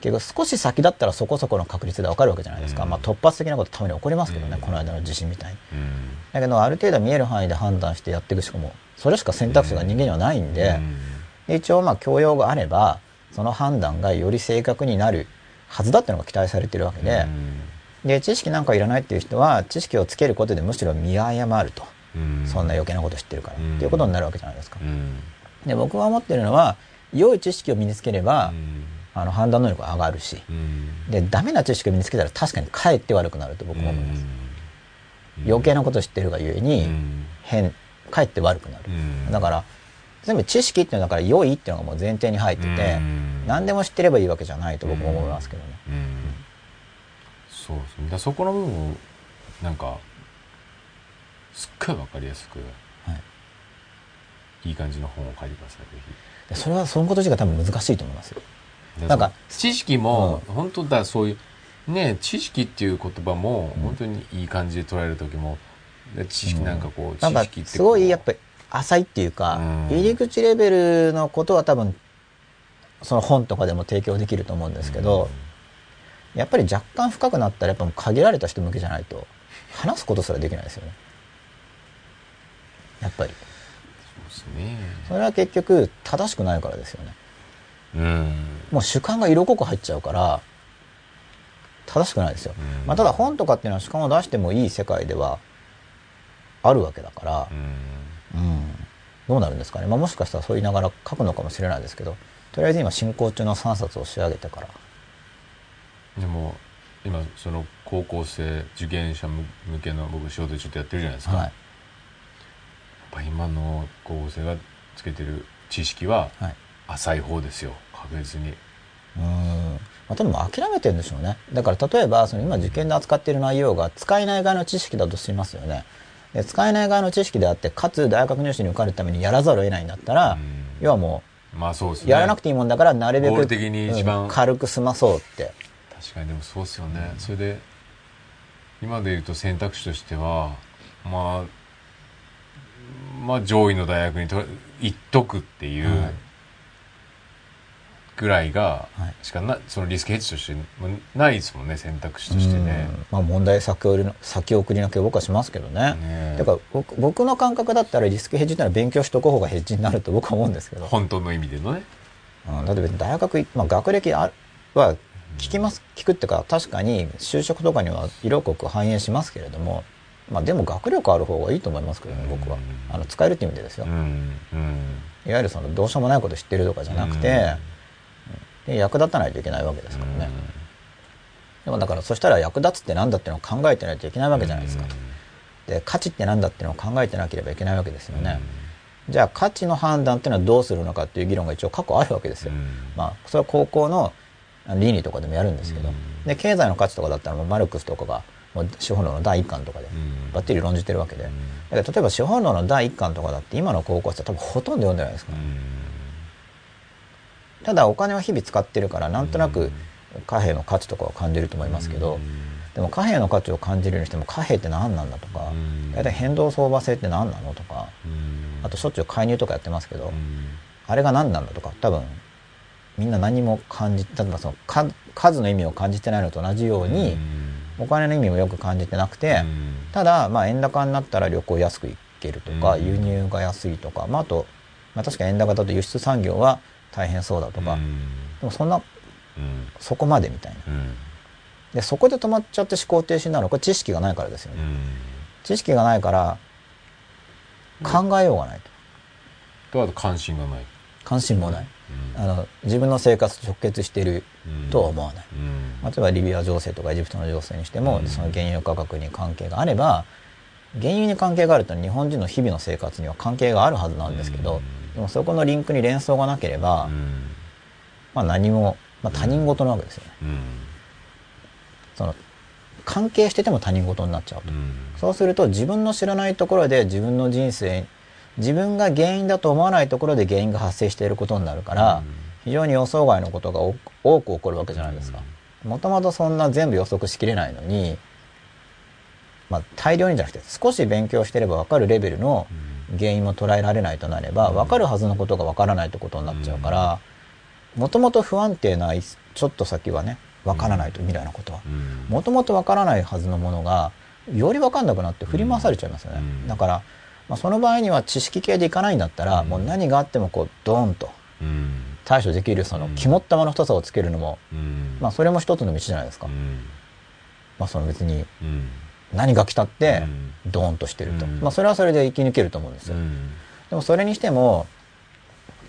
結構少し先だったらそこそこの確率で分かるわけじゃないですか、うん。まあ、突発的なことたまに起こりますけどね、うん。この間の地震みたいに。うん。だけどある程度見える範囲で判断してやっていくしかもそれしか選択肢が人間にはないんで、で一応まあ教養があればその判断がより正確になるはずだっていうのが期待されてるわけで、で知識なんかいらないっていう人は知識をつけることでむしろ見誤ると、そんな余計なこと知ってるから、うん。っていうことになるわけじゃないですか。うん。で僕は思ってるのは良い知識を身につければ、あの判断能力が上がるしうん。でダメな知識を身につけたら確かにかえって悪くなると僕も思います。余計なことを知ってるがゆえに、うん。変かえって悪くなる、うん。だから全部知識っていうのだから良いっていうのがもう前提に入ってて、うん。何でも知ってればいいわけじゃないと僕も思いますけどね。うん。そうですね。だそこの部分をなんかすっごいわかりやすくはい。いい感じの本を書いてくださいそれはそのこと自体多分難しいと思いますよ。ひなんか知識も本当だそういうね知識っていう言葉もうん。本当にいい感じで捉える時もで知識なんかこう知なんか識ってすごいやっぱり浅いっていうか、うん。入り口レベルのことは多分その本とかでも提供できると思うんですけど、やっぱり若干深くなったらやっぱ限られた人向けじゃないと話すことすらできないですよね。やっぱり。そうですね。それは結局正しくないからですよね。うん。もう主観が色濃く入っちゃうから正しくないですよ。うん。まあ、ただ本とかっていうのは主観を出してもいい世界ではあるわけだからう、んうん、どうなるんですかね、まあ、もしかしたらそう言いながら書くのかもしれないですけどとりあえず今進行中の3冊を仕上げてから。でも今その高校生受験者向けの僕仕事ちょっとやってるじゃないですか、はい。やっぱ今の高校生がつけてる知識ははい。浅い方ですよ。確実に。うん。まあ、ただもう諦めてるんでしょうね。だから例えばその今受験で扱っている内容が使えない側の知識だとしますよねで使えない側の知識であってかつ大学入試に受かるためにやらざるを得ないんだったら、うん。要はもまあそうですうね。やらなくていいもんだからなるべく的に一番。うん軽く済まそうって。確かにでもそうですよね、それで今で言うと選択肢としてはまあまあ上位の大学にと行っとくっていうはいぐらいがはい。しかなそのリスクヘッジとしてもないですもんね選択肢としてね。うん。まあ、問題先送りの先送りなきゃ僕はしますけどね。ねえ。だから僕僕の感覚だったらリスクヘッジってのは勉強しとく方がヘッジになると僕は思うんですけど、本当の意味でのね。うん、だって別に大学い、まあ、学歴あは聞きます聞くっていうか確かに就職とかには色濃く反映しますけれども、まあ、でも学力ある方がいいと思いますけどね僕は。うんあの使えるっていう意味でですよ、うん。うん。いわゆるそのどうしようもないこと知ってるとかじゃなくて、で役立たないといけないわけですからね、でもだからそしたら役立つって何だっていうのを考えてないといけないわけじゃないですか、で価値って何だっていうのを考えてなければいけないわけですよね、じゃあ価値の判断っていうのはどうするのかっていう議論が一応過去あるわけですよ、まあそれは高校の倫理とかでもやるんですけど、うん。で経済の価値とかだったらマルクスとかがもう資本論の第一巻とかでバッテリー論じてるわけで、だけど例えば資本論の第一巻とかだって今の高校生は多分ほとんど読んでないですから、ただお金は日々使ってるからなんとなく貨幣の価値とかは感じると思いますけど、でも貨幣の価値を感じるにしても貨幣って何なんだとか、大体変動相場制って何なのとかあとしょっちゅう介入とかやってますけど、あれが何なんだとか多分みんな何も感じ例えばそのか数の意味を感じてないのと同じように、お金の意味もよく感じてなくて、ただまあ円高になったら旅行安く行けるとか、うん。輸入が安いとか、まあ、あとまあ、確かに円高だと輸出産業は大変そうだとか、うん。でもそんなうん。そこまでみたいな。うん。でそこで止まっちゃって思考停止になるこれ知識がないからですよね、うん。知識がないから考えようがないと。とあと関心がない。関心もない、うん。あの自分の生活と直結しているうん。とは思わない、うん。例えばリビア情勢とかエジプトの情勢にしても、うん。その原油価格に関係があれば原油に関係があると日本人の日々の生活には関係があるはずなんですけど、うんでもそこのリンクに連想がなければ、うん。まあ、何も、まあ、他人事なわけですよね、うん。その関係してても他人事になっちゃうと、うん。そうすると自分の知らないところで自分の人生自分が原因だと思わないところで原因が発生していることになるから、非常に予想外のことが多多く起こるわけじゃないですか。もともとそんな全部予測しきれないのに、まあ、大量にじゃなくて少し勉強してれば分かるレベルの原因も捉えられないとなればうん。分かるはずのことが分からないってことになっちゃうからもともと不安定ないちょっと先はね分からないと未来のことは。うん。もともと分からないはずのものがより分かんなくなって振り回されちゃいますよね。うん。だから、まあ、その場合には知識系でいかないんだったらうん。もう何があってもこうドーンとうん対処できるそのうん。肝っ玉の太さをつけるのもうん。まあそれも一つの道じゃないですか。うん。まあその別にうん何が来たってうん。ドーンとしてると、うん。まあそれはそれで生き抜けると思うんですよ、うん。でもそれにしても、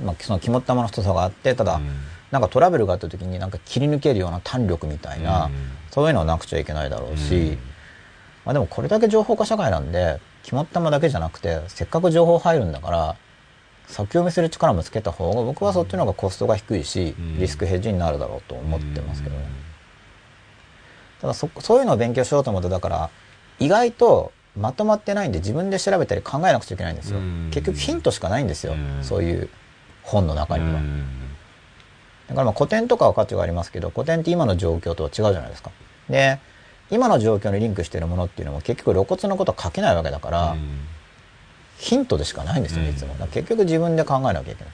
まあ、その肝っ玉の太さがあってただ、うん。なんかトラブルがあった時になんか切り抜けるような胆力みたいな、うん。そういうのはなくちゃいけないだろうし、うん。まあ、でもこれだけ情報化社会なんで肝っ玉だけじゃなくてせっかく情報入るんだから先読みする力もつけた方が僕はそっちの方がコストが低いし、うん。リスクヘッジになるだろうと思ってますけどね。ただそそういうのを勉強しようと思うとだから意外とまとまってないんで自分で調べたり考えなくちゃいけないんですよ、うん。結局ヒントしかないんですよ、うん。そういう本の中には、うん。だからまあ古典とかは価値がありますけど古典って今の状況とは違うじゃないですか。で今の状況にリンクしているものっていうのも結局露骨のことは書けないわけだから、うん。ヒントでしかないんですよいつも。結局自分で考えなきゃいけない。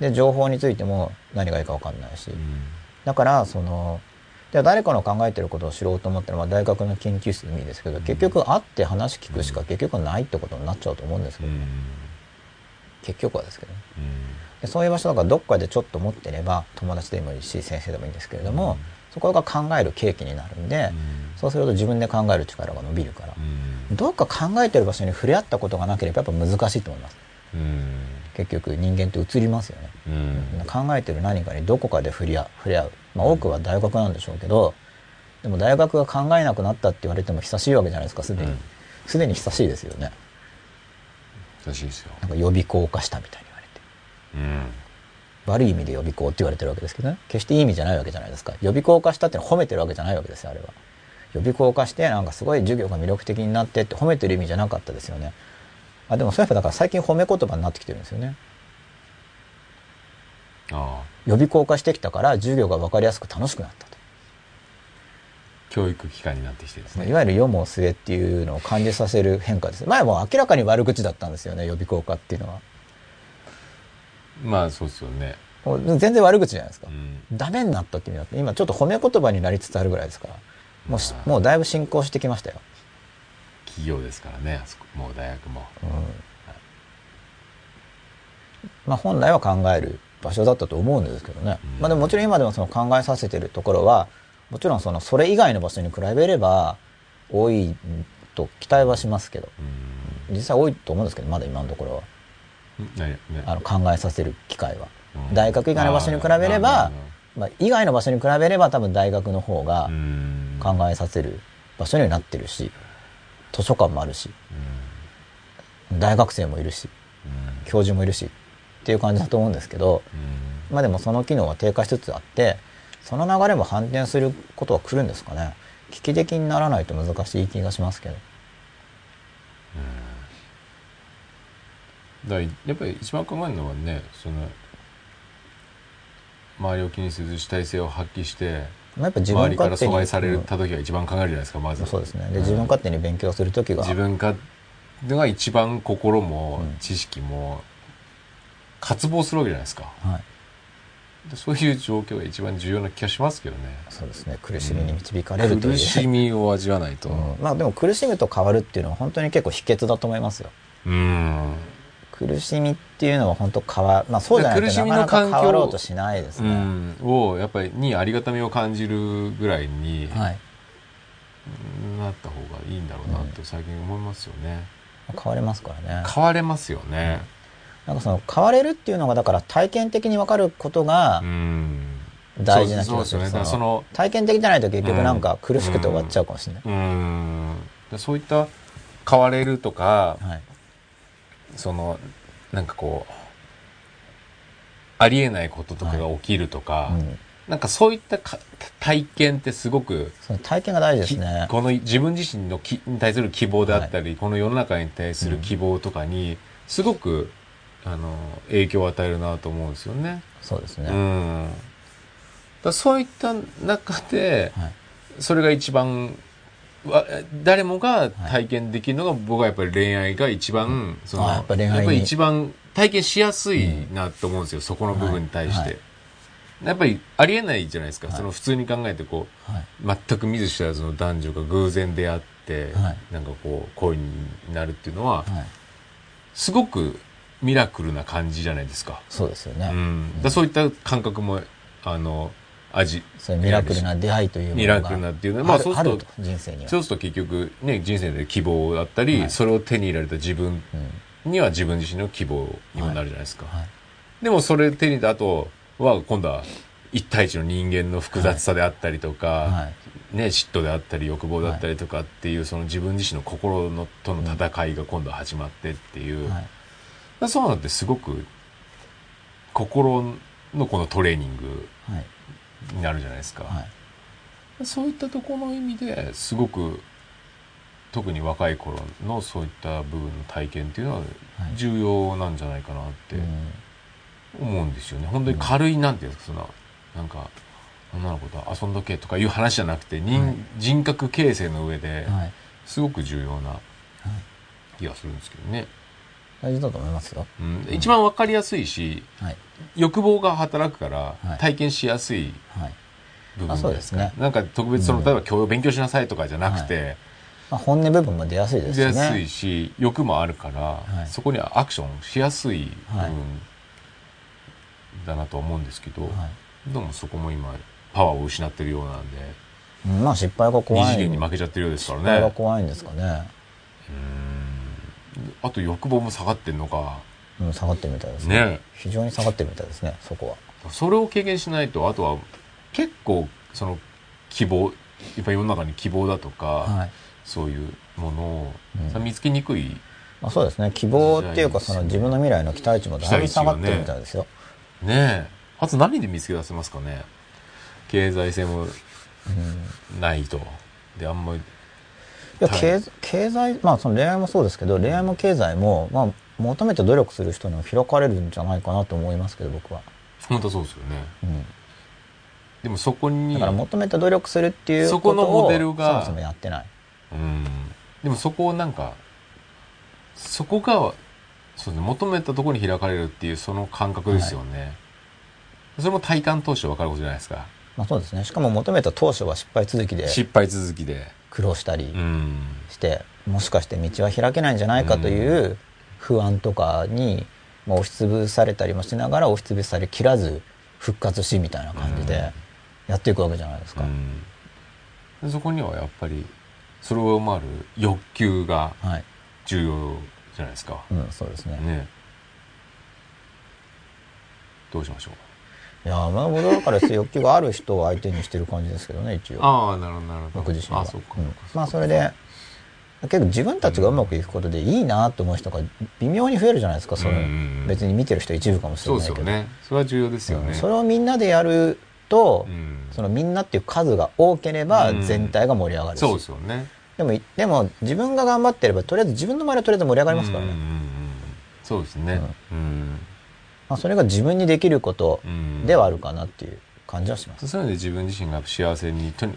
で情報についても何がいいか分かんないし、だからそのじゃあ誰かの考えてることを知ろうと思ったら、まあ、大学の研究室でもいいですけど、結局会って話聞くしか結局ないってことになっちゃうと思うんですけど、うん。結局はですけどね。うん。でそういう場所とかどっかでちょっと持ってれば友達でもいいし先生でもいいんですけれども、うん。そこが考える契機になるんで、そうすると自分で考える力が伸びるから、うん。どっか考えてる場所に触れ合ったことがなければやっぱ難しいと思います。うん。結局人間って移りますよね、うん。考えてる何かにどこかで触れ合う、まあ、多くは大学なんでしょうけどでも大学が考えなくなったって言われても久しいわけじゃないですかすでに。うん。すで、に久しいですよね。難しいですよ。なんか予備校化したみたいに言われて。うん。悪い意味で予備校って言われてるわけですけどね。決していい意味じゃないわけじゃないですか。予備校化したってのは褒めてるわけじゃないわけですよあれは。予備校化してなんかすごい授業が魅力的になってって褒めてる意味じゃなかったですよね。あでもそういえばだから最近褒め言葉になってきてるんですよね予備校化してきたから授業が分かりやすく楽しくなったと。教育機関になってきてですね。いわゆる世も末っていうのを感じさせる変化です。前はもう明らかに悪口だったんですよね予備校化っていうのは。まあそうですよね。もう全然悪口じゃないですか。う、ん。ダメになったっていう意味だって今ちょっと褒め言葉になりつつあるぐらいですから。もうしまあ。もうだいぶ進行してきましたよ、企業ですからねあそこもう大学も。うん。まあ本来は考える場所だったと思うんですけどね、うんまあでももちろん今でもその考えさせてるところはもちろんそのそれ以外の場所に比べれば多いと期待はしますけど。うん。実際多いと思うんですけどまだ今のところは。あの考えさせる機会は、うん。大学以外の場所に比べればあまあ、以外の場所に比べれば多分大学の方が考えさせる場所にはなってるし図書館もあるし。大学生もいるし。うん。教授もいるしっていう感じだと思うんですけどうん。まあでもその機能は低下しつつあってその流れも反転することは来るんですかね。危機的にならないと難しい気がしますけど。だやっぱり一番考えるのはねその周りを気にせず主体性を発揮してまあやっぱ自分周りから阻害されうんた時が一番考えるじゃないですかまず。そうですね。で自分勝手に勉強する時が。自分がが一番心もうん知識も渇望するわけじゃないですか。はい。でそういう状況が一番重要な気がしますけどね。そうですね。苦しみに導かれるという、苦しみを味わわないと。うん。まあでも苦しむと変わるっていうのは本当に結構秘訣だと思いますよ。うん。苦しみっていうのは本当変わまあそうじゃないと苦しみなかなの環境か変わろうとしないですうね、ん、をやっぱりにありがたみを感じるぐらいにはい。なった方がいいんだろうなって最近思いますよね、変われますからね。変われますよねなんかその変われるっていうのがだから体験的に分かることがうん。大事な気がする。そうね。その体験的じゃないと結局なんか苦しくて終わっちゃうかもしれない、うん。でそういった変われるとかはい。そのなんかこうありえないこととかが起きるとか、うん、なんかそういったか体験ってすごく体験が大事ですきねこの自分自身のきに対する希望であったり、この世の中に対する希望とかにすごくあの影響を与えるなと思うんですよね。そうですね、うん、だそういった中ではい。それが一番わ誰もが体験できるのが、僕はやっぱり恋愛が一番、そのあやっぱり一番体験しやすいなと思うんですよ、そこの部分に対して。はい。はい。やっぱりありえないじゃないですか、はい。その普通に考えてこうはい。全く見ず知らずの男女が偶然出会って、はい。なんかこう恋になるっていうのは、はい。すごくミラクルな感じじゃないですか。そうですよね、うん、だそういった感覚もあの味。そミラクルな出会いというものがミラクルなっていうのはまあそうすると人生には。そうすると結局ね人生で希望だったり、はい。それを手に入れられた自分うん。には自分自身の希望にもなるじゃないですか、はい。でもそれ手に入れた後は今度は一対一の人間の複雑さであったりとか、はい。ね、嫉妬であったり欲望だったりとかっていう、その自分自身の心のとの戦いが今度は始まってっていう、はいそういうのってすごく心のこのトレーニングはい。になるじゃないですか、はい。そういったところの意味ですごく特に若い頃のそういった部分の体験っていうのははい。重要なんじゃないかなってうん思うんですよね。本当に軽いなんていうんですかそのなんか女の子と遊んどけとかいう話じゃなくて人,、はい。人格形成の上ではい。すごく重要な気がするんですけどね、大事だと思いますよ。うん、一番わかりやすいしはい。欲望が働くからはい。体験しやすいはい。部分ですね。なんか特別その、うん。例えば教養勉強しなさいとかじゃなくて、まあ、本音部分も出やすいですしね。出やすいし欲もあるから、はい。そこにはアクションしやすい部はい。分だなとは思うんですけど、はい。どうもそこも今パワーを失ってるようなんでうん。まあ失敗が二怖い。次元に負けちゃってるようですから失敗がね怖いんですかね。うんあと欲望も下がってんのか。うん下がってるみたいですね。ね。非常に下がってるみたいですねそこは。それを経験しないとあとは結構その希望やっぱ世の中に希望だとか、はい。そういうものを、うん。さ見つけにくい。まあ、そうですね。希望っていうかその自分の未来の期待値もだいぶ下がってるみたいですよ、ねえ。あと何で見つけ出せますかね。経済性もうん。ないと。であんまりいやはい。経経済まあその恋愛もそうですけど恋愛も経済も、まあ、求めて努力する人には開かれるんじゃないかなと思いますけど僕は、本当そうですよね。うん、でもそこにだから求めて努力するっていうそこことのモをデルがそもそもやってない。うん。でもそこをなんかそこがそう、ね、求めたところに開かれるっていうその感覚ですよね、それも体感当初分かることじゃないですか。まあそうですね。しかも求めた当初は失敗続きで。失敗続きで苦労したりうん。して、もしかして道は開けないんじゃないかという不安とかに、まあ、押しつぶされたりもしながら押しつぶされきらず復活しみたいな感じでやっていくわけじゃないですか、うん。でそこにはやっぱりそれを上回る欲求がはい、重要じゃないですか、うん、そうですね。ね。どうしましょう？いやまあ僕だから欲求がある人を相手にしてる感じですけどね一応。ああなるほどなるほど。僕自身は。あそうか、うん。まあそれで結構自分たちがうまくいくことでいいなと思う人が微妙に増えるじゃないですかその別に見てる人一部かもしれないけど。ですよね。それは重要ですよね、うん。それをみんなでやると、うん。そのみんなっていう数が多ければうん。全体が盛り上がるし、そうですよね。でもでも自分が頑張ってればとりあえず自分の周りはとりあえず盛り上がりますからね、そうですね。うん、まあ、それが自分にできることうん。ではあるかなっていう感じはします、そういうので自分自身が幸せにとに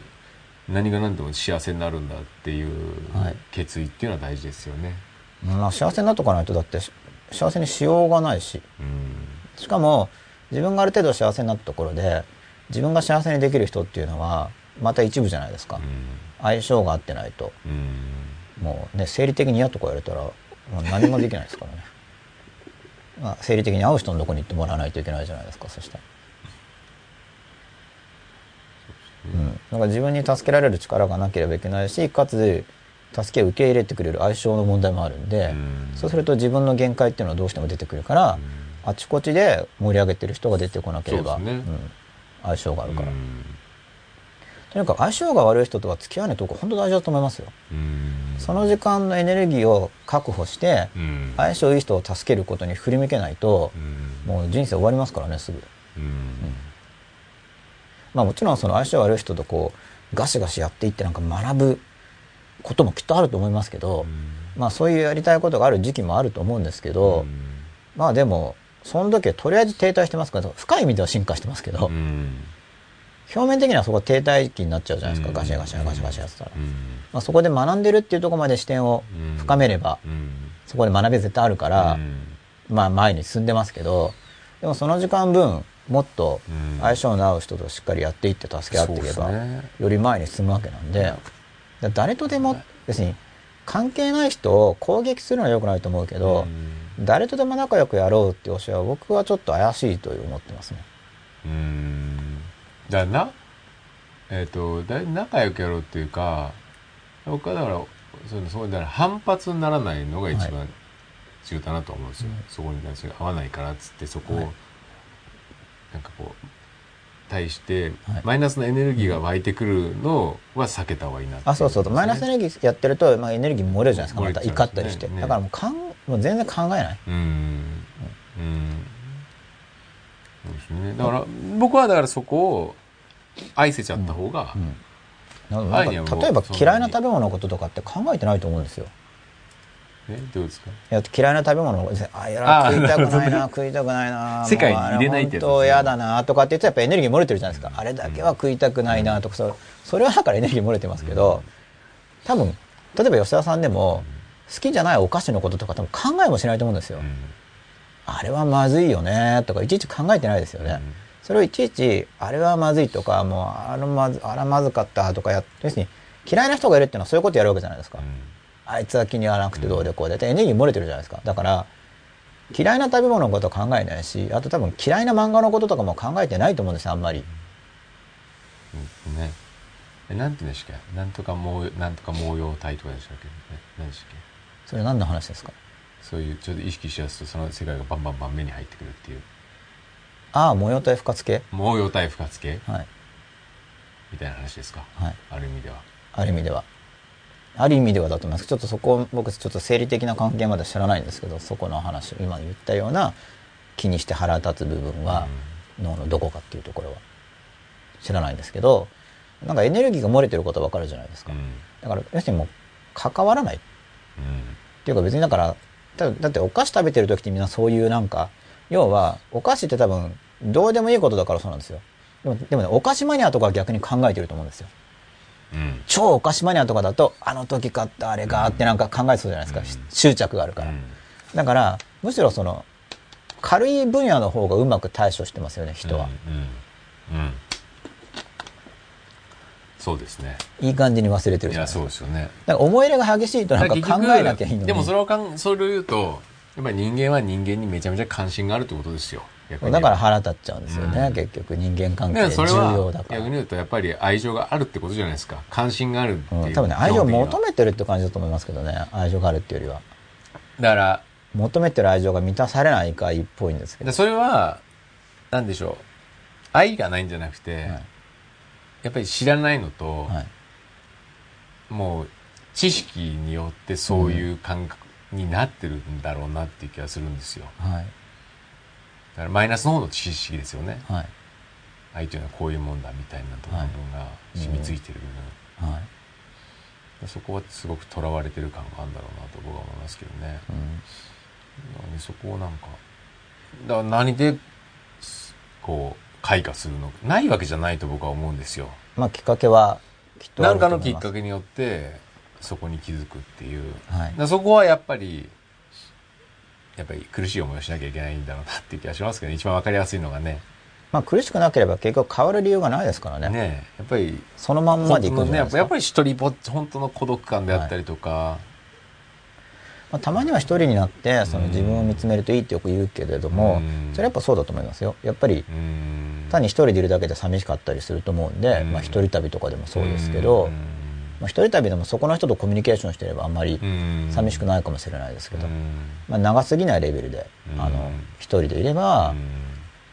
何が何でも幸せになるんだっていうはい。決意っていうのは大事ですよね、まあ、幸せになっとかないとだってし幸せにしようがないし。うん。しかも自分がある程度幸せになったところで自分が幸せにできる人っていうのはまた一部じゃないですか、相性が合ってないと。もうね生理的に嫌とか言われたらもう何もできないですからねまあ、生理的に会う人のとこに行ってもらわないといけないじゃないですかそしたら。うん、だから自分に助けられる力がなければいけないしかつ助けを受け入れてくれる相性の問題もあるんで、うん。そうすると自分の限界っていうのはどうしても出てくるから、あちこちで盛り上げてる人が出てこなければ、そうん。相性があるから、うんとにかく相性が悪い人とは付き合わないとこ本当大事だと思いますよ、うん。その時間のエネルギーを確保して、うん。相性いい人を助けることに振り向けないとう、ん。もう人生終わりますからねすぐ。うん。まあもちろんその相性悪い人とこうガシガシやっていってなんか学ぶこともきっとあると思いますけど、まあそういうやりたいことがある時期もあると思うんですけど、まあでもその時はとりあえず停滞してますから深い意味では進化してますけど、うん表面的にはそこ停滞期になっちゃうじゃないですか、うん。ガシャガシャガシャガシャやってたら、うん。まあ、そこで学んでるっていうところまで視点を深めれば、うん。そこで学び絶対あるから、うん。まあ前に進んでますけどでもその時間分もっとうん。相性の合う人としっかりやっていって助け合っていけば、より前に進むわけなんで、誰とでも別に関係ない人を攻撃するのは良くないと思うけど、誰とでも仲良くやろうっていう教えは僕はちょっと怪しいと思ってますね。うんだな。えっ、とだい仲良くやろうっていうか僕はだからそのそうだから反発にならないのが一は番重要だなと思うんですよ、そこに対して合わないからっつってそこを、はい。なんかこう対してはい。マイナスのエネルギーが湧いてくるのは避けた方がいいなっていあそうそう。マイナスエネルギーやってると、まあ、エネルギー漏れるじゃないですか。また怒ったりして、ねねだからもうかんもう全然考えない。うん。うんそうですね。だから僕はだからそこを愛せちゃった方が、うん。なんか愛にはもう例えば嫌いな食べ物のこととかって考えてないと思うんですよ。え？どうですか？いや嫌いな食べ物のことあいやあ食いたくないな食いたくないな世界に入れないってや本当嫌だなとかって言ってやっぱエネルギー漏れてるじゃないですか、あれだけは食いたくないなとかそそれはだからエネルギー漏れてますけど、多分例えば吉田さんでも好きじゃないお菓子のこととか多分考えもしないと思うんですよ、うんあれはまずいよねとかいちいち考えてないですよね、うん。それをいちいちあれはまずいとかもうあれまずあれまずかったとかや要するに嫌いな人がいるっていうのはそういうことやるわけじゃないですか、あいつは気に入らなくてどうでこうでエネルギー漏れてるじゃないですか。だから嫌いな食べ物のことは考えないしあと多分嫌いな漫画のこととかも考えてないと思うんですよあんまり。うん。ね。えなんて言うんでしたっけ？なんとか毛なんとか毛様体とかでしたっけ？え何でしたっけ？それ何の話ですか？そういうちょっと意識しやすとその世界がバンバンバン目に入ってくるっていう。ああ模様体不活系？毛様体不活系？はい。みたいな話ですか、はい。ある意味では。ある意味では。ある意味ではだと思います。ちょっとそこ僕ちょっと生理的な関係まで知らないんですけどそこの話今言ったような気にして腹立つ部分は脳のどこかっていうところは。知らないんですけどなんかエネルギーが漏れてることは分かるじゃないですか、うん。だから要するにもう関わらない。っうん。ていうか別にだからだだってお菓子食べてる時ってみんなそういうなんか要はお菓子って多分どうでもいいことだからそうなんですよ。でもでもねお菓子マニアとかは逆に考えてると思うんですよ。うん。超お菓子マニアとかだとあの時買ったあれかってなんか考えそうじゃないですか、うん。執着があるから、だからむしろその軽い分野の方がうまく対処してますよね人は、うんうん。うんそうですね。いい感じに忘れてるじゃないですか。そうですよね。だから思い入れが激しいとなんか考えなきゃいいのに。でもそれをかんそれを言うとやっぱり人間は人間にめちゃめちゃ関心があるってことですよ。だから腹立っちゃうんですよね、うん。結局人間関係重は要だから。逆に言うとやっぱり愛情があるってことじゃないですか。関心があるっていう、うん、多分ね愛情を求めめてるって感じだと思いますけどね愛情があるっていうよりは。だから求めてる愛情が満たされないか一ぽいんですけどでそれはなんでしょう愛がないんじゃなくて、はいやっぱり知らないのと、はい。もう知識によってそういう感覚になってるんだろうなっていう気がするんですよ。はい。だからマイナスの方の知識ですよね。はい。愛というのはこういうもんだみたいなところが染みついてる部分、はい。そこはすごくとらわれてる感があるんだろうなと僕は思いますけどね、うん。なのでそこをなんかだから何ですこう開花するのないわけじゃないと僕は思うんですよ。まあきっかけはきっとあ何かのきっかけによってそこに気づくっていう。はい。そこはやっぱりやっぱり苦しい思いをしなきゃいけないんだろうなっていう気がしますけど、ね、一番わかりやすいのがね。まあ苦しくなければ結局変わる理由がないですからね。ねやっぱりそのまんまでいくんじゃないですか、ねやっぱやっぱり一人ぼっち本当の孤独感であったりとか、まあ、たまには一人になってその自分を見つめるといいってよく言うけれども、うん。それはやっぱそうだと思いますよ。やっぱりうん。単に一人でいるだけで寂しかったりすると思うんで、うん。まあ、一人旅とかでもそうですけど、まあ、一人旅でもそこの人とコミュニケーションしてればあんまりうん。寂しくないかもしれないですけど、うん。まあ、長すぎないレベルで、うん。あの一人でいれば、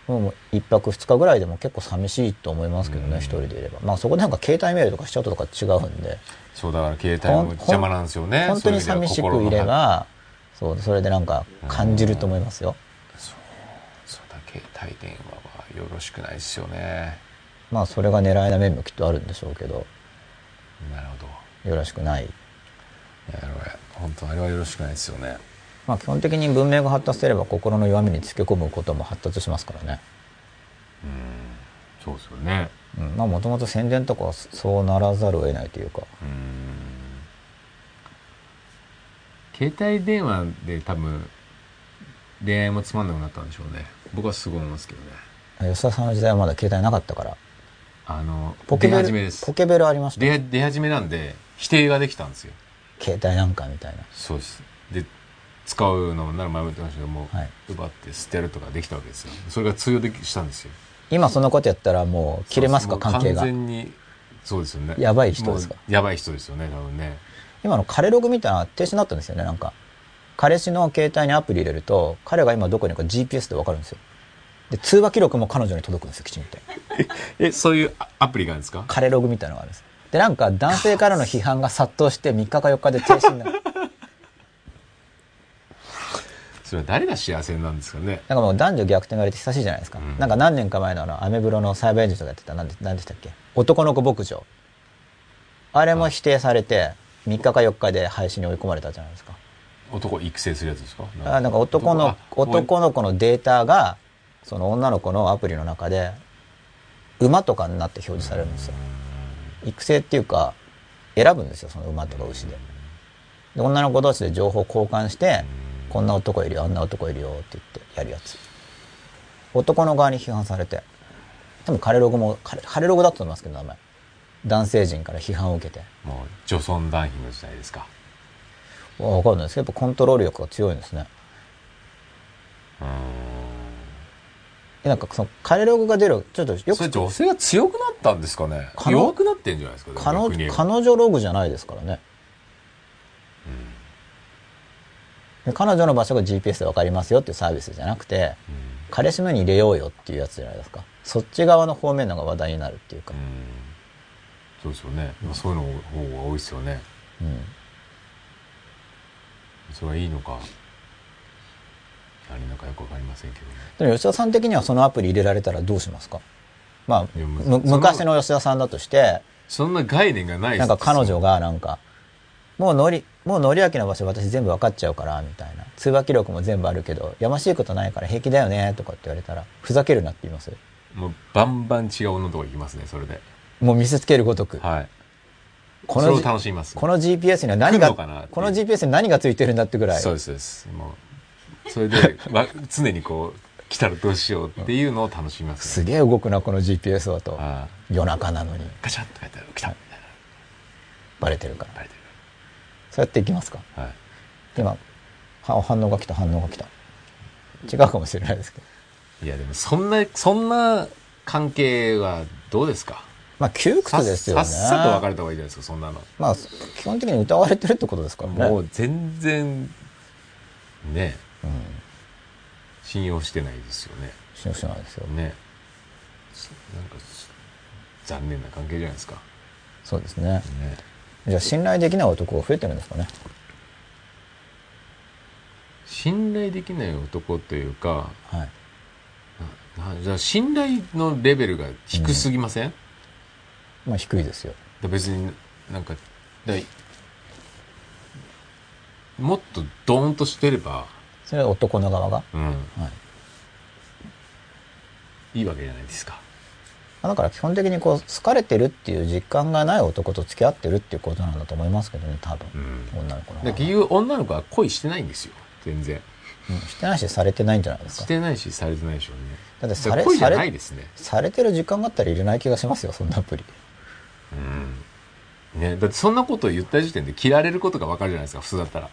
もう一泊二日ぐらいでも結構寂しいと思いますけどね、うん。一人でいれば。まあそこでなんか携帯メールとかしちゃうととか違うんでそうだから携帯も邪魔なんですよね。本当に寂しくいればそうそれでなんか感じると思いますよ、そうだ携帯電話はよろしくないですよね。まあそれが狙いな面もきっとあるんでしょうけど。なるほど。よろしくない。いやあれは本当あれはよろしくないですよね。まあ基本的に文明が発達すれば心の弱みにつけ込むことも発達しますからね。そうですよねうん、まあもともと宣伝とかはそうならざるを得ないというか。携帯電話で多分恋愛もつまんなくなったんでしょうね。僕はすごい思いますけどね。吉田さんの時代はまだ携帯なかったから。あのポケベル出始めです。ポケベルありました出出始めなんで否定ができたんですよ。携帯なんかみたいな。そうです。で使うのもなら前も言ってましたけども、はい。奪って捨てるとかできたわけですよ。それが通用できしたんですよ今そのことやったらもう切れますか？関係が。もう完全にそうですよね。やばい人ですか？やばい人ですよね多分ね。今の彼ログみたいなの停止になったんですよねなんか。彼氏の携帯にアプリ入れると彼が今どこにいるか GPS で分かるんですよ。で通話記録も彼女に届くんですよきちんと。えそういうアアプリがあるんですか？彼ログみたいなのがあるんです。でなんか男性からの批判が殺到して3日か4日で停止になるそれは誰が幸せなんですかね？なんかもう男女逆転があれって久しいじゃないですか、うん。なんか何年か前のあのアメブロのサイバーエンジンとかやってた何で何でしたっけ？男の子牧場。あれも否定されて3日か4日で廃止に追い込まれたじゃないですか。男育成するやつですか？あなんか男のあ男の子のデータがその女の子のアプリの中で馬とかになって表示されるんですよ。育成っていうか選ぶんですよその馬とか牛で。で女の子同士で情報交換してこんな男いるよあんな男いるよって言ってやるやつ。男の側に批判されて。多分カレログもカレカレログだったと思いますけど名前。男性陣から批判を受けて。もう女尊男卑の時代ですか。わかんないです。けどやっぱコントロール力が強いんですね。うーん。でなんかそのカレログが出るちょっとよくそれ女性が強くなったんですかね。弱くなってんじゃないですか彼女ログじゃないですからね、で彼女の場所が GPS で分かりますよっていうサービスじゃなくて彼氏のに入れようよっていうやつじゃないですか。そっち側の方面のが話題になるっていうか。うん、そうですよね、まあそういうの方が多いですよね。うん。それはいいのか。何なのかよくわかりませんけどね。でも吉田さん的にはそのアプリ入れられたらどうしますか？まあ昔の吉田さんだとしてそんな概念がないなんか彼女ががなんかもうのりもうのりあきの場所私全部分かっちゃうからみたいな。通話記録も全部あるけどやましいことないから平気だよねとかって言われたらふざけるなって言います？もうバンバン違う女のとこ行きますねそれで。もう見せつけるごとく。はい。この楽しみますこの GPS には何がこの GPS に何がついてるんだってぐらい。そうですそうですもう。それでわ常にこう来たらどうしようっていうのを楽しみますね。すげえ動くなこの GPS はと。夜中なのに。ガチャッと書いてある来たみたいな。バレてるから。バレてそうやっていきますか。るはい。今は反応が来た反応が来た。違うかもしれないですけど。いやでもそんなそんな関係はどうですか？まあ窮屈ですよね。さっさと別れた方がいいじゃないですかそんなの、まあ基本的に疑われてるってことですからね。もう全然ね。うん。信用してないですよね。信用してないですよ。ね。そなんか残念な関係じゃないですか。そうですね。ねじゃあ信頼できない男が増えてるんですかね。信頼できない男というかはい。じゃあ信頼のレベルが低すぎません、まあ低いですよ。だ別になんかだもっとドーンとしてれば、それは男の側が？うん、はい。いいわけじゃないですかだから基本的にこう好かれてるっていう実感がない男と付き合ってるっていうことなんだと思いますけどね多分、うん。女の子のだ結局女の子は恋してないんですよ。全然。うんしてないしされてないんじゃないですか。してないしされてないでしょうね。だってされ恋じゃないですね。されてる時間があったら入れない気がしますよそんなアプリ。うん。ねだってそんなことを言った時点で切られることが分かるじゃないですか普通だったら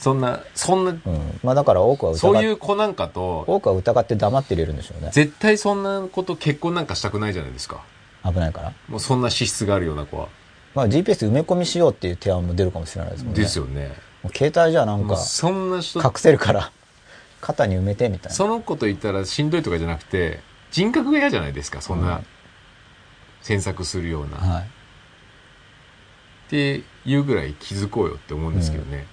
そんなそんなうん。まあだから多くは疑そうっいう子なんかと多くは疑って黙って入れるんでしょうね。絶対そんなこと結婚なんかしたくないじゃないですか危ないから。もうそんな資質があるような子は、まあ GPS 埋め込みしようっていう提案も出るかもしれないですもんね。ですよねもう携帯じゃなんかそんな人隠せるから、肩に埋めてみたいな。その子と言ったらしんどいとかじゃなくて人格が嫌じゃないですかそんうんな詮索するような、はい。っていうぐらい気づこうよって思うんですけどね、そういうの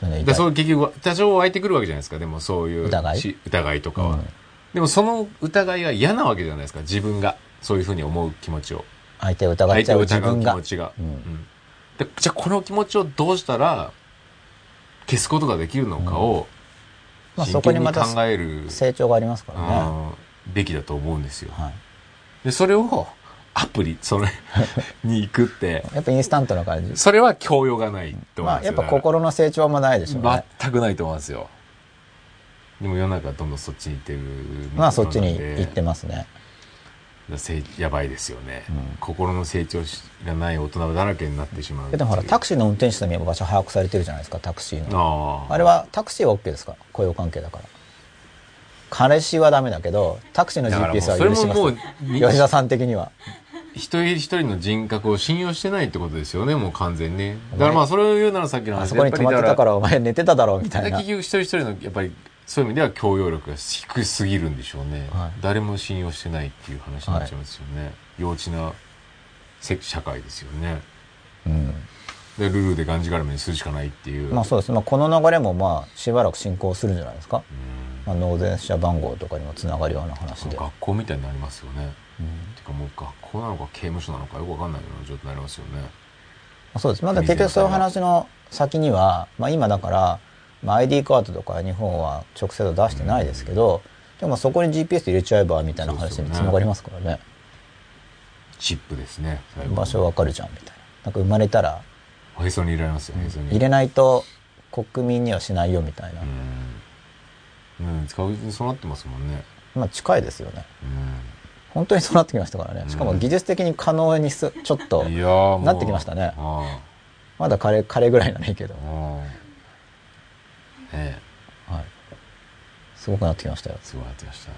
でそ痛い。う結局多少湧いてくるわけじゃないですか。でもそういう疑い？し疑いとかは、うん。でもその疑いが嫌なわけじゃないですか。自分が。そういうふうに思う気持ちを。相手を疑っちゃう自分が。気持。ちが、うん。うん。でじゃあこの気持ちをどうしたら消すことができるのかをまあ真剣にそこにまた考える、成長がありますからね。うん。べきだと思うんですよ。はい。でそれをアプリそれに行くってやっぱインスタントな感じ。それは教養がないと思うんまあやっぱ心の成長もないでしょうね。全くないと思うんですよでも世の中はどんどんそっちに行ってるまあそっちに行ってますね。やばいですよね、うん心の成長がない大人だらけになってしまうでもほらタククシーの運転手さんにも場所把握されてるじゃないですか、タクシーの。あれはタクシーは OK ですか？雇用関係だから。彼氏はダメだけど、タクシーの GPS はそれ許しももうます。み吉田さん的には。一人一人の人格を信用してないってことですよねもう完全にねだからまあそれを言うならさっきの話あそこに泊まってたからお前寝てただろうみたいな結。局一人一人のやっぱりそういう意味では教養力が低すぎるんでしょうね、はい誰も信用してないっていう話になっちゃいますよね、幼稚なせ社会ですよねうん。でルールでがんじがらめにするしかないっていう、まあそうです。まあこの流れもまあしばらく進行するんじゃないですか。うんまあ納税者番号とかにもつながるような話で。学校みたいになりますよね、うん。てかもう学校なのか刑務所なのかよくわかんないような状態になりますよね。まあそうです。まだ結局そういう話の先には、まあ今だから、まあ、ID カードとか日本は直接は出してないですけど、でもそこに GPS 入れちゃえばみたいな話につながりますからね。チップですね場所わかるじゃんみたいな。なんか生まれたらへそに入れますよへそに。入れないと国民にはしないよみたいな。うん、うん、使うにそうなってますもんね。まあ近いですよね。うん本当にそうなってきましたからね。しかも技術的に可能にす、ちょっと、なってきましたねあまだ彼、彼ぐらいならいいけどあ。ああねえはい。すごくなってきましたよ。すごいなってました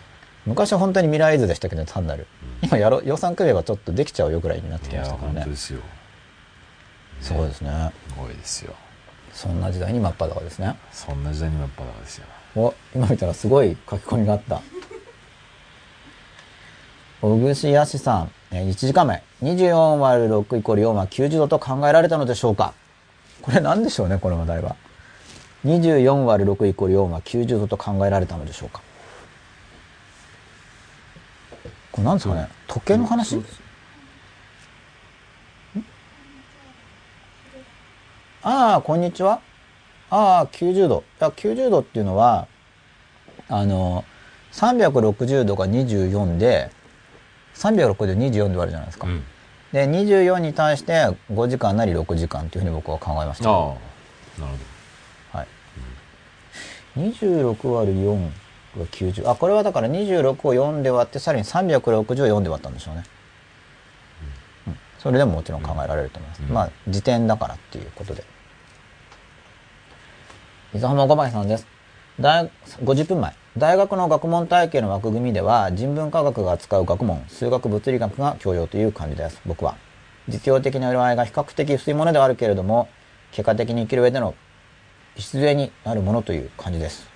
昔は本当に未来図でしたけど、単なる。今やろ、予算組めばちょっとできちゃうよぐらいになってきましたからね。すごいですね。すごいですよそんな時代に真っ裸ですね。そんな時代にもやっぱだですよお、今見たらすごい書き込みがあった。小串やしさん、えー1時間前。24割る6イコール4は90度と考えられたのでしょうか？これ何でしょうね、この話題は。24割る6イコール4は90度と考えられたのでしょうか？これ何ですかね？時計の話？そうああ、こんにちは。ああ、90度。いや、90度っていうのは、あの、360度が24で、360 24で割るじゃないですか。うんで、24に対して5時間なり6時間っていうふうに僕は考えました。ああなるはい。26割る4が90。あ、これはだから26を4で割って、さらに360を4で割ったんでしょうね。うん。それでももちろん考えられると思います。うんまあ、時点だからっていうことで。伊沢浜小林さんです。大50分前。大学の学問体系の枠組みでは、人文科学が扱う学問、数学物理学が教養という感じです。僕は。実用的な色合いが比較的薄いものではあるけれども、結果的に生きる上での必になるものという感じです。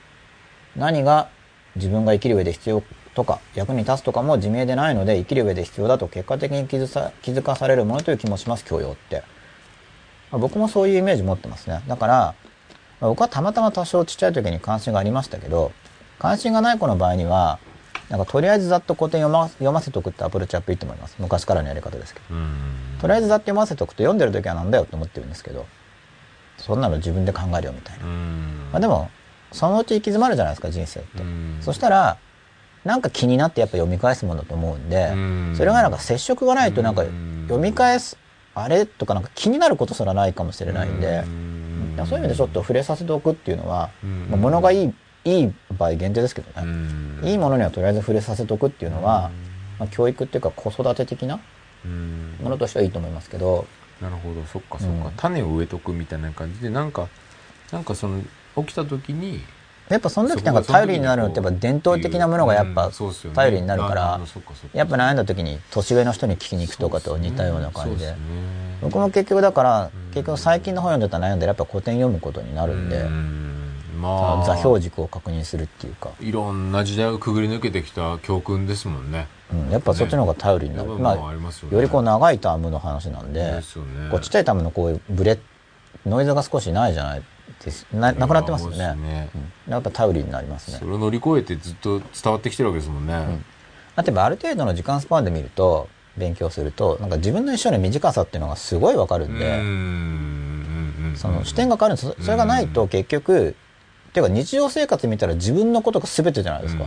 何が自分が生きる上で必要とか役に立つとかも自明でないので生きる上で必要だと結果的に気づさ気づかされるものという気もします教養って、まあ僕もそういうイメージ持ってますねだから、僕はたまたま多少ちっちゃい時に関心がありましたけど関心がない子の場合にはなんかとりあえずざっと古典読ま読ませとくってアプローチアップいいと思います。昔からのやり方ですけど。とりあえずざっと読ませとくと読んでる時はなんだよって思ってるんですけどそんなの自分で考えるよみたいな。うん。まあでも、そのうち行き詰まるじゃないですか、人生って。うん。そしたら、なんか気になってやっぱ読み返すもんだと思うんで、うん。それがなんか接触がないとなんかうん。読み返す、あれとかなんか気になることすらないかもしれないんで、うん。そういう意味でちょっと触れさせておくっていうのは、うん。まあ、物がいい、いい場合限定ですけどうね、ん。いいものにはとりあえず触れさせておくっていうのは、まあ、教育っていうか子育て的なうん。ものとしてはいいと思いますけど、なるほど。そっかそっか、うん。種を植えとくみたいな感じでなんかなんかその起きた時にやっぱその時なんか頼りになるのってやっぱ伝統的なものがやっぱ頼りになるからやっぱ悩んだ時に年上の人に聞きに行くとかと似たような感じで。僕も結局だから結局最近の本読んでたら悩んでやっぱ古典読むことになるんで座標軸を確認するっていうか、いろんな時代をくぐり抜けてきた教訓ですもんね。うん、やっぱそっちの方が頼りになる、ね。ままあありますよね。よりこう長いタームの話なんでね。こうちっちゃいタームのこういうブレノイズが少しないじゃないです。ななくなってますよね。ううん、やっぱ頼りになりますね。それを乗り越えてずっと伝わってきてるわけですもんね、例えばある程度の時間スパンで見ると勉強するとなんか自分の一生の短さっていうのがすごいわかるんで、うんうんうんその視点が変わるんです。そそれがないと結局、っていうか日常生活見たら自分のことが全てじゃないですか、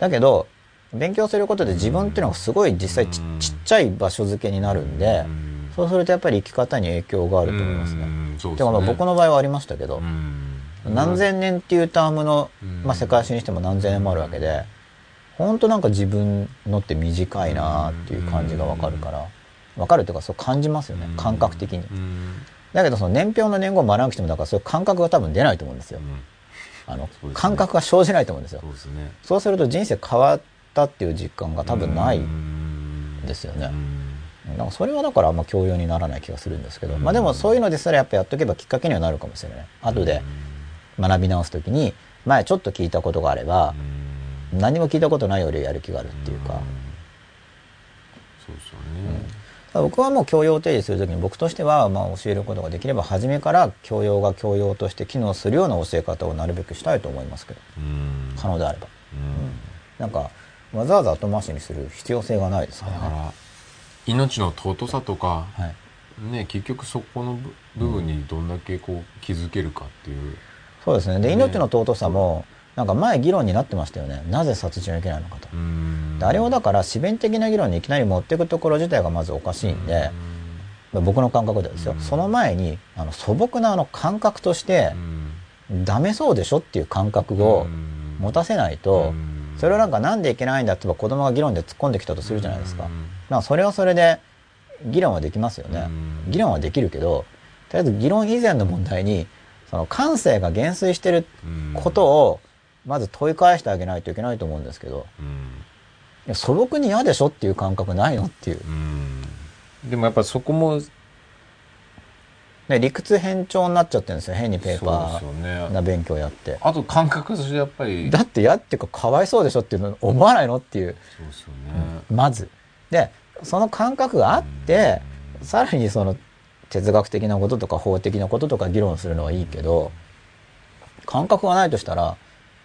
だけど勉強することで自分っていうのがすごい実際ち,、っちゃい場所付けになるんで、うん。そうするとやっぱり生き方に影響があると思いますね。うんそうでかまあね僕の場合はありましたけど、うん。何千年っていうタームの、うん。まあ、世界史にしても何千年もあるわけで本当なんか自分のって短いなっていう感じがわかるからわかるというかそう感じますよね。うん。感覚的に。うんだけどその年表の年号を学ばなくてもだからそういう感覚が多分出ないと思うんですよ。うん。あのね。感覚が生じないと思うんですよ。そうですね。そうすると人生変わったっていう実感が多分ないうんですよね。うん。なんかそれはだからあんま教養にならない気がするんですけど、うん。まあでもそういうのですらやっぱやっとけばきっかけにはなるかもしれない。後で学び直す時に前ちょっと聞いたことがあればうん。何も聞いたことないよりやる気があるっていうか、ん。そうですよね。ただ僕はもう教養を提示する時に僕としてはまあ教えることができれば初めから教養が教養として機能するような教え方をなるべくしたいと思いますけど。うん。可能であれば。うん。なんかわざわざ後回しにする必要性がないですからね、だから命の尊さとかはい、ね結局そこの部部分にどんだけこう気づけるかっていう。そうですね。でね。命の尊さもなんか前議論になってましたよね。なぜ殺人はいけないのかと。あれをだから自弁的な議論にいきなり持っていくところ自体がまずおかしいんで、僕の感覚ではですよ、うん。その前にあの素朴なあの感覚としてう、ん。ダメそうでしょっていう感覚を持たせないと、うん。それをなんかなんでいけないんだって子供が議論で突っ込んできたとするじゃないですか。うん。まあそれはそれで議論はできますよね。うん。議論はできるけど、とりあえず議論以前の問題に、その感性が減衰してることをまず問い返してあげないといけないと思うんですけど、うん。いや素朴に嫌でしょっていう感覚ないのっていう。うん。でもやっぱそこもで理屈偏重になっちゃってるんですよ変にペーパーな勉強やって。あと感覚としてやっぱりだって嫌っていうかかわいそうでしょっていうの思わないのっていう。そうですよね。まず。でその感覚があってさらにその哲学的なこととか法的なこととか議論するのはいいけど感覚がないとしたら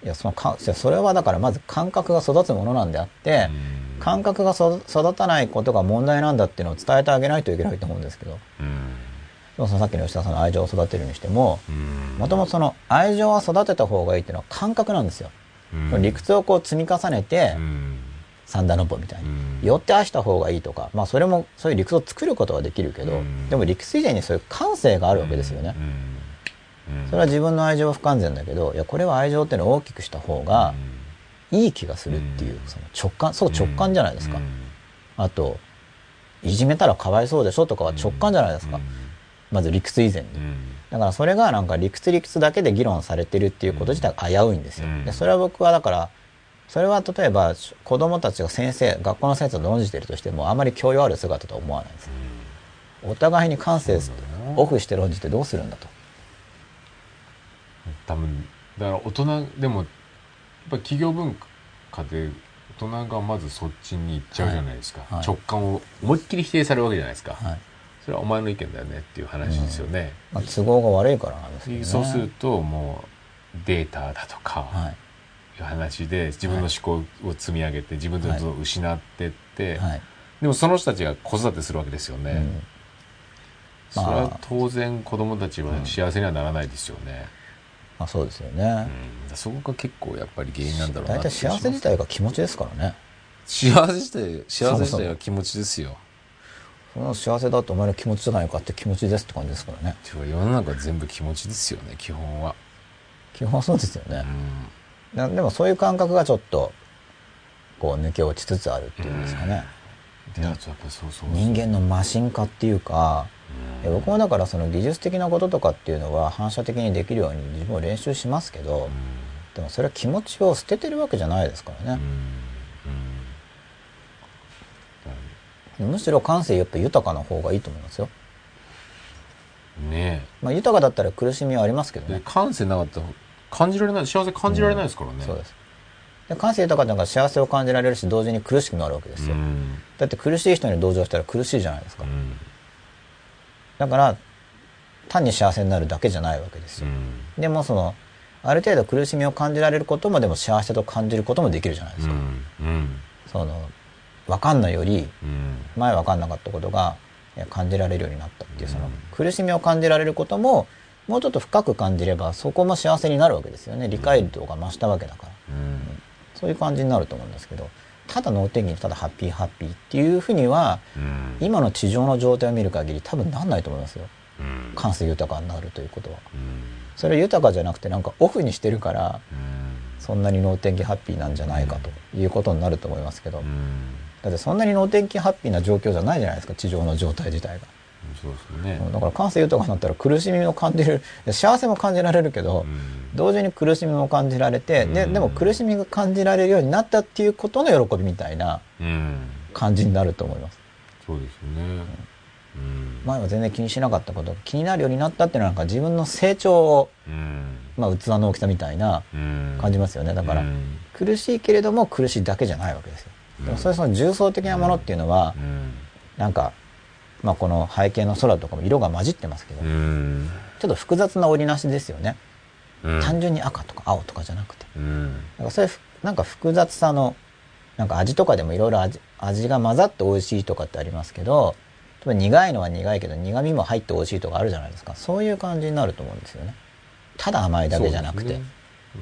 いやそのかそれはだからまず感覚が育つものなんであってうん。感覚がそ育たないことが問題なんだっていうのを伝えてあげないといけないと思うんですけど。そのさっきの吉田さんの愛情を育てるにしてもうん。もともとその愛情は育てた方がいいっていうのは感覚なんですよ。うん。理屈をこう積み重ねてうん。三段の歩みたいに。うん。寄って愛した方がいいとか、まあそれもそういう理屈を作ることはできるけど、うん。でも理屈以前にそういう感性があるわけですよね。それは自分の愛情は不完全だけど、いやこれは愛情っていうのを大きくした方がいい気がするっていう、うんその直感、そう直感じゃないですか。うんあと、いじめたらかわいそうでしょとかは直感じゃないですか。うんまず理屈以前に。うんだからそれがなんか理屈理屈だけで議論されてるっていうこと自体が危ういんですよ。うんでそれは僕はだからそれは例えば子供たちが先生学校の先生と論じてるとしてもあまり教養ある姿とは思わないです。お互いに感性オフして論じてどうするんだと。多分だから大人でもやっぱ企業文化で大人がまずそっちに行っちゃうじゃないですか、はい。はい。直感を思いっきり否定されるわけじゃないですか、はい。それはお前の意見だよねっていう話ですよね、まあ、都合が悪いからなんですね。そうするともうデータだとかはい。いう話で自分の思考を積み上げて自分でどんどん失ってって、はい。でもその人たちが子育てするわけですよね、うん。それは当然子供たちは幸せにはならないですよね、まあそうですよね。うんそこが結構やっぱり原因なんだろうな大体幸せ自体が気持ちですからね。幸せ自体幸せ自体は気持ちですよその幸せだとお前の気持ちじゃないかって気持ちですって感じですからね。てか世の中全部気持ちですよね基本は、基本はそうですよね。うなでもそういう感覚がちょっとこう抜け僕もだからその技術的なこととかっていうのは反射的にできるように自分も練習しますけど、でもそれは気持ちを捨ててるわけじゃないですからね、むしろ感性やっぱ豊かな方がいいと思いますよ、ねまあ、豊かだったら苦しみはありますけどね。感性なかったら感じられない幸せ感じられないですからね、そうです。で感性豊かだから幸せを感じられるし同時に苦しくなるわけですよ、うん。だって苦しい人に同情したら苦しいじゃないですか、うんだから単に幸せになるだけじゃないわけですよ、うん。でもそのある程度苦しみを感じられることもでも幸せと感じることもできるじゃないですか、うん。その分かんないよりうん。前分かんなかったことがえ感じられるようになったっていうそのうん苦しみを感じられることももうちょっと深く感じればそこも幸せになるわけですよね。理解度が増したわけだから。うん。そういう感じになると思うんですけどただ能天気にただハッピーハッピーっていうふうにはうん。今の地上の状態を見る限り多分なんないと思いますよ。うん。感性豊かになるということは。うん。それは豊かじゃなくてなんかオフにしてるからうん。そんなに能天気ハッピーなんじゃないかということになると思いますけど。うん。だってそんなに能天気ハッピーな状況じゃないじゃないですか地上の状態自体がそうですね。だから感性豊かになったら苦しみを感じる幸せも感じられるけどうん。同時に苦しみも感じられてでうん。でも苦しみが感じられるようになったっていうことの喜びみたいなうん。感じになると思います。そうですね。うん。前は全然気にしなかったことが気になるようになったっていうのはなんか自分の成長を、うん。まあ、器の大きさみたいなうん。感じますよね。だからうん。苦しいけれども苦しいだけじゃないわけですよ。でもそういうその重層的なものっていうのはうん。なんか、まあ、この背景の空とかも色が混じってますけどうん。ちょっと複雑な織りなしですよね。うん。単純に赤とか青とかじゃなくて。うん。なんかそういうふなんか複雑さのなんか味とかでもいろいろ味味が混ざって美味しいとかってありますけど例えば苦いのは苦いけど苦味も入って美味しいとかあるじゃないですか。そういう感じになると思うんですよね。ただ甘いだけじゃなくて、そうですね。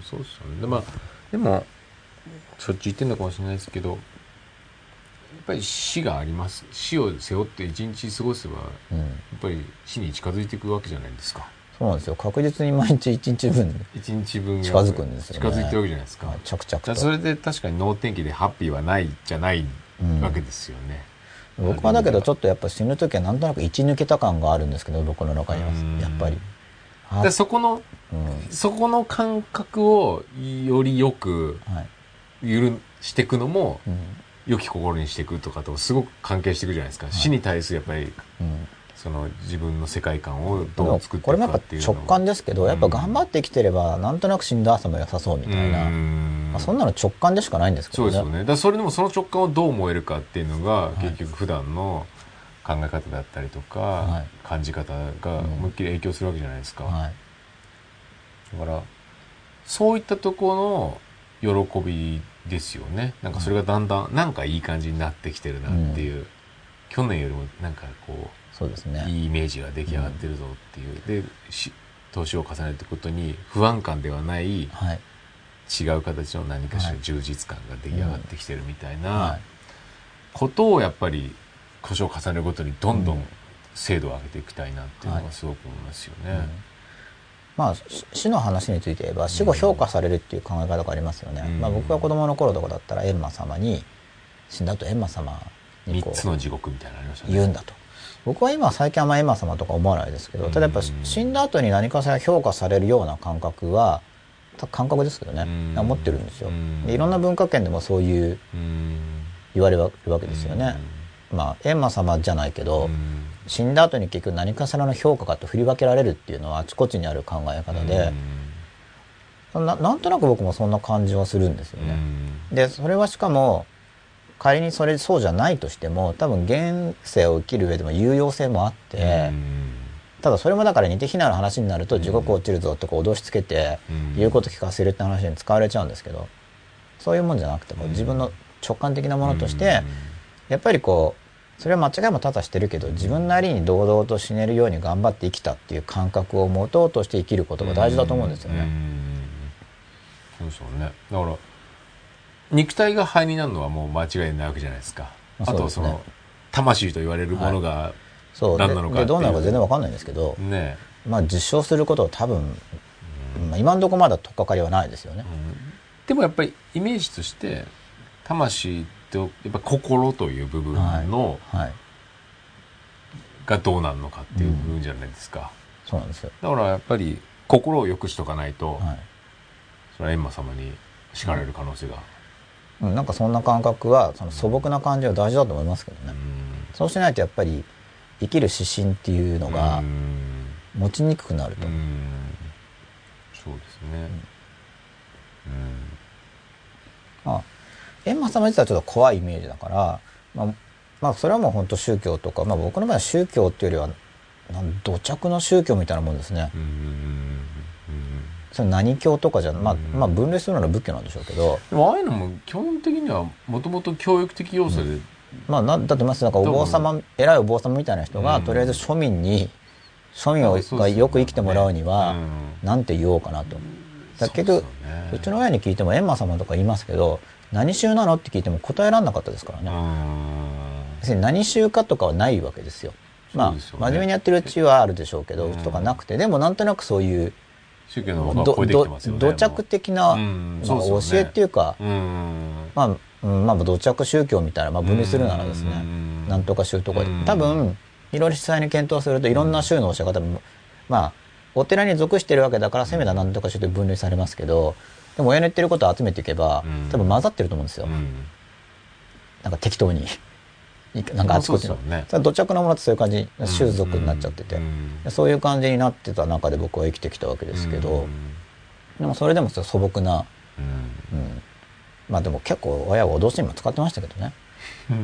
そうですよねで,、まあ、でもしょっちゅう言ってるのかもしれないですけどぱり死があります。死を背負って一日過ごせばやうん、っぱり死に近づいていくわけじゃないですか。そうなんですよ。確実に毎日一日分一日分が近づくんですよね。近づいてるわけじゃないですか,、はい。着々と。それで確かに能天気でハッピーはないじゃないうん。わけですよね、僕はだけどちょっとやっぱ死ぬ時はなんとなく一抜けた感があるんですけど僕の中には。うん。やっぱり。あでそこのうん。そこの感覚をよりよくはい。許していくのもうん良き心にしていくとかとすごく関係していくじゃないですか、死に対するやっぱりうん。その自分の世界観をどう作っていこれもやっぱくかっていうの直感ですけどやっぱ頑張って生きてればなんとなく死んだ朝も良さそうみたいな、うん。まあ、そんなの直感でしかないんですけどね。そうですよね。だそれでもその直感をどう思えるかっていうのが、い結局普段の考え方だったりとか、はい。感じ方が思いっきり影響するわけじゃないですか、はい。だからそういったところの喜びですよね。なんかそれがだんだんなんかいい感じになってきてるなっていう、去年よりもなんかこそうですね。ういいイメージが出来上がってるぞっていう、でし年を重ねていくことに不安感ではないはい。違う形の何かしらはい。充実感が出来上がってきてるみたいなはい。ことをやっぱり年を重ねるごとにどんどうん。ん精度を上げていきたいなっていうのがすごく思いますよね。うんまあし死の話について言えば死後評価されるっていう考え方がありますよね、うん。まあ、僕が子供の頃とかだったら閻魔様に死んだ後閻魔様にこ三つうの地獄みたいなのあ。言うんだと。僕は今最近あんま閻魔様とか思わないですけどただやっぱうん死んだ後に何かしら評価されるような感覚はた感覚ですけどね。うん。持ってるんですよ。うん。でいろんな文化圏でもそういううん。言われるわけですよね。まあ閻魔様じゃないけど、うん死んだ後に結局何かしらの評価がと振り分けられるっていうのはあちこちにある考え方で、ななんとなく僕もそんな感じはするんですようん。ね。でそれはしかも仮にそれそうじゃないとしても多分現世を生きる上でも有用性もあって、ただそれもだから似て非なる話になると地獄落ちるぞとか脅しつけてうん。言うこと聞かせるって話に使われちゃうんですけどそういうもんじゃなくてこう自分の直感的なものとしてやっぱりこうそれは間違いも多々してるけど自分なりに堂々と死ねるように頑張って生きたっていう感覚を持とうとして生きることが大事だと思うんですよね。うん。そうですよね。だから肉体が肺になるのはもう間違いないわけじゃないですか。あとその魂と言われるものがそう。で何なのかっていう。でどうなるか全然わかんないんですけど、ね。まあ実証することは多分、まあ、今のところまだ取っかかりはないですよね。でもやっぱりイメージとして魂とやっぱ心という部分のはい、がどうなるのかっていう部分じゃないですか。そうなんですよ。だからやっぱり心を良くしとかないと、はい。それは閻魔様に叱られる可能性が。うん、なんかそんな感覚は、その素朴な感じは大事だと思いますけどね。そうしないとやっぱり生きる指針っていうのがうん持ちにくくなると。うんそうですね。まあ、閻魔様自体はちょっと怖いイメージだから、まあ、まあ、それはもう本当宗教とか、まあ僕の場合は宗教っていうよりは、なん土着の宗教みたいなもんですね。うんうんそれ何教とかじゃ、まあ、うん。まあ分類するなら仏教なんでしょうけど、でもああいうのも基本的にはもともと教育的要素で、まあな、だってまずなんかお坊様、偉いお坊様みたいな人が、うん。とりあえず庶民に、庶民をがよく生きてもらうには、うん。なんて言おうかなと。だから結局そうですよね。うちの親に聞いても閻魔様とか言いますけど、何宗なの？って聞いても答えられなかったですからね。別に何宗かとかはないわけですよ。まあ、真面目にやってるうちはあるでしょうけど、うちとかなくて、でもなんとなくそういう、宗教の方がど超土着的な、う。んまあ教えっていうか、うん。まあ、うんまあ、土着宗教みたいな、まあ、分類するならですね、うん。なんとか宗とか。多分、いろいろ実際に検討すると、いろんな宗の教え方も、まあ、お寺に属してるわけだから、せめてなんとか宗と分類されますけど、でも親の言ってることを集めていけばうん、多分混ざってると思うんですよ。うんなんか適当に。いなんかあちこちの。ね土着のものってそういう感じ、種族になっちゃってて、うんそういう感じになってた中で僕は生きてきたわけですけど、うんでもそれでも素朴な、うんうん、まあでも結構親は脅しにも使ってましたけどね。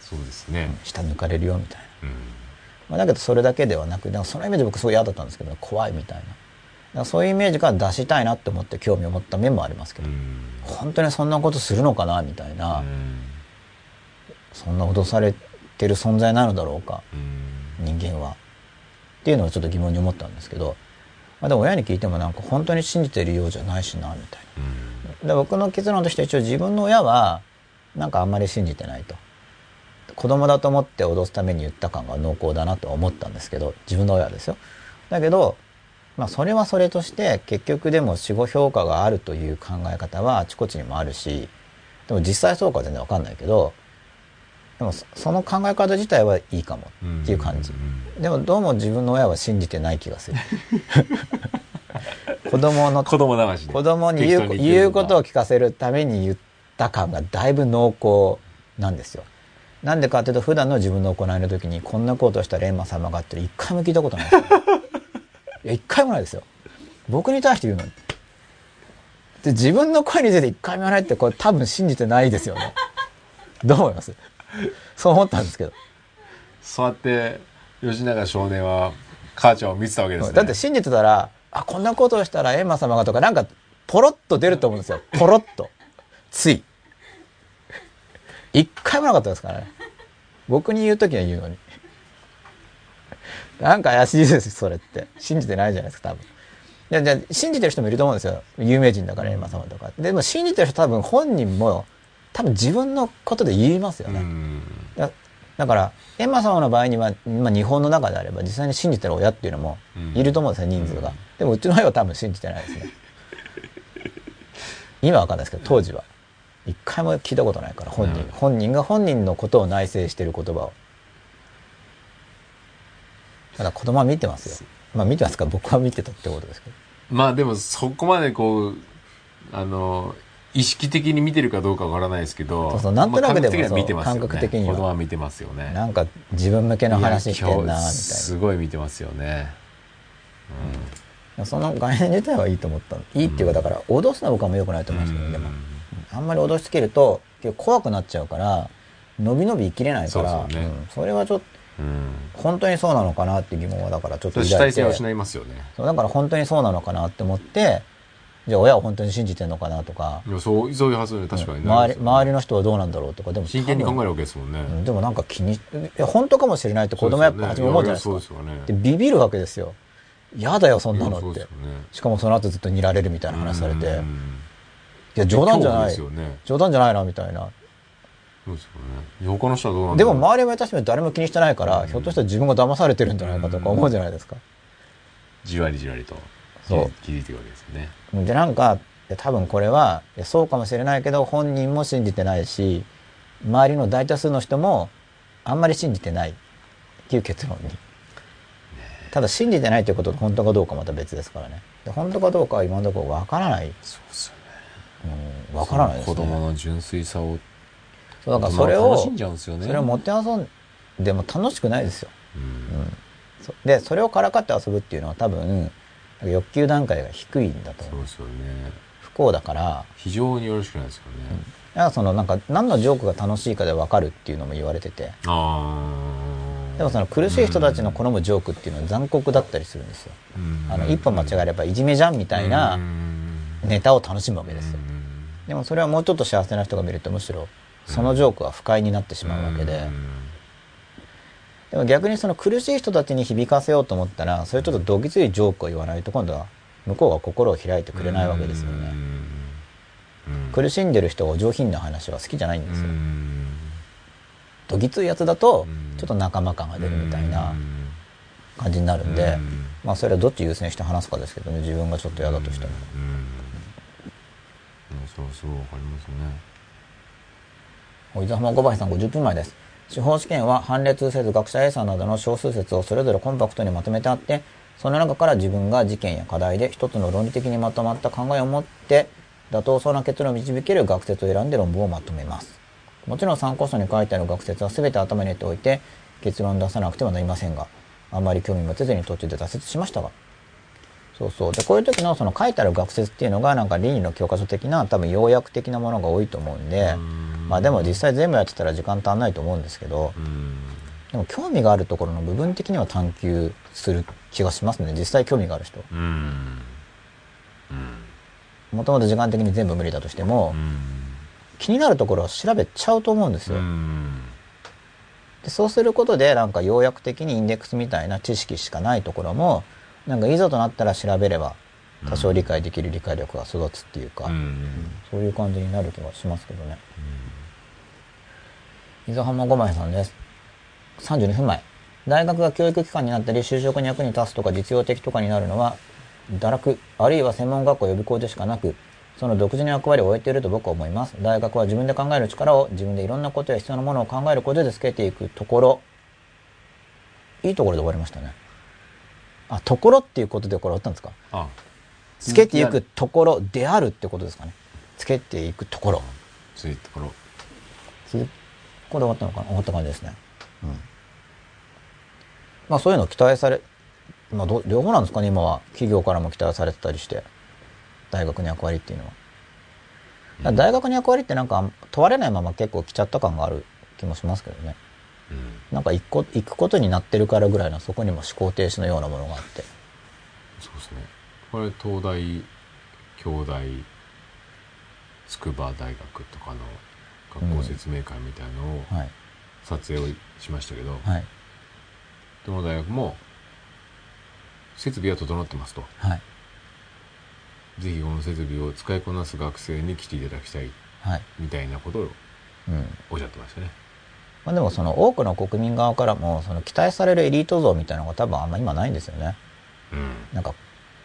そうですね。下抜かれるよみたいな。うんまあ、だけどそれだけではなく、だからそのイメージ僕すごい嫌だったんですけど、怖いみたいな。そういうイメージから出したいなって思って興味を持った面もありますけど、うん。本当にそんなことするのかなみたいな、うん。そんな脅されてる存在なのだろうか、うん。人間は。っていうのをちょっと疑問に思ったんですけど、まあ、でも親に聞いてもなんか本当に信じてるようじゃないしな、みたいな。で僕の結論として一応自分の親はなんかあんまり信じてないと。子供だと思って脅すために言った感が濃厚だなとは思ったんですけど自分の親ですよ。だけどまあそれはそれとして結局でも死後評価があるという考え方はあちこちにもあるしでも実際そうかは全然わかんないけどでもそその考え方自体はいいかもっていう感じ。んでもどうも自分の親は信じてない気がする。子供の子供騙しで子供に言う言うことを言聞かせるために言った感がだいぶ濃厚なんですよ。なんでかっていうと普段の自分の行いの時にこんなことをしたら閻魔様がって一回も聞いたことないですよ。いや一回もないですよ。僕に対して言うのに。で自分の声について一回もないってこれ多分信じてないですよね。どう思います？そう思ったんですけど。そうやって吉永少年は母ちゃんを見てたわけですねだって信じてたら、あ、こんなことをしたら閻魔様がとか、なんか、ポロッと出ると思うんですよ。ポロッと。つい。一回もなかったですからね。僕に言うときは言うのに。なんか怪しいですそれって。信じてないじゃないですか、多分。いや、じゃあ信じてる人もいると思うんですよ。有名人だから閻魔様とか。でも信じてる人多分本人も、多分自分のことで言いますよね。うんだだから、閻魔様の場合には、まあ、日本の中であれば、実際に信じてる親っていうのもいると思うんですよ、人数が。でも、うちの親は多分信じてないですね。今はわかんないですけど、当時は。一回も聞いたことないから、本人。うん本人が本人のことを内省してる言葉を。ただ子供は見てますよ。まあ見てますか。僕は見てたってことですけど。まあでもそこまでこうあの意識的に見てるかどうかわからないですけどそうそうなんとなくでもまあ感覚的には見てますよね。子供は見てますよね。なんか自分向けの話してんな、みたいな。すごい見てますよね。その概念自体はいいと思った。いいっていうか、だから、脅すのは僕はも良くないと思いますけど、でも。あんまり脅しつけると、結構怖くなっちゃうから、伸び伸び生きれないから、そね。ん。それはちょっと、うん本当にそうなのかなって疑問は、だからちょっと抱いて。体性を失いますよね。そうだから本当にそうなのかなって思って、じゃあ親は本当に信じてんのかなとか、いやそうそういう発想で確かに。な周り周りの人はどうなんだろうとか、でも真剣に考える。るわけですもんね。うんでもなんか気に、いや、本当かもしれないって子供はやっぱ初め思うじゃないですか。そうですよね。で、ビビるわけですよ。嫌だよ、そんなのって。ね。しかもその後ずっと煮られるみたいな話されて、いうん。や、冗談じゃない。ね。冗談じゃないな、みたいな。そうですよね他の人はどうなんでも周りは確かに誰も気にしてないから、うんひょっとしたら自分が騙されてるんじゃないかとか思うじゃないですか。じわりじわりとそう気づいていくわけですよねで、なんか、いや多分これは、いやそうかもしれないけど、本人も信じてないし、周りの大多数の人もあんまり信じてないっていう結論に。ただ信じてないということが本当かどうかまた別ですからね。で本当かどうかは今のところわからない。そうですよねうん、わからないですね。子供の純粋さをそうだからそれを、楽しんじゃうんですよね。それを持って遊んでも楽しくないですよ。うん。で、それをからかって遊ぶっていうのは多分、欲求段階が低いんだと思う。そうですよね。不幸だから、非常によろしくないですよね、だからそのなんか何のジョークが楽しいかで分かるっていうのも言われてて、でもその苦しい人たちの好むジョークっていうのは残酷だったりするんですよ。あの、一歩間違えればいじめじゃんみたいなネタを楽しむわけですよ。でもそれはもうちょっと幸せな人が見るとむしろそのジョークは不快になってしまうわけで、でも逆にその苦しい人たちに響かせようと思ったら、それちょっとどぎついジョークを言わないと今度は向こうが心を開いてくれないわけですよね。苦しんでる人がお上品な話は好きじゃないんですよ。どぎついやつだとうん。ちょっと仲間感が出るみたいな感じになるんでうん、まあそれはどっち優先して話すかですけどね、自分がちょっと嫌だとしても。うんそうそうわかりますねお伊沢浜小林さん50分前です。司法試験は判列せず学者 A さんなどの少数説をそれぞれコンパクトにまとめてあって、その中から自分が事件や課題で一つの論理的にまとまった考えを持って、妥当そうな結論を導ける学説を選んで論文をまとめます。もちろん参考書に書いてある学説は全て頭に入れておいて、結論を出さなくてはなりませんが、あまり興味持てずに途中で挫折しましたが、そうそう。で、こういう時のその書いてある学説っていうのがなんか倫理の教科書的な多分要約的なものが多いと思うんで、まあでも実際全部やってたら時間足んないと思うんですけど、うんでも興味があるところの部分的には探求する気がしますね。実際興味がある人。うんもともと時間的に全部無理だとしても、うん気になるところは調べちゃうと思うんですよ。うんでそうすることでなんか要約的にインデックスみたいな知識しかないところも、なんかいざとなったら調べれば多少理解できる理解力が育つっていうか、うんそういう感じになる気がしますけどね。伊豆浜五枚さんです。32分前。大学が教育機関になったり、就職に役に立つとか実用的とかになるのは、堕落、あるいは専門学校予備校でしかなく、その独自の役割を終えていると僕は思います。大学は自分で考える力を自分でいろんなことや必要なものを考えることでつけていくところ、いいところで終わりましたね。あ、ところっていうことでこれ終わったんですか？あつけていくところであるってことですかね。つけていくところ。そういうところつこれ終わったのかな？終わった感じですね。うん。まあそういうの期待され、まあど両方なんですかね？今は。企業からも期待されてたりして。大学の役割っていうのは。だから大学の役割ってなんか問われないまま結構来ちゃった感がある気もしますけどね。うんなんか行くこ行くことになってるからぐらいのそこにも思考停止のようなものがあって。そうですねこれ東大京大筑波大学とかの学校説明会みたいのをはい。撮影をしましたけど、はい。どの大学も設備は整ってますとはい。ぜひこの設備を使いこなす学生に来ていただきたいはい。みたいなことをうん。おっしゃってましたねまあでもその多くの国民側からもその期待されるエリート像みたいなのが多分あんま今ないんですよね。うん。なんか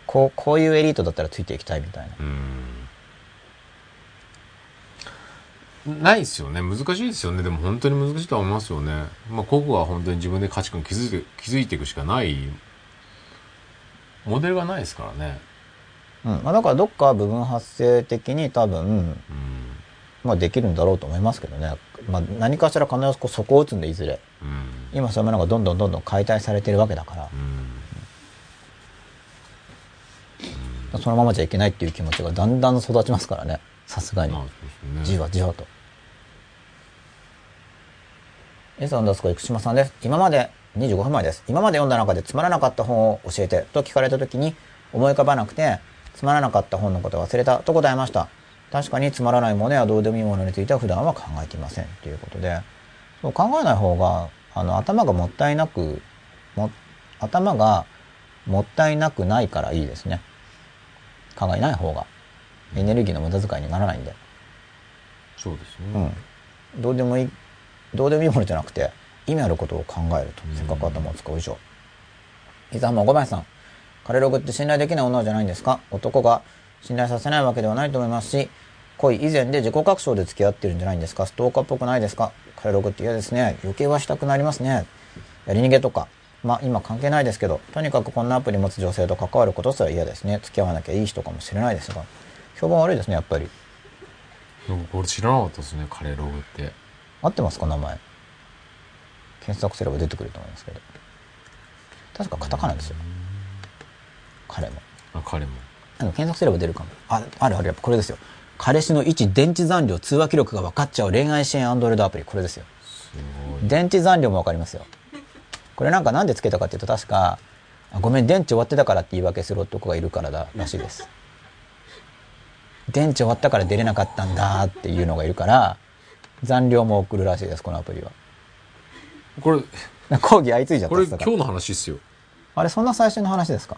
こうこういうエリートだったらついていきたいみたいな。うん。ないですよね。難しいですよね。でも本当に難しいとは思いますよね。まあ個々は本当に自分で価値観築いて築いていくしかない。モデルがないですからね。うん。まあ、だからどっか部分発生的に多分、うん。まあ、できるんだろうと思いますけどね。まあ、何かしら必ずこう底を打つんでいずれ。うん今そういうものがどんどんどんどん解体されてるわけだからう、んそのままじゃいけないっていう気持ちがだんだん育ちますからね。さすがにねじわじわと。エサンダスコ生島さんです。今まで、25分前です。今まで読んだ中でつまらなかった本を教えてと聞かれた時に思い浮かばなくて、つまらなかった本のことを忘れたと答えました。確かにつまらないものやどうでもいいものについては普段は考えていません。ということで、そう考えない方が、あの、頭がもったいなく、も、頭がもったいなくないからいいですね。考えない方が。エネルギーの無駄遣いにならないんで。そうですうねん。どうでもいい、どうでもいいものじゃなくて、意味あることを考えると。せっかく頭を使う以上。伊沢も小林さん。カレログって信頼できない女じゃないんですか？男が信頼させないわけではないと思いますし、恋以前で自己確証で付き合ってるんじゃないんですか？ストーカーっぽくないですか？彼ログって嫌ですね。余計はしたくなりますね。やり逃げとか。まあ今関係ないですけど、とにかくこんなアプリ持つ女性と関わることすら嫌ですね。付き合わなきゃいい人かもしれないですが。評判悪いですね、やっぱり。なんかこれ知らなかったですね、カレーログって。合ってますか名前？検索すれば出てくると思いますけど。確かカタカナですよ。彼も。あ、彼も。あの検索すれば出るかも。あ、あるある、やっぱこれですよ。彼氏の位置、電池残量、通話記録が分かっちゃう恋愛支援アンドロイドアプリ。これですよ。す。電池残量も分かりますよ。これなんかなんでつけたかっていうと確か、あごめん、電池終わってたからって言い訳する男がいるからだらしいです。電池終わったから出れなかったんだっていうのがいるから、残量も送るらしいです、このアプリは。これ、講義相次いじゃったこれ今日の話っすよ。あれ、そんな最新の話ですか？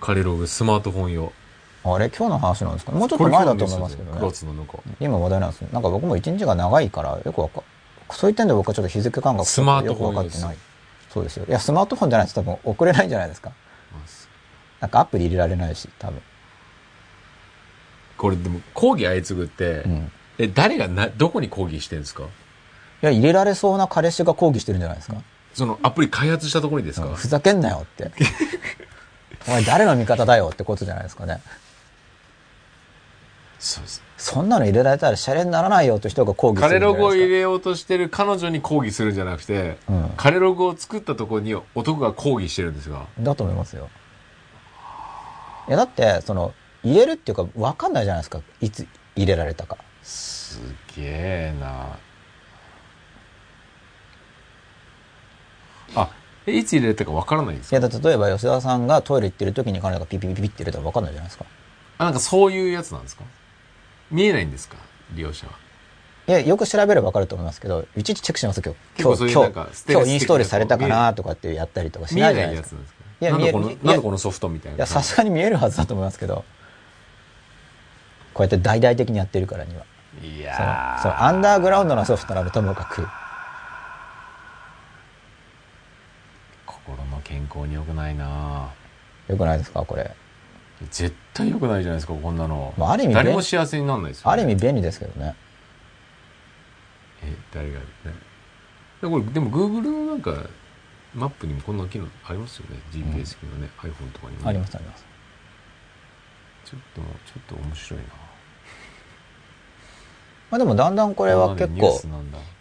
カレーログ、スマートフォン用。あれ、今日の話なんですか？もうちょっと前だと思いますけど9ね。月の中。今話題なんですね。なんか僕も一日が長いから、よくわか、そういう点で僕はちょっと日付感覚スマートフォンよくわかってない。そうですよ。いや、スマートフォンじゃないです。多分送れないんじゃないですか。なんかアプリ入れられないし、多分。これでも、講義相次ぐって、うん。え、誰がな、どこに講義してるんですか？いや、入れられそうな彼氏が抗議してるんじゃないですか。そのアプリ開発したところにですか、ふざけんなよって。お前誰の味方だよってことじゃないですかね。そうです。そんなの入れられたらシャレにならないよって人が抗議すカレログを。入れようとしてる彼女に抗議するんじゃなくて、うんカレログを作ったところに男が抗議してるんですが、だと思いますよ。いや、だって、その、入れるっていうか、わかんないじゃないですか。いつ入れられたか。すげえなあ、えいつ入れたかわからないんですか？いや、だって例えば吉田さんがトイレ行ってる時に彼女がピピピピピって入れたらわかんないじゃないですか。あ、なんかそういうやつなんですか？見えないんですか？利用者は。いや、よく調べればわかると思いますけど、いちいちチェックしますよ、結構今日。今日、そういうなんか今日インストールされたかなとかってやったりとかし見えないじゃないですか。ないやつなんですか？いやなんだこの見えるなんだこのソフトみたいな。いや、さすがに見えるはずだと思いますけど、こうやって大々的にやってるからには。いそのやーそのアンダーグラウンドなソフトならともかく、心の健康に良くないな。よくないですか、これ。絶対良くないじゃないですかこんなの、まあある意味誰便も幸せにならないですよ、ある意味便利ですけどね。え誰がねでこれでも Google のなんかマップにもこんな機能ありますよね。GPS 機能ね、iPhone とかにもね。ありますあります。ちょっとちょっと面白いな。まあでもだんだんこれは結構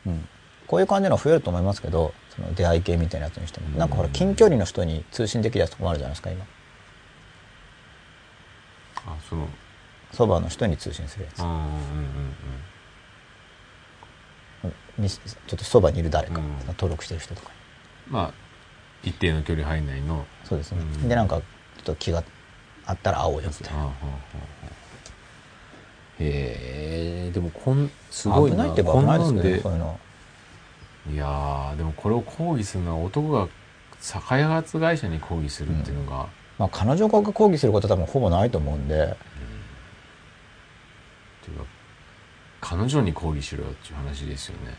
うん、こういう感じの増えると思いますけど、その出会い系みたいなやつにしても。なんかほら、近距離の人に通信できるやつとかもあるじゃないですか、今。あそのそばの人に通信するやつ。うんうんうん。みちょっとそばにいる誰か、うん。登録してる人とか。うんまあ一定の距離範囲内の。そうですね、うん。でなんかちょっと気があったら会おうよみたいなへえでもこんすごいな。危ないってば危ないですけどねこそうんいうのいやーでもこれを抗議するのは男が開発会社に抗議するっていうのが、まあ彼女が抗議することは多分ほぼないと思うんで。っていうか彼女に抗議しろよっていう話ですよね。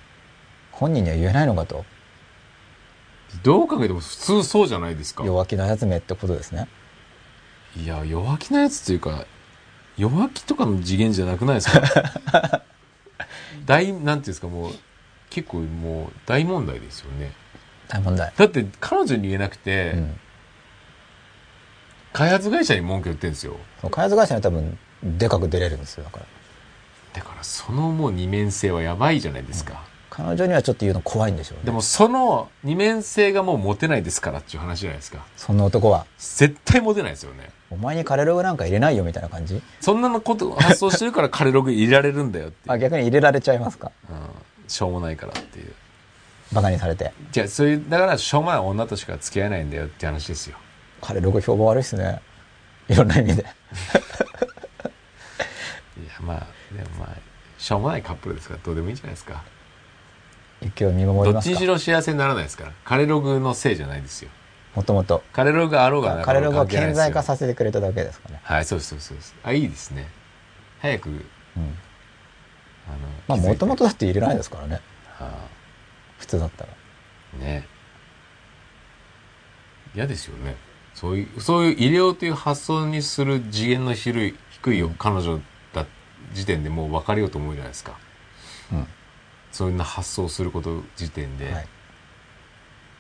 本人には言えないのかと。どう考えても普通そうじゃないですか。弱気なやつめってことですね。いや弱気なやつっていうか弱気とかの次元じゃなくないですか？大なんていうんですかもう結構もう大問題ですよね。大問題、だって彼女に言えなくて、うん、開発会社に文句言ってるんですよ。開発会社には多分でかく出れるんですよだから。だからそのもう二面性はやばいじゃないですか、彼女にはちょっと言うの怖いんでしょうね。でもその二面性がもう持てないですからっていう話じゃないですか。そんな男は。絶対持てないですよね。お前にカレログなんか入れないよみたいな感じそんなのこと発想してるからカレログ入れられるんだよってあ逆に入れられちゃいますかうん、しょうもないからっていう。バカにされて。じゃあそういうだからしょうもない女としか付き合えないんだよって話ですよ。カレログ評判悪いっすね。いろんな意味で。いやまあでもまあしょうもないカップルですからどうでもいいじゃないですか。雪を見守りどっちにしろ幸せにならないですからカレログのせいじゃないですよ。もともと。カレログがあろうがなかろうがカレログを関係ないですよ。顕在化させてくれただけですかね。はいそうですそうですそうです。あいいですね。早くうんまあもともとだって入れないですからね。は普通だったら。あね。嫌ですよね。そういう、そういう入れようという発想にする次元の低い、低いよ、彼女だ時点でもう別れようと思うじゃないですか。うん。そういうな発想すること時点で。はい。ま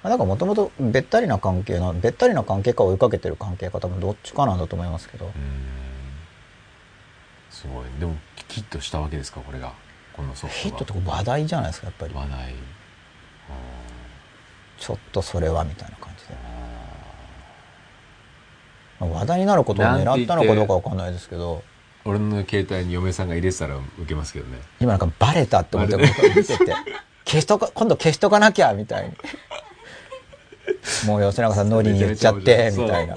あなんかもともとべったりな関係なべったりな関係か追いかけてる関係か多分どっちかなんだと思いますけど。うーん。すごい。でも、ヒットしたわけですか、これが。このソフトが。ヒットって話題じゃないですかやっぱり話題。ちょっとそれはみたいな感じで、まあ話題になることを狙ったのかどうかわかんないですけど俺の携帯に嫁さんが入れてたら受けますけどね。今なんかバレたって思って僕見てて消しとか今度消しとかなきゃみたいに もう吉永さんノリに言っちゃってみたいな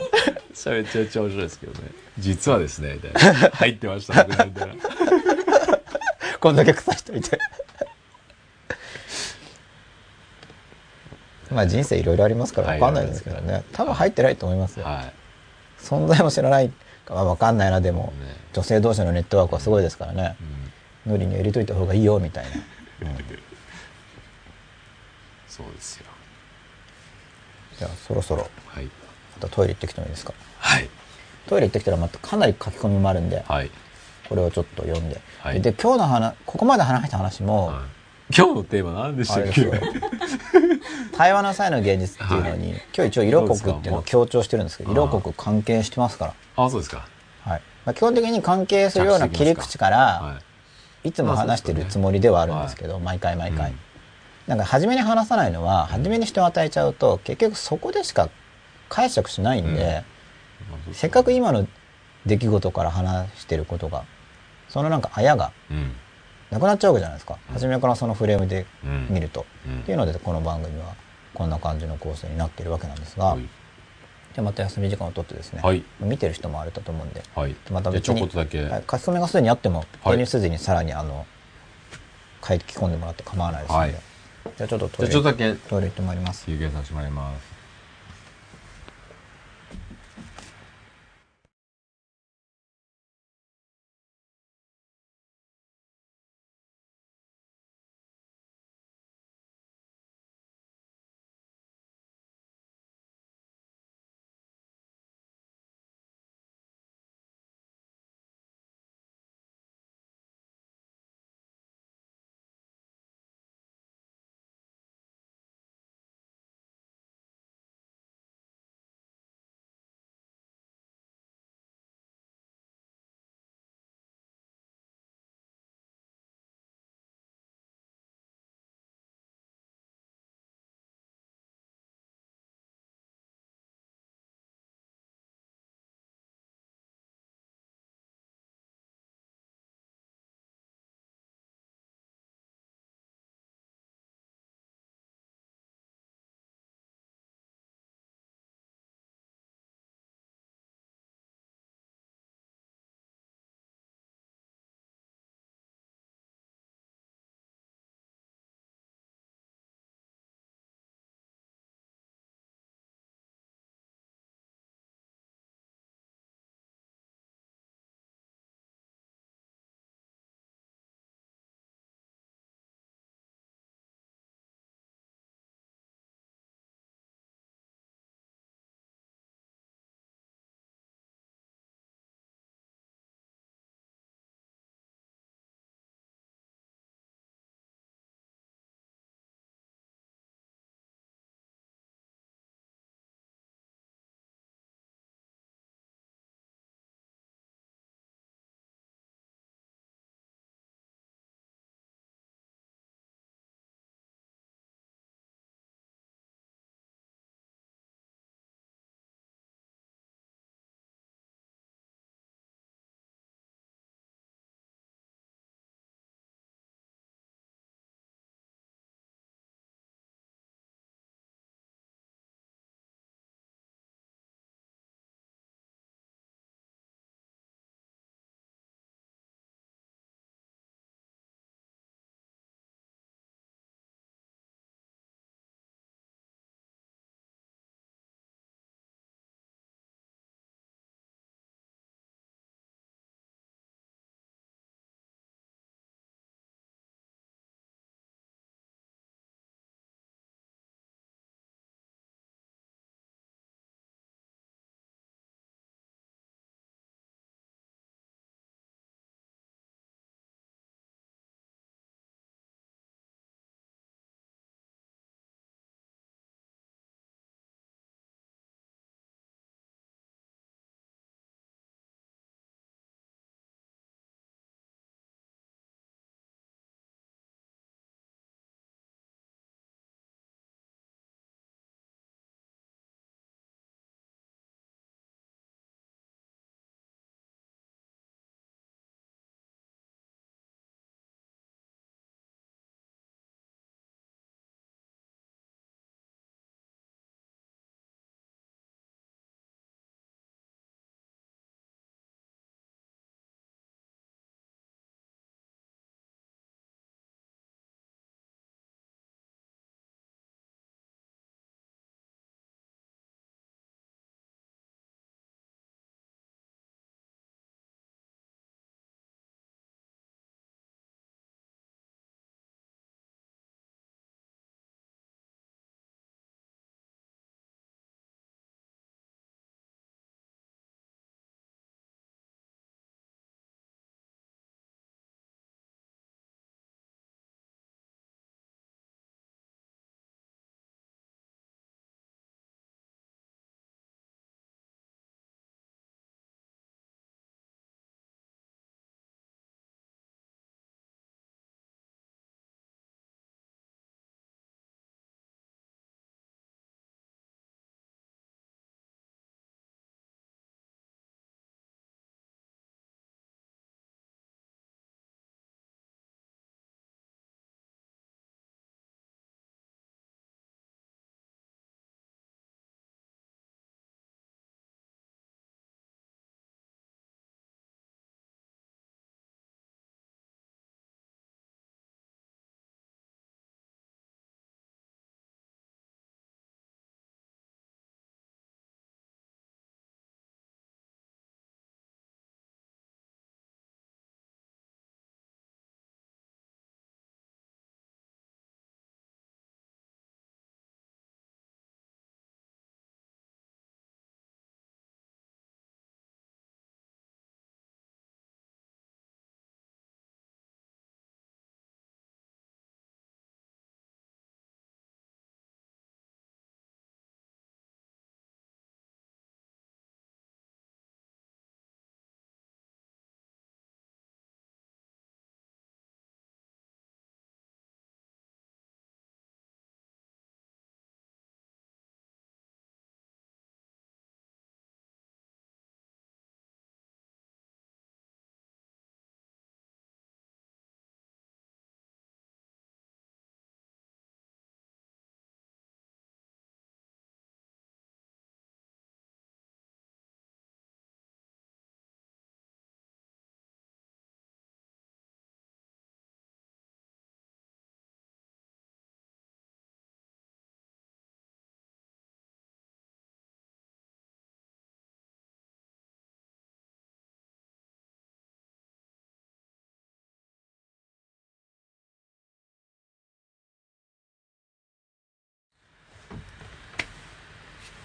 そうめちゃめちゃ面白いですけどね。実はですね、みたいな。入ってました、みたいな。こんだけ臭い人いて。まあ人生いろいろありますからはい。分かんないですけどね。多分入ってないと思いますよ。はい。存在も知らないかは分かんないなでもね。女性同士のネットワークはすごいですからね。うん。ノリに入れといた方がいいよみたいな。そうですよ。じゃあそろそろ。はい。またトイレ行ってきてもいいですか？はい。トイレ行ってきたらまたかなり書き込みもあるんではい。これをちょっと読んで、はい。で今日の話ここまで話した話も、はい。今日のテーマ何でしたっけ？あれですよ対話の際の現実っていうのに、今日一応色国っていうのを強調してるんですけど色国関係してますから、あ、そうですか。はい。まあ、基本的に関係するような切り口から、はい。つも話してるつもりではあるんですけど、毎回毎回、うん。なんか初めに話さないのは初めに人を与えちゃうと結局そこでしか解釈しないんで、い。せっかく今の出来事から話してることがそのなんかあやがうん。なくなっちゃうわけじゃないですか、初めからそのフレームでうん。見ると、うん。っていうのでこの番組はこんな感じの構成になっているわけなんですが、はい。でまた休み時間を取ってですね、はい。見てる人もあれだと思うんで。はい。また別に書き込みがすでにあってもはい。手にせずにさらにあの書き込んでもらって構わないですので、はい。じゃあちょっとトイレじゃあちょっとだけトイレ行ってまいります。休憩させてもらいます。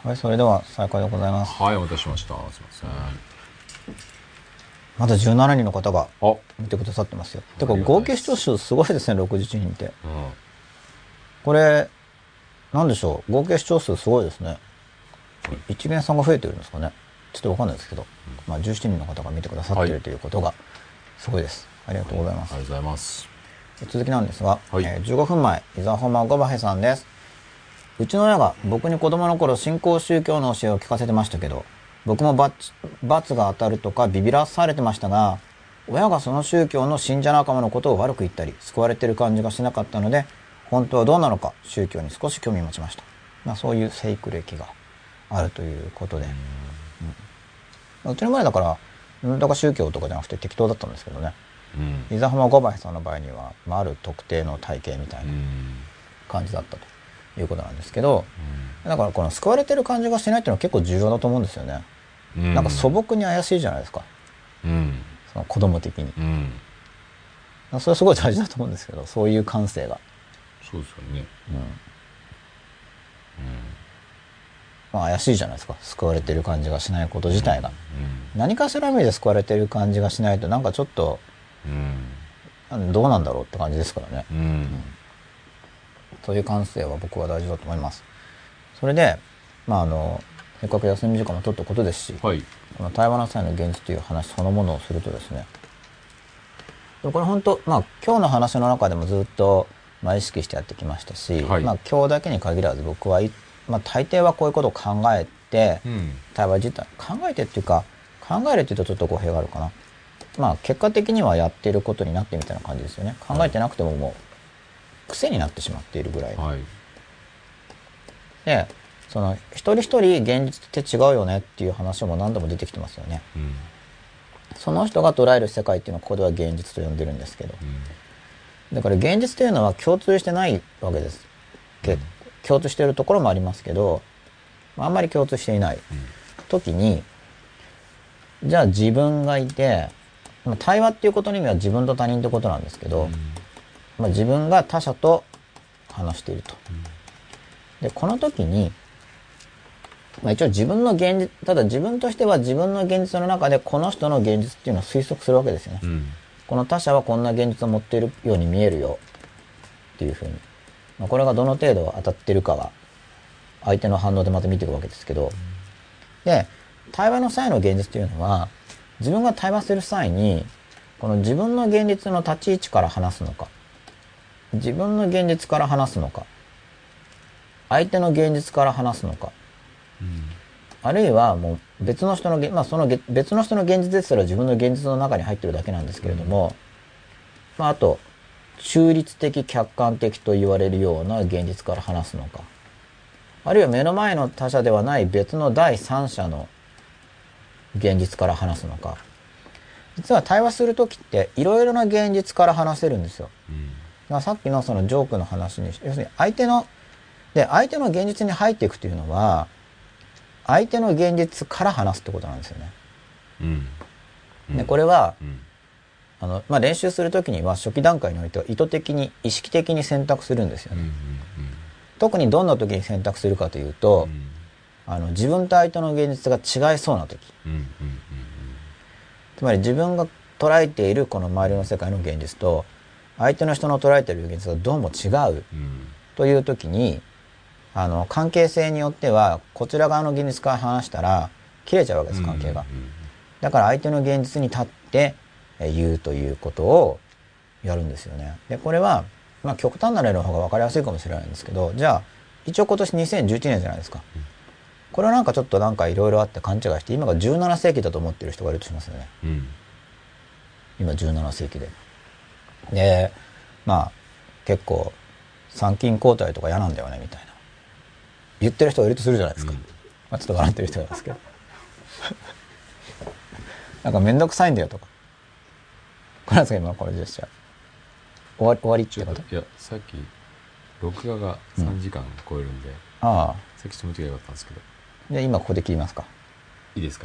はい、それでは再開でございます。はい、お待たせしました。すいません。まだ17人の方が。見てくださってますよ。てか、合計視聴数すごいですね、61人って。これ、なんでしょう、合計視聴数すごいですね。一元さんが増えてるんですかね？ちょっとわかんないですけど、まあ17人の方が見てくださってはいるということが、すごいです。ありがとうございます。ありがとうございます。続きなんですが、はいえー15分前、伊沢ホマゴバヘさんです。うちの親が僕に子供の頃新興宗教の教えを聞かせてましたけど、僕も罰罰が当たるとかビビらされてましたが、親がその宗教の信者仲間のことを悪く言ったり、救われてる感じがしなかったので、本当はどうなのか宗教に少し興味を持ちました。まあそういう生育歴があるということで。うんうちの前だから、なんだか宗教とかじゃなくて適当だったんですけどね。うん。伊沢浜五番さんの場合には、まあ、ある特定の体型みたいうなん感じだったということなんですけど、だからこの救われてる感じがしないっていうのは結構重要だと思うんですよね。うん。なんか素朴に怪しいじゃないですか。うん。その子供的に。うん。それはすごい大事だと思うんですけど、そういう感性が。そうですよね。うん。まあ怪しいじゃないですか。救われてる感じがしないこと自体が。何かしらの意味で救われてる感じがしないと、なんかちょっと、うん。うんどうなんだろうって感じですからね。うん。うん。そういう感性は僕は大事だと思います。それで、まああの、せっかく休み時間も取ったことですし、はい。この対話の際の現実という話そのものをするとですね、これ本当、まあ今日の話の中でもずっと、まあ、意識してやってきましたし、はいまあ今日だけに限らず僕はい、まあ大抵はこういうことを考えて、うん。対話自体、考えてっていうか、考えるっていうとちょっと語弊があるかな。まあ結果的にはやっていることになってみたいな感じですよね。考えてなくてももう、癖になってしまっているぐらい。のはい。でその一人一人現実って違うよねっていう話も何度も出てきてますよね。うん。その人が捉える世界っていうのはここでは現実と呼んでるんですけど。だから現実というのは共通してないわけです。け共通しているところもありますけどあんまり共通していない時にじゃあ自分がいてまあ対話っていうことの意味は自分と他人ってことなんですけど、まあ、自分が他者と話していると。で、この時に、まあ一応自分の現実、ただ自分としては自分の現実の中でこの人の現実っていうのを推測するわけですよね。うん。この他者はこんな現実を持っているように見えるよっていうふうに。まあ、これがどの程度当たってるかは相手の反応でまた見ていくわけですけど。で、対話の際の現実というのは自分が対話する際にこの自分の現実の立ち位置から話すのか自分の現実から話すのか相手の現実から話すのかあるいはもう別の人のげ、まあ、そのげ別の人の現実ですら自分の現実の中に入ってるだけなんですけれども、まあ、あと中立的客観的と言われるような現実から話すのかあるいは目の前の他者ではない別の第三者の現実から話すのか実は対話する時っていろいろな現実から話せるんですよ。うん。だからさっきのそのジョークの話に要するに相手ので相手の現実に入っていくというのは相手の現実から話すってことなんですよね。うん。でこれはうん。あの、まあ、練習する時には初期段階においては意図的に意識的に選択するんですようん。うね。ん。特にどんな時に選択するかというと、うん。あの自分と相手の現実が違いそうな時うん。うん。つまり自分が捉えているこの周りの世界の現実と相手の人の捉えている現実がどうも違ううん。という時にあの関係性によってはこちら側の現実から話したら切れちゃうわけです関係が。だから相手の現実に立ってえ言うということをやるんですよね。でこれは、まあ、極端な例の方が分かりやすいかもしれないんですけどじゃあ一応今年2011年じゃないですか。これはなんかちょっとなんかいろいろあって勘違いして今が17世紀だと思ってる人がいるとしますよね。うん。今17世紀で。でまあ結構参勤交代とか嫌なんだよねみたいな。言ってる人がいるとするじゃないですか、うん。まあ、ちょっと笑ってる人がいますけど。なんか面倒くさいんだよとか。これなんですか今のこのジェスチャー。終わり終わりってこと？いや、さっき、録画が3時間超えるんで、ああ。さっきちょっと間違いがあったんですけど、じゃあ今ここで切りますか。いいですか？